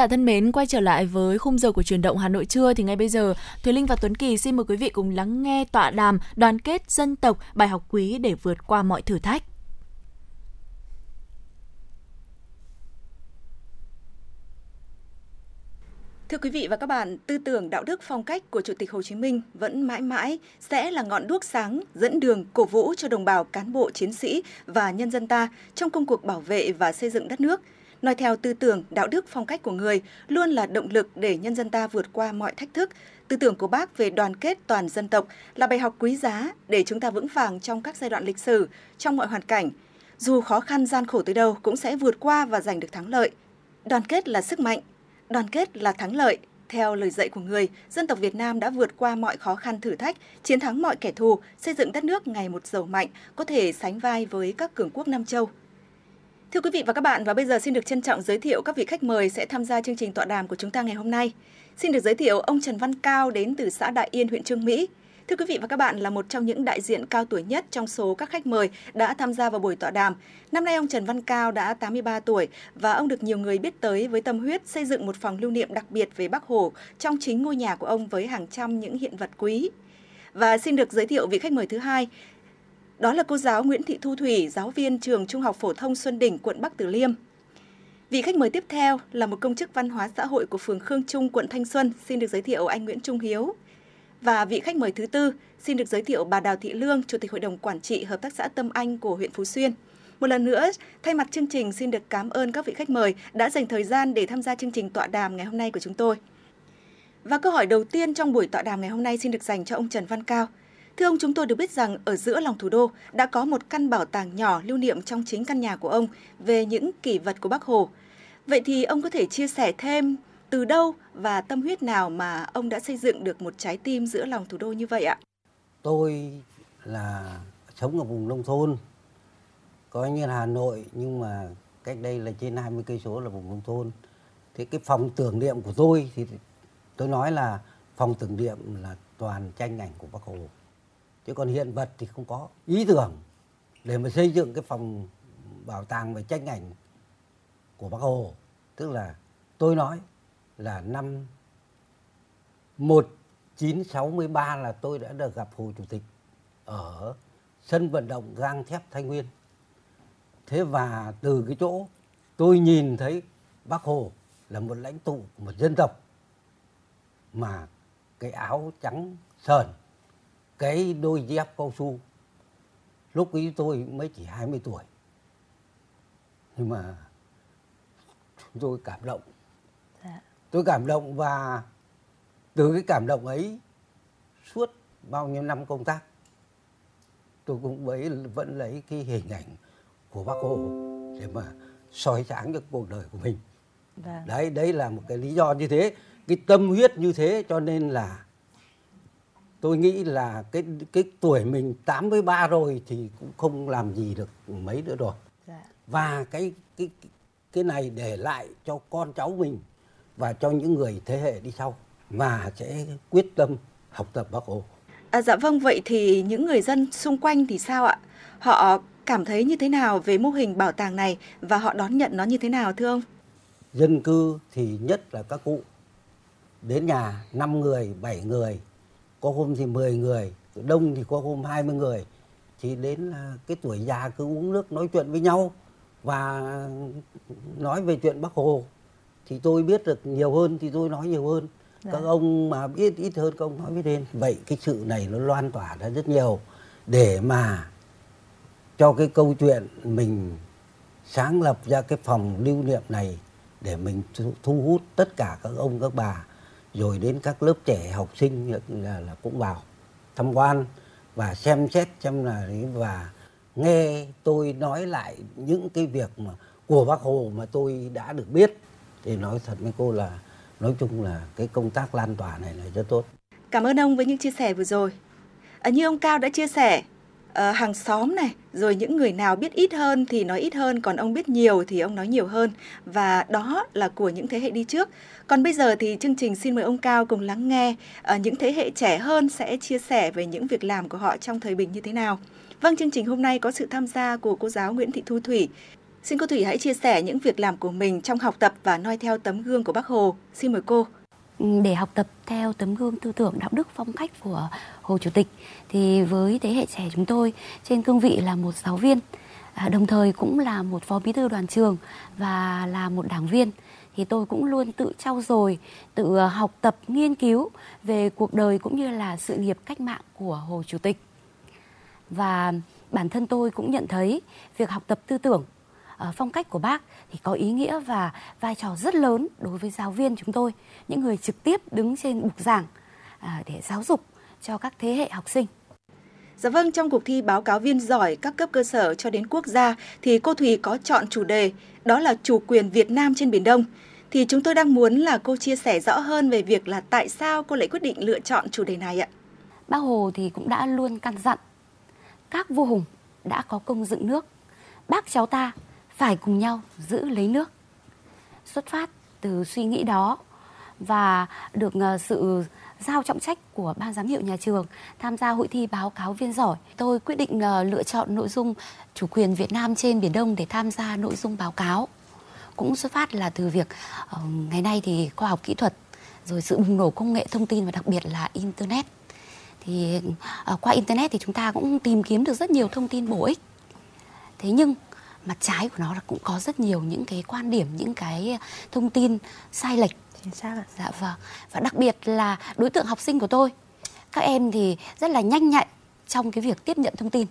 giả thân mến, quay trở lại với khung giờ của truyền động Hà Nội trưa thì ngay bây giờ, Thùy Linh và Tuấn Kỳ xin mời quý vị cùng lắng nghe tọa đàm đoàn kết dân tộc, bài học quý để vượt qua mọi thử thách. Thưa quý vị và các bạn, tư tưởng đạo đức phong cách của Chủ tịch Hồ Chí Minh vẫn mãi mãi sẽ là ngọn đuốc sáng dẫn đường cổ vũ cho đồng bào cán bộ chiến sĩ và nhân dân ta trong công cuộc bảo vệ và xây dựng đất nước. Nói theo tư tưởng đạo đức phong cách của người luôn là động lực để nhân dân ta vượt qua mọi thách thức. Tư tưởng của bác về đoàn kết toàn dân tộc là bài học quý giá để chúng ta vững vàng trong các giai đoạn lịch sử, trong mọi hoàn cảnh. Dù khó khăn gian khổ tới đâu cũng sẽ vượt qua và giành được thắng lợi. Đoàn kết là sức mạnh, đoàn kết là thắng lợi. Theo lời dạy của người, dân tộc Việt Nam đã vượt qua mọi khó khăn thử thách, chiến thắng mọi kẻ thù, xây dựng đất nước ngày một giàu mạnh, có thể sánh vai với các cường quốc Nam Châu. Thưa quý vị và các bạn, và bây giờ xin được trân trọng giới thiệu các vị khách mời sẽ tham gia chương trình tọa đàm của chúng ta ngày hôm nay. Xin được giới thiệu ông Trần Văn Cao đến từ xã Đại Yên, huyện Trương Mỹ. Thưa quý vị và các bạn là một trong những đại diện cao tuổi nhất trong số các khách mời đã tham gia vào buổi tọa đàm. Năm nay ông Trần Văn Cao đã 83 tuổi và ông được nhiều người biết tới với tâm huyết xây dựng một phòng lưu niệm đặc biệt về Bác Hồ trong chính ngôi nhà của ông với hàng trăm những hiện vật quý. Và xin được giới thiệu vị khách mời thứ hai, đó là cô giáo Nguyễn Thị Thu Thủy, giáo viên trường Trung học phổ thông Xuân Đỉnh, quận Bắc Từ Liêm. Vị khách mời tiếp theo là một công chức văn hóa xã hội của phường Khương Trung, quận Thanh Xuân, xin được giới thiệu anh Nguyễn Trung Hiếu. Và vị khách mời thứ tư xin được giới thiệu bà Đào Thị Lương, Chủ tịch Hội đồng Quản trị Hợp tác xã Tâm Anh của huyện Phú Xuyên. Một lần nữa, thay mặt chương trình xin được cảm ơn các vị khách mời đã dành thời gian để tham gia chương trình tọa đàm ngày hôm nay của chúng tôi. Và câu hỏi đầu tiên trong buổi tọa đàm ngày hôm nay xin được dành cho ông Trần Văn Cao. Thưa ông, chúng tôi được biết rằng ở giữa lòng thủ đô đã có một căn bảo tàng nhỏ lưu niệm trong chính căn nhà của ông về những kỷ vật của Bác Hồ. Vậy thì ông có thể chia sẻ thêm từ đâu và tâm huyết nào mà ông đã xây dựng được một trái tim giữa lòng thủ đô như vậy ạ? Tôi là sống ở vùng nông thôn, coi như là Hà Nội nhưng mà cách đây là trên 20 cây số là vùng nông thôn. Thế cái phòng tưởng niệm của tôi thì tôi nói là phòng tưởng niệm là toàn tranh ảnh của Bác Hồ. Chứ còn hiện vật thì không có. Ý tưởng để mà xây dựng cái phòng bảo tàng về tranh ảnh của Bác Hồ, tức là tôi nói là năm 1963 là tôi đã được gặp Hồ Chủ tịch ở sân vận động gang thép Thái Nguyên. Thế và từ cái chỗ tôi nhìn thấy Bác Hồ là một lãnh tụ của một dân tộc mà cái áo trắng sờn, cái đôi dép cao su. Lúc ấy tôi mới chỉ 20 tuổi. Nhưng mà tôi cảm động. Dạ. Tôi cảm động và từ cái cảm động ấy suốt bao nhiêu năm công tác tôi cũng ấy vẫn lấy cái hình ảnh của bác hồ để mà soi sáng cho cuộc đời của mình Vâng. đấy đấy là một cái lý do như thế cái tâm huyết như thế cho nên là tôi nghĩ là cái cái tuổi mình 83 rồi thì cũng không làm gì được mấy nữa rồi Dạ. và cái cái cái này để lại cho con cháu mình và cho những người thế hệ đi sau mà sẽ quyết tâm học tập bác hồ À, dạ vâng, vậy thì những người dân xung quanh thì sao ạ? Họ cảm thấy như thế nào về mô hình bảo tàng này và họ đón nhận nó như thế nào thưa ông? dân cư thì nhất là các cụ đến nhà 5 người, 7 người, có hôm thì 10 người, đông thì có hôm 20 người. Thì đến là cái tuổi già cứ uống nước nói chuyện với nhau và nói về chuyện Bác Hồ thì tôi biết được nhiều hơn thì tôi nói nhiều hơn. Dạ. Các ông mà biết ít hơn các ông nói biết lên. Vậy cái sự này nó loan tỏa ra rất nhiều để mà cho cái câu chuyện mình sáng lập ra cái phòng lưu niệm này để mình thu hút tất cả các ông các bà rồi đến các lớp trẻ học sinh là, là cũng vào tham quan và xem xét xem là và nghe tôi nói lại những cái việc mà của bác hồ mà tôi đã được biết thì nói thật với cô là nói chung là cái công tác lan tỏa này là rất tốt Cảm ơn ông với những chia sẻ vừa rồi. À, như ông Cao đã chia sẻ, Ờ, hàng xóm này, rồi những người nào biết ít hơn thì nói ít hơn, còn ông biết nhiều thì ông nói nhiều hơn. Và đó là của những thế hệ đi trước. Còn bây giờ thì chương trình xin mời ông Cao cùng lắng nghe uh, những thế hệ trẻ hơn sẽ chia sẻ về những việc làm của họ trong thời bình như thế nào. Vâng, chương trình hôm nay có sự tham gia của cô giáo Nguyễn Thị Thu Thủy. Xin cô Thủy hãy chia sẻ những việc làm của mình trong học tập và noi theo tấm gương của Bác Hồ. Xin mời cô. Ừ, để học tập theo tấm gương tư tưởng đạo đức phong cách của Hồ Chủ tịch thì với thế hệ trẻ chúng tôi trên cương vị là một giáo viên à, đồng thời cũng là một phó bí thư đoàn trường và là một đảng viên thì tôi cũng luôn tự trau dồi, tự học tập, nghiên cứu về cuộc đời cũng như là sự nghiệp cách mạng của Hồ Chủ tịch. Và bản thân tôi cũng nhận thấy việc học tập tư tưởng phong cách của bác thì có ý nghĩa và vai trò rất lớn đối với giáo viên chúng tôi, những người trực tiếp đứng trên bục giảng à, để giáo dục cho các thế hệ học sinh. Dạ vâng, trong cuộc thi báo cáo viên giỏi các cấp cơ sở cho đến quốc gia thì cô Thùy có chọn chủ đề đó là chủ quyền Việt Nam trên Biển Đông. Thì chúng tôi đang muốn là cô chia sẻ rõ hơn về việc là tại sao cô lại quyết định lựa chọn chủ đề này ạ. Bác Hồ thì cũng đã luôn căn dặn các vua hùng đã có công dựng nước, bác cháu ta phải cùng nhau giữ lấy nước. Xuất phát từ suy nghĩ đó và được ờ, sự giao trọng trách của ban giám hiệu nhà trường, tham gia hội thi báo cáo viên giỏi. Tôi quyết định ờ, lựa chọn nội dung chủ quyền Việt Nam trên Biển Đông để tham gia nội dung báo cáo. Cũng xuất phát là từ việc ờ, ngày nay thì khoa học kỹ thuật, rồi sự bùng nổ công nghệ thông tin và đặc biệt là internet thì qua internet thì chúng ta cũng tìm kiếm được rất nhiều thông tin bổ ích thế nhưng mặt trái của nó là cũng có rất nhiều những cái quan điểm những cái thông tin sai lệch. Chính xác ạ. dạ vâng. Và đặc biệt là đối tượng học sinh của tôi các em thì rất là nhanh nhạy trong cái việc tiếp nhận thông tin.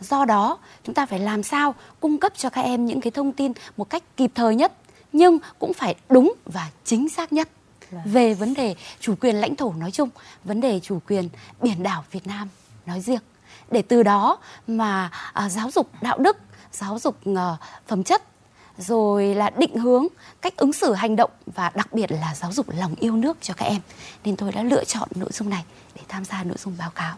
Do đó chúng ta phải làm sao cung cấp cho các em những cái thông tin một cách kịp thời nhất nhưng cũng phải đúng và chính xác nhất về vấn đề chủ quyền lãnh thổ nói chung vấn đề chủ quyền biển đảo Việt Nam nói riêng. Để từ đó mà à, giáo dục đạo đức giáo dục à, phẩm chất rồi là định hướng cách ứng xử hành động và đặc biệt là giáo dục lòng yêu nước cho các em nên tôi đã lựa chọn nội dung này để tham gia nội dung báo cáo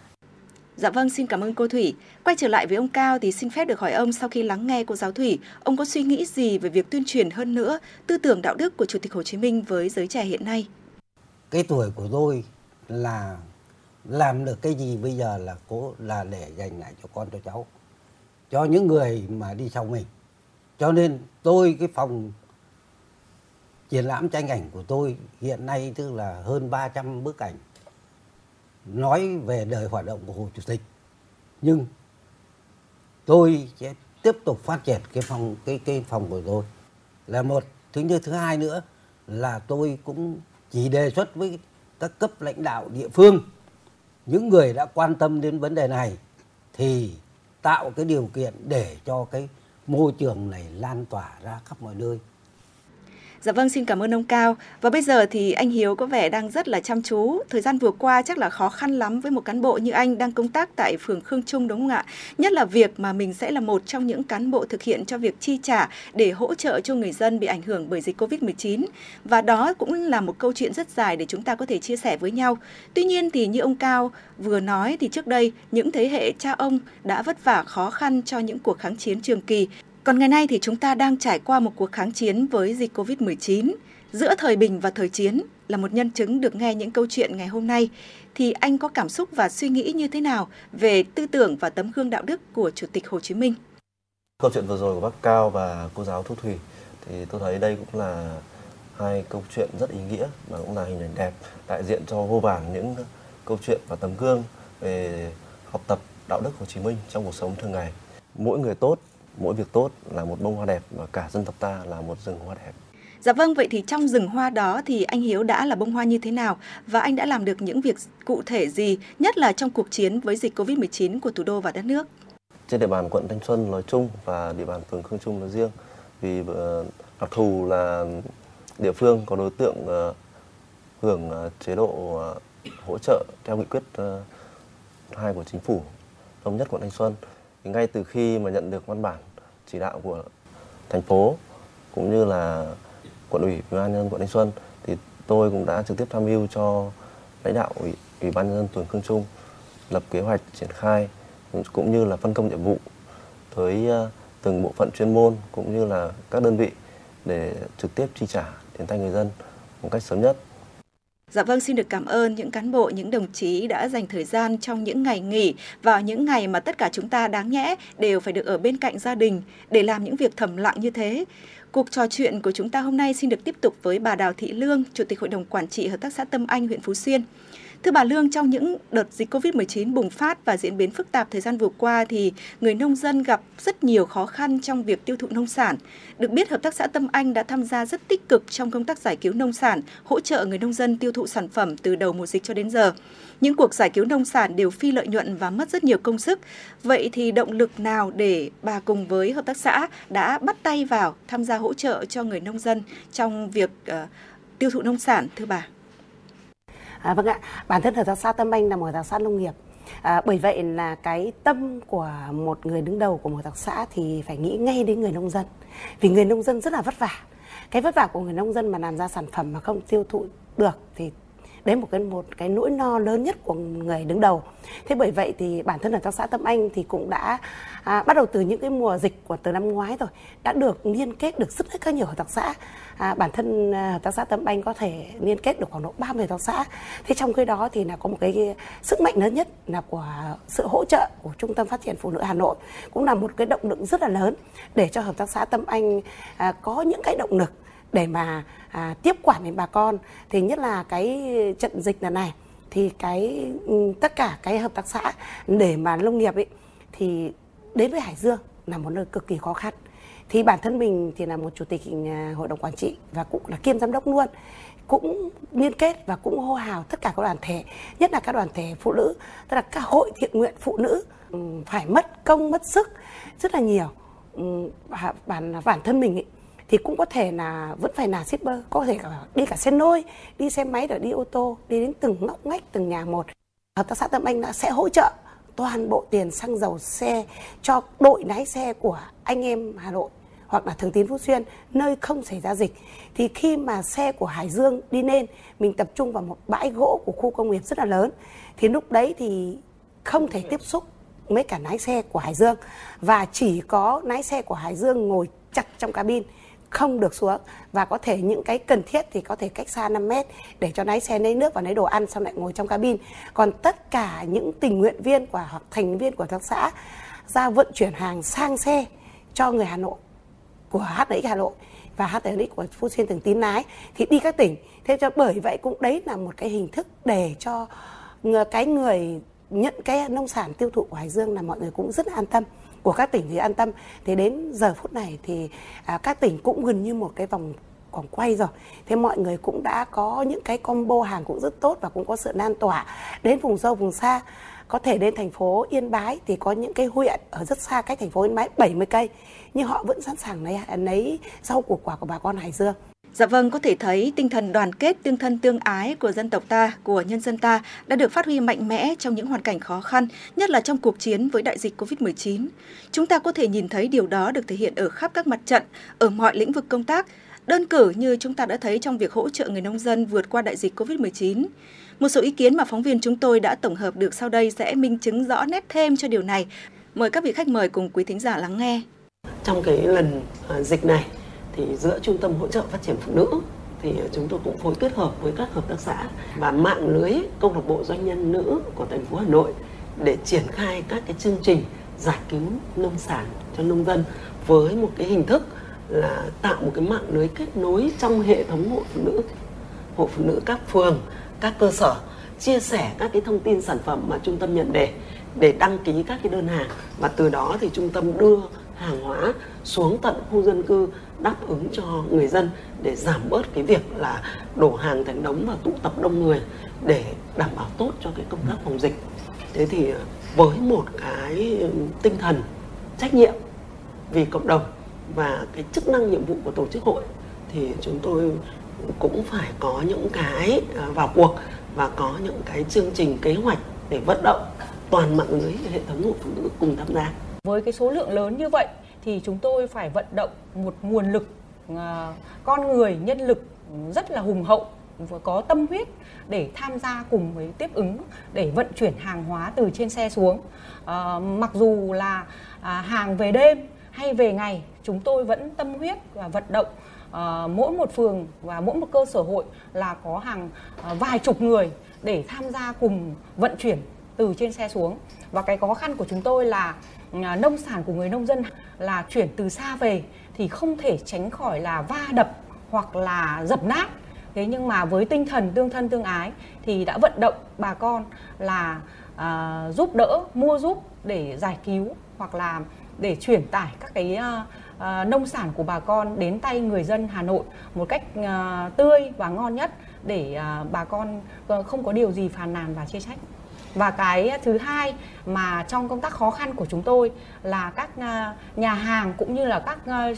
Dạ vâng, xin cảm ơn cô Thủy. Quay trở lại với ông Cao thì xin phép được hỏi ông sau khi lắng nghe cô giáo Thủy, ông có suy nghĩ gì về việc tuyên truyền hơn nữa tư tưởng đạo đức của Chủ tịch Hồ Chí Minh với giới trẻ hiện nay? cái tuổi của tôi là làm được cái gì bây giờ là cố là để dành lại cho con cho cháu cho những người mà đi sau mình cho nên tôi, cái phòng triển lãm tranh ảnh của tôi hiện nay tức là hơn 300 bức ảnh nói về đời hoạt động của Hồ Chủ tịch. Nhưng tôi sẽ tiếp tục phát triển cái phòng, cái cái phòng của tôi là một, thứ như thứ hai nữa là tôi cũng chỉ đề xuất với các cấp lãnh đạo địa phương, những người đã quan tâm đến vấn đề này thì tạo cái điều kiện để cho cái môi trường này lan tỏa ra khắp mọi nơi. Dạ vâng, xin cảm ơn ông Cao. Và bây giờ thì anh Hiếu có vẻ đang rất là chăm chú. Thời gian vừa qua chắc là khó khăn lắm với một cán bộ như anh đang công tác tại phường Khương Trung đúng không ạ? Nhất là việc mà mình sẽ là một trong những cán bộ thực hiện cho việc chi trả để hỗ trợ cho người dân bị ảnh hưởng bởi dịch Covid-19. Và đó cũng là một câu chuyện rất dài để chúng ta có thể chia sẻ với nhau. Tuy nhiên thì như ông Cao vừa nói thì trước đây những thế hệ cha ông đã vất vả khó khăn cho những cuộc kháng chiến trường kỳ còn ngày nay thì chúng ta đang trải qua một cuộc kháng chiến với dịch Covid-19. Giữa thời bình và thời chiến, là một nhân chứng được nghe những câu chuyện ngày hôm nay, thì anh có cảm xúc và suy nghĩ như thế nào về tư tưởng và tấm gương đạo đức của Chủ tịch Hồ Chí Minh? Câu chuyện vừa rồi của bác Cao và cô giáo Thu Thủy, thì tôi thấy đây cũng là hai câu chuyện rất ý nghĩa và cũng là hình ảnh đẹp đại diện cho vô vàn những câu chuyện và tấm gương về học tập đạo đức Hồ Chí Minh trong cuộc sống thường ngày. Mỗi người tốt mỗi việc tốt là một bông hoa đẹp và cả dân tộc ta là một rừng hoa đẹp. Dạ vâng, vậy thì trong rừng hoa đó thì anh Hiếu đã là bông hoa như thế nào và anh đã làm được những việc cụ thể gì, nhất là trong cuộc chiến với dịch Covid-19 của thủ đô và đất nước? Trên địa bàn quận Thanh Xuân nói chung và địa bàn phường Khương Trung nói riêng, vì ờ, đặc thù là địa phương có đối tượng ờ, hưởng ờ, chế độ hỗ trợ theo nghị quyết hai của chính phủ thống nhất quận Thanh Xuân thì ngay từ khi mà nhận được văn bản chỉ đạo của thành phố cũng như là quận ủy ủy ban nhân dân quận Thanh Xuân thì tôi cũng đã trực tiếp tham mưu cho lãnh đạo ủy, ủy ban nhân dân phường Khương Trung lập kế hoạch triển khai cũng như là phân công nhiệm vụ tới ờ, từng bộ phận chuyên môn cũng như là các đơn vị để trực tiếp chi trả đến tay người dân một cách sớm nhất. Dạ vâng, xin được cảm ơn những cán bộ, những đồng chí đã dành thời gian trong những ngày nghỉ vào những ngày mà tất cả chúng ta đáng nhẽ đều phải được ở bên cạnh gia đình để làm những việc thầm lặng như thế. Cuộc trò chuyện của chúng ta hôm nay xin được tiếp tục với bà Đào Thị Lương, Chủ tịch Hội đồng Quản trị Hợp tác xã Tâm Anh, huyện Phú Xuyên. Thưa bà Lương, trong những đợt dịch Covid-19 bùng phát và diễn biến phức tạp thời gian vừa qua thì người nông dân gặp rất nhiều khó khăn trong việc tiêu thụ nông sản. Được biết, Hợp tác xã Tâm Anh đã tham gia rất tích cực trong công tác giải cứu nông sản, hỗ trợ người nông dân tiêu thụ sản phẩm từ đầu mùa dịch cho đến giờ. Những cuộc giải cứu nông sản đều phi lợi nhuận và mất rất nhiều công sức. Vậy thì động lực nào để bà cùng với hợp tác xã đã bắt tay vào tham gia hỗ trợ cho người nông dân trong việc uh, tiêu thụ nông sản thưa bà? À, vâng ạ, bản thân hợp tác xã Tâm Anh là một hợp tác xã nông nghiệp. À, bởi vậy là cái tâm của một người đứng đầu của một hợp tác xã thì phải nghĩ ngay đến người nông dân. Vì người nông dân rất là vất vả. Cái vất vả của người nông dân mà làm ra sản phẩm mà không tiêu thụ được thì đấy một cái một cái nỗi no lớn nhất của người đứng đầu. Thế bởi vậy thì bản thân hợp tác xã tâm anh thì cũng đã à, bắt đầu từ những cái mùa dịch của từ năm ngoái rồi đã được liên kết được rất rất nhiều hợp tác xã. À, bản thân à, hợp tác xã tâm anh có thể liên kết được khoảng độ 30 hợp tác xã. Thế trong khi đó thì là có một cái sức mạnh lớn nhất là của sự hỗ trợ của trung tâm phát triển phụ nữ hà nội cũng là một cái động lực rất là lớn để cho hợp tác xã tâm anh à, có những cái động lực để mà à, tiếp quản đến bà con. Thì nhất là cái trận dịch lần này thì cái ừ, tất cả cái hợp tác xã để mà nông nghiệp ấy thì đến với Hải Dương là một nơi cực kỳ khó khăn. Thì bản thân mình thì là một chủ tịch ừ, hội đồng quản trị và cũng là kiêm giám đốc luôn. Cũng liên kết và cũng hô hào tất cả các đoàn thể nhất là các đoàn thể phụ nữ tức là các hội thiện nguyện phụ nữ ừ, phải mất công mất sức rất là nhiều. Bản bản thân mình ấy, thì cũng có thể là vẫn phải là shipper, có thể cả đi cả xe nôi, đi xe máy rồi đi ô tô, đi đến từng ngóc ngách, từng nhà một. Hợp tác xã tâm anh đã sẽ hỗ trợ toàn bộ tiền xăng dầu xe cho đội lái xe của anh em hà nội hoặc là thường tín phú xuyên nơi không xảy ra dịch. Thì khi mà xe của hải dương đi lên, mình tập trung vào một bãi gỗ của khu công nghiệp rất là lớn, thì lúc đấy thì không thể tiếp xúc với cả lái xe của hải dương. Và chỉ có lái xe của hải dương ngồi chặt trong cabin không được xuống. Và có thể những cái cần thiết thì có thể cách xa 5 mét để cho lái xe lấy nước và lấy đồ ăn xong lại ngồi trong cabin. Còn tất cả những tình nguyện viên của, hoặc thành viên của các xã ra vận chuyển hàng sang xe cho người Hà Nội, của HNX Hà Nội và HNX của Phú Xuyên, Thường Tín Lái, thì đi các tỉnh. Thế cho bởi vậy cũng đấy là một cái hình thức để cho cái người nhận cái nông sản tiêu thụ của Hải Dương là mọi người cũng rất an tâm của các tỉnh thì an tâm. Thì đến giờ phút này thì à, các tỉnh cũng gần như một cái vòng còn quay rồi. Thế mọi người cũng đã có những cái combo hàng cũng rất tốt và cũng có sự lan tỏa. Đến vùng sâu vùng xa có thể đến thành phố Yên Bái thì có những cái huyện ở rất xa cách thành phố Yên Bái 70 cây. Nhưng họ vẫn sẵn sàng lấy lấy rau củ quả của bà con Hải Dương. Dạ vâng, có thể thấy tinh thần đoàn kết, tương thân tương ái của dân tộc ta, của nhân dân ta đã được phát huy mạnh mẽ trong những hoàn cảnh khó khăn, nhất là trong cuộc chiến với đại dịch Covid-19. Chúng ta có thể nhìn thấy điều đó được thể hiện ở khắp các mặt trận, ở mọi lĩnh vực công tác, đơn cử như chúng ta đã thấy trong việc hỗ trợ người nông dân vượt qua đại dịch Covid-19. Một số ý kiến mà phóng viên chúng tôi đã tổng hợp được sau đây sẽ minh chứng rõ nét thêm cho điều này. Mời các vị khách mời cùng quý thính giả lắng nghe. Trong cái lần à, dịch này thì giữa Trung tâm hỗ trợ phát triển phụ nữ thì chúng tôi cũng phối kết hợp với các hợp tác xã và mạng lưới câu lạc bộ doanh nhân nữ của thành phố Hà Nội để triển khai các cái chương trình giải cứu nông sản cho nông dân với một cái hình thức là tạo một cái mạng lưới kết nối trong hệ thống hội phụ nữ, hội phụ nữ các phường, các cơ sở, chia sẻ các cái thông tin sản phẩm mà trung tâm nhận đề, để đăng ký các cái đơn hàng. Và từ đó thì trung tâm đưa hàng hóa xuống tận khu dân cư đáp ứng cho người dân để giảm bớt cái việc là đổ hàng thành đống và tụ tập đông người để đảm bảo tốt cho cái công tác phòng dịch thế thì với một cái tinh thần trách nhiệm vì cộng đồng và cái chức năng nhiệm vụ của tổ chức hội thì chúng tôi cũng phải có những cái à, vào cuộc và có những cái chương trình kế hoạch để vận động toàn mạng lưới hệ thống hội phụ nữ cùng tham gia. Với cái số lượng lớn như vậy thì chúng tôi phải vận động một nguồn lực à, con người, nhân lực rất là hùng hậu và có tâm huyết để tham gia cùng với tiếp ứng để vận chuyển hàng hóa từ trên xe xuống. À, mặc dù là à, hàng về đêm hay về ngày, chúng tôi vẫn tâm huyết và vận động à, mỗi một phường và mỗi một cơ sở hội là có hàng à, vài chục người để tham gia cùng vận chuyển từ trên xe xuống và cái khó khăn của chúng tôi là Ờ, nông sản của người nông dân là chuyển từ xa về thì không thể tránh khỏi là va đập hoặc là dập nát. Thế nhưng mà với tinh thần tương thân tương ái thì đã vận động bà con là uh, giúp đỡ mua giúp để giải cứu hoặc là để chuyển tải các cái uh, uh, nông sản của bà con đến tay người dân Hà Nội một cách uh, tươi và ngon nhất để uh, bà con không có điều gì phàn nàn và chê trách và cái thứ hai mà trong công tác khó khăn của chúng tôi là các à, nhà hàng cũng như là các à,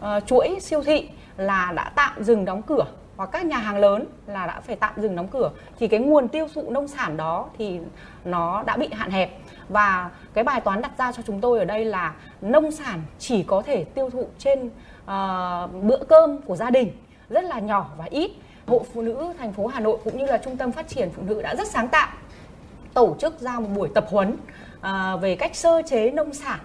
à, chuỗi siêu thị là đã tạm dừng đóng cửa hoặc các nhà hàng lớn là đã phải tạm dừng đóng cửa. Thì cái nguồn tiêu thụ nông sản đó thì nó đã bị hạn hẹp. Và cái bài toán đặt ra cho chúng tôi ở đây là nông sản chỉ có thể tiêu thụ trên uh, bữa cơm của gia đình rất là nhỏ và ít. Hội phụ nữ thành phố Hà Nội cũng như là trung tâm phát triển phụ nữ đã rất sáng tạo tổ chức ra một buổi tập huấn à, về cách sơ chế nông sản.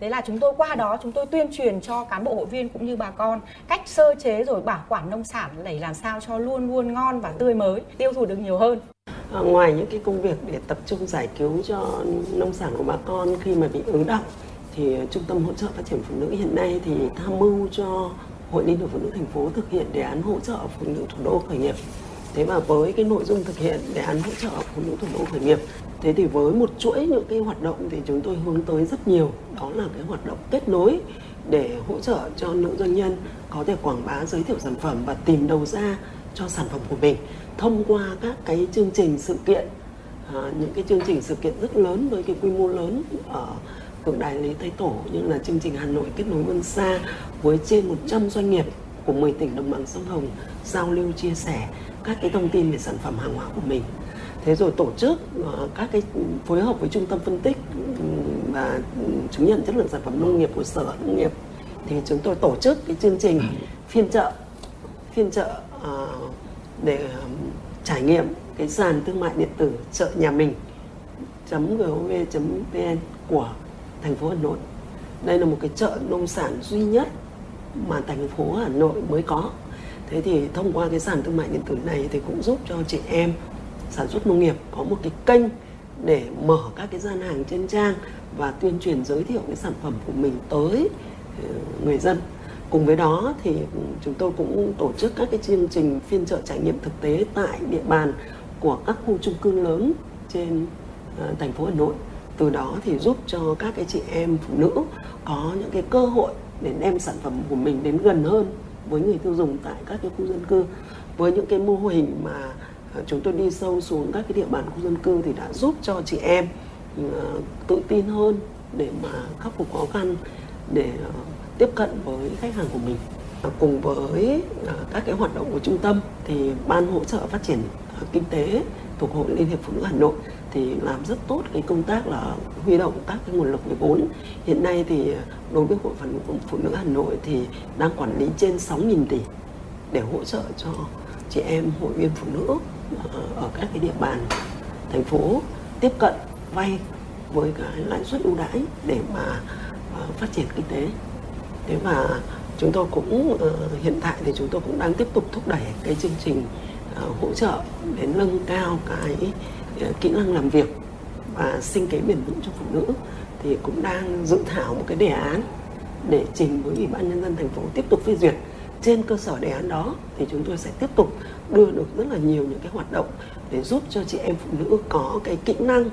Thế là chúng tôi qua đó chúng tôi tuyên truyền cho cán bộ hội viên cũng như bà con cách sơ chế rồi bảo quản nông sản để làm sao cho luôn luôn ngon và tươi mới tiêu thụ được nhiều hơn. À, ngoài những cái công việc để tập trung giải cứu cho nông sản của bà con khi mà bị ứ động thì trung tâm hỗ trợ phát triển phụ nữ hiện nay thì tham mưu cho hội liên hiệp phụ nữ thành phố thực hiện đề án hỗ trợ phụ nữ thủ đô khởi nghiệp thế và với cái nội dung thực hiện đề án hỗ trợ phụ nữ thủ đô khởi nghiệp thế thì với một chuỗi những cái hoạt động thì chúng tôi hướng tới rất nhiều. Đó là cái hoạt động kết nối để hỗ trợ cho nữ doanh nhân có thể quảng bá giới thiệu sản phẩm và tìm đầu ra cho sản phẩm của mình thông qua các cái chương trình sự kiện. À, những cái chương trình sự kiện rất lớn với cái quy mô lớn ở tượng đài lý tây tổ như là chương trình hà nội kết nối vươn xa với trên 100 doanh nghiệp của 10 tỉnh đồng bằng sông hồng giao lưu chia sẻ các cái thông tin về sản phẩm hàng hóa của mình. Thế rồi tổ chức ờ, các cái phối hợp với trung tâm phân tích và chứng nhận chất lượng sản phẩm nông nghiệp của sở nông nghiệp. Thì chúng tôi tổ chức cái chương trình phiên chợ phiên chợ ờ, để trải nghiệm cái sàn thương mại điện tử chợ nhà mình, gov.vn của thành phố Hà Nội. Đây là một cái chợ nông sản duy nhất mà thành phố Hà Nội mới có thế thì thông qua cái sàn thương mại điện tử này thì cũng giúp cho chị em sản xuất nông nghiệp có một cái kênh để mở các cái gian hàng trên trang và tuyên truyền giới thiệu cái sản phẩm của mình tới ờ, người dân. Cùng với đó thì chúng tôi cũng tổ chức các cái chương trình phiên chợ trải nghiệm thực tế tại địa bàn của các khu chung cư lớn trên ờ, thành phố Hà Nội. Từ đó thì giúp cho các cái chị em phụ nữ có những cái cơ hội để đem sản phẩm của mình đến gần hơn với người tiêu dùng tại các cái khu dân cư. Với những cái mô hình mà à, chúng tôi đi sâu xuống các cái địa bàn khu dân cư thì đã giúp cho chị em à, tự tin hơn để mà khắc phục khó khăn, để à, tiếp cận với khách hàng của mình. Cùng với các cái hoạt động của trung tâm thì ban hỗ trợ phát triển kinh tế thuộc hội liên hiệp phụ nữ hà nội thì làm rất tốt cái công tác là huy động các cái nguồn lực về vốn. Hiện nay thì đối với hội phần phụ nữ hà nội thì đang quản lý trên 6.000 tỷ để hỗ trợ cho chị em hội viên phụ nữ ờ, ở các cái địa bàn thành phố tiếp cận, vay với cái lãi suất ưu đãi để mà ờ, phát triển kinh tế. Thế và chúng tôi cũng ờ, hiện tại thì chúng tôi cũng đang tiếp tục thúc đẩy cái chương trình hỗ trợ để nâng cao cái kỹ năng làm việc và sinh kế bền vững cho phụ nữ thì cũng đang dự thảo một cái đề án để trình với ủy ban nhân dân thành phố tiếp tục phê duyệt. Trên cơ sở đề án đó thì chúng tôi sẽ tiếp tục đưa được rất là nhiều những cái hoạt động để giúp cho chị em phụ nữ có cái kỹ năng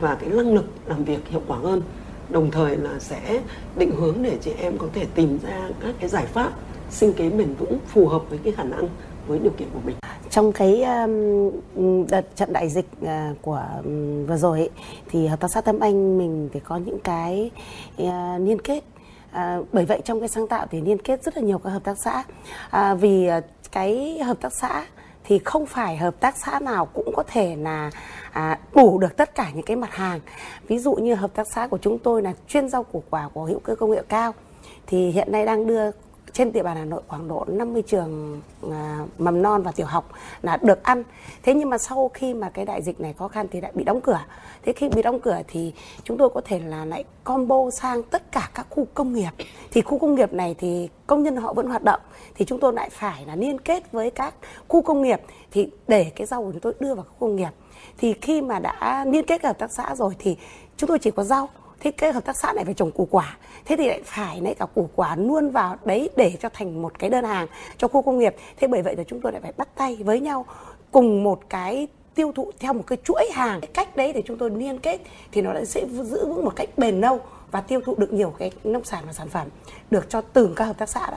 và cái năng lực làm việc hiệu quả hơn. Đồng thời là sẽ định hướng để chị em có thể tìm ra các cái giải pháp sinh kế bền vững phù hợp với cái khả năng với điều kiện của mình. Trong cái um, đợt trận đại dịch uh, của um, vừa rồi ấy, thì hợp tác xã Tâm Anh mình phải có những cái uh, liên kết. À, bởi vậy trong cái sáng tạo thì liên kết rất là nhiều các hợp tác xã. À, vì à, cái hợp tác xã thì không phải hợp tác xã nào cũng có thể là à, đủ được tất cả những cái mặt hàng. Ví dụ như hợp tác xã của chúng tôi là chuyên rau củ quả của hữu cơ công nghệ cao thì hiện nay đang đưa trên địa bàn Hà Nội khoảng độ 50 trường à, mầm non và tiểu học là được ăn. Thế nhưng mà sau khi mà cái đại dịch này khó khăn thì lại bị đóng cửa. Thế khi bị đóng cửa thì chúng tôi có thể là lại combo sang tất cả các khu công nghiệp. Thì khu công nghiệp này thì công nhân họ vẫn hoạt động thì chúng tôi lại phải là liên kết với các khu công nghiệp thì để cái rau của chúng tôi đưa vào khu công nghiệp. Thì khi mà đã liên kết hợp tác xã rồi thì chúng tôi chỉ có rau thế cái hợp tác xã này phải trồng củ quả thế thì lại phải lấy cả củ quả luôn vào đấy để cho thành một cái đơn hàng cho khu công nghiệp. Thế bởi vậy là chúng tôi lại phải bắt tay với nhau cùng một cái tiêu thụ theo một cái chuỗi hàng. Cái cách đấy để chúng tôi liên kết thì nó sẽ giữ vững một cách bền lâu và tiêu thụ được nhiều cái nông sản và sản phẩm được cho từng các hợp tác xã đó.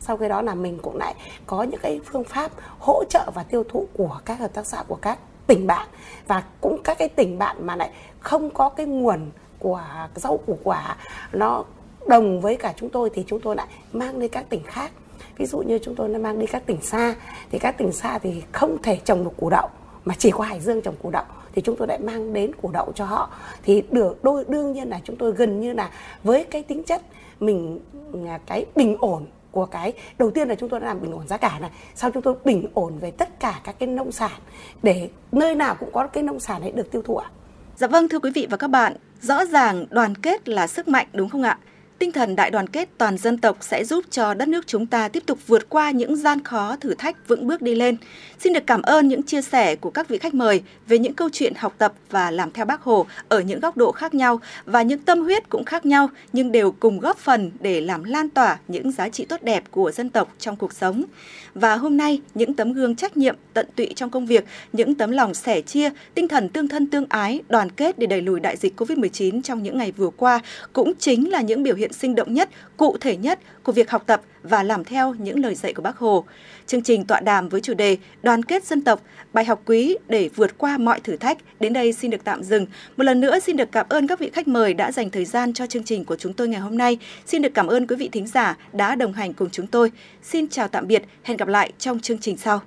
Sau cái đó là mình cũng lại có những cái phương pháp hỗ trợ và tiêu thụ của các hợp tác xã của các tỉnh bạn. Và cũng các cái tỉnh bạn mà lại không có cái nguồn của rau củ quả, nó đồng với cả chúng tôi thì chúng tôi lại mang đi các tỉnh khác. Ví dụ như chúng tôi đã mang đi các tỉnh xa. Thì các tỉnh xa thì không thể trồng được củ đậu mà chỉ có hải dương trồng củ đậu. Thì chúng tôi lại mang đến củ đậu cho họ. Thì được đôi đương nhiên là chúng tôi gần như là với cái tính chất mình à, cái bình ổn của cái đầu tiên là chúng tôi đã làm bình ổn giá cả này. Sau chúng tôi bình ổn về tất cả các cái nông sản để nơi nào cũng có cái nông sản ấy được tiêu thụ ạ. Dạ vâng thưa quý vị và các bạn, rõ ràng đoàn kết là sức mạnh đúng không ạ? Tinh thần đại đoàn kết toàn dân tộc sẽ giúp cho đất nước chúng ta tiếp tục vượt qua những gian khó, thử thách vững bước đi lên. Xin được cảm ơn những chia sẻ của các vị khách mời về những câu chuyện học tập và làm theo bác Hồ ở những góc độ khác nhau và những tâm huyết cũng khác nhau nhưng đều cùng góp phần để làm lan tỏa những giá trị tốt đẹp của dân tộc trong cuộc sống. Và hôm nay, những tấm gương trách nhiệm, tận tụy trong công việc, những tấm lòng sẻ chia, tinh thần tương thân tương ái, đoàn kết để đẩy lùi đại dịch COVID-19 trong những ngày vừa qua cũng chính là những biểu hiện hiện sinh động nhất, cụ thể nhất của việc học tập và làm theo những lời dạy của Bác Hồ. Chương trình tọa đàm với chủ đề Đoàn kết dân tộc, bài học quý để vượt qua mọi thử thách đến đây xin được tạm dừng. Một lần nữa xin được cảm ơn các vị khách mời đã dành thời gian cho chương trình của chúng tôi ngày hôm nay. Xin được cảm ơn quý vị thính giả đã đồng hành cùng chúng tôi. Xin chào tạm biệt, hẹn gặp lại trong chương trình sau.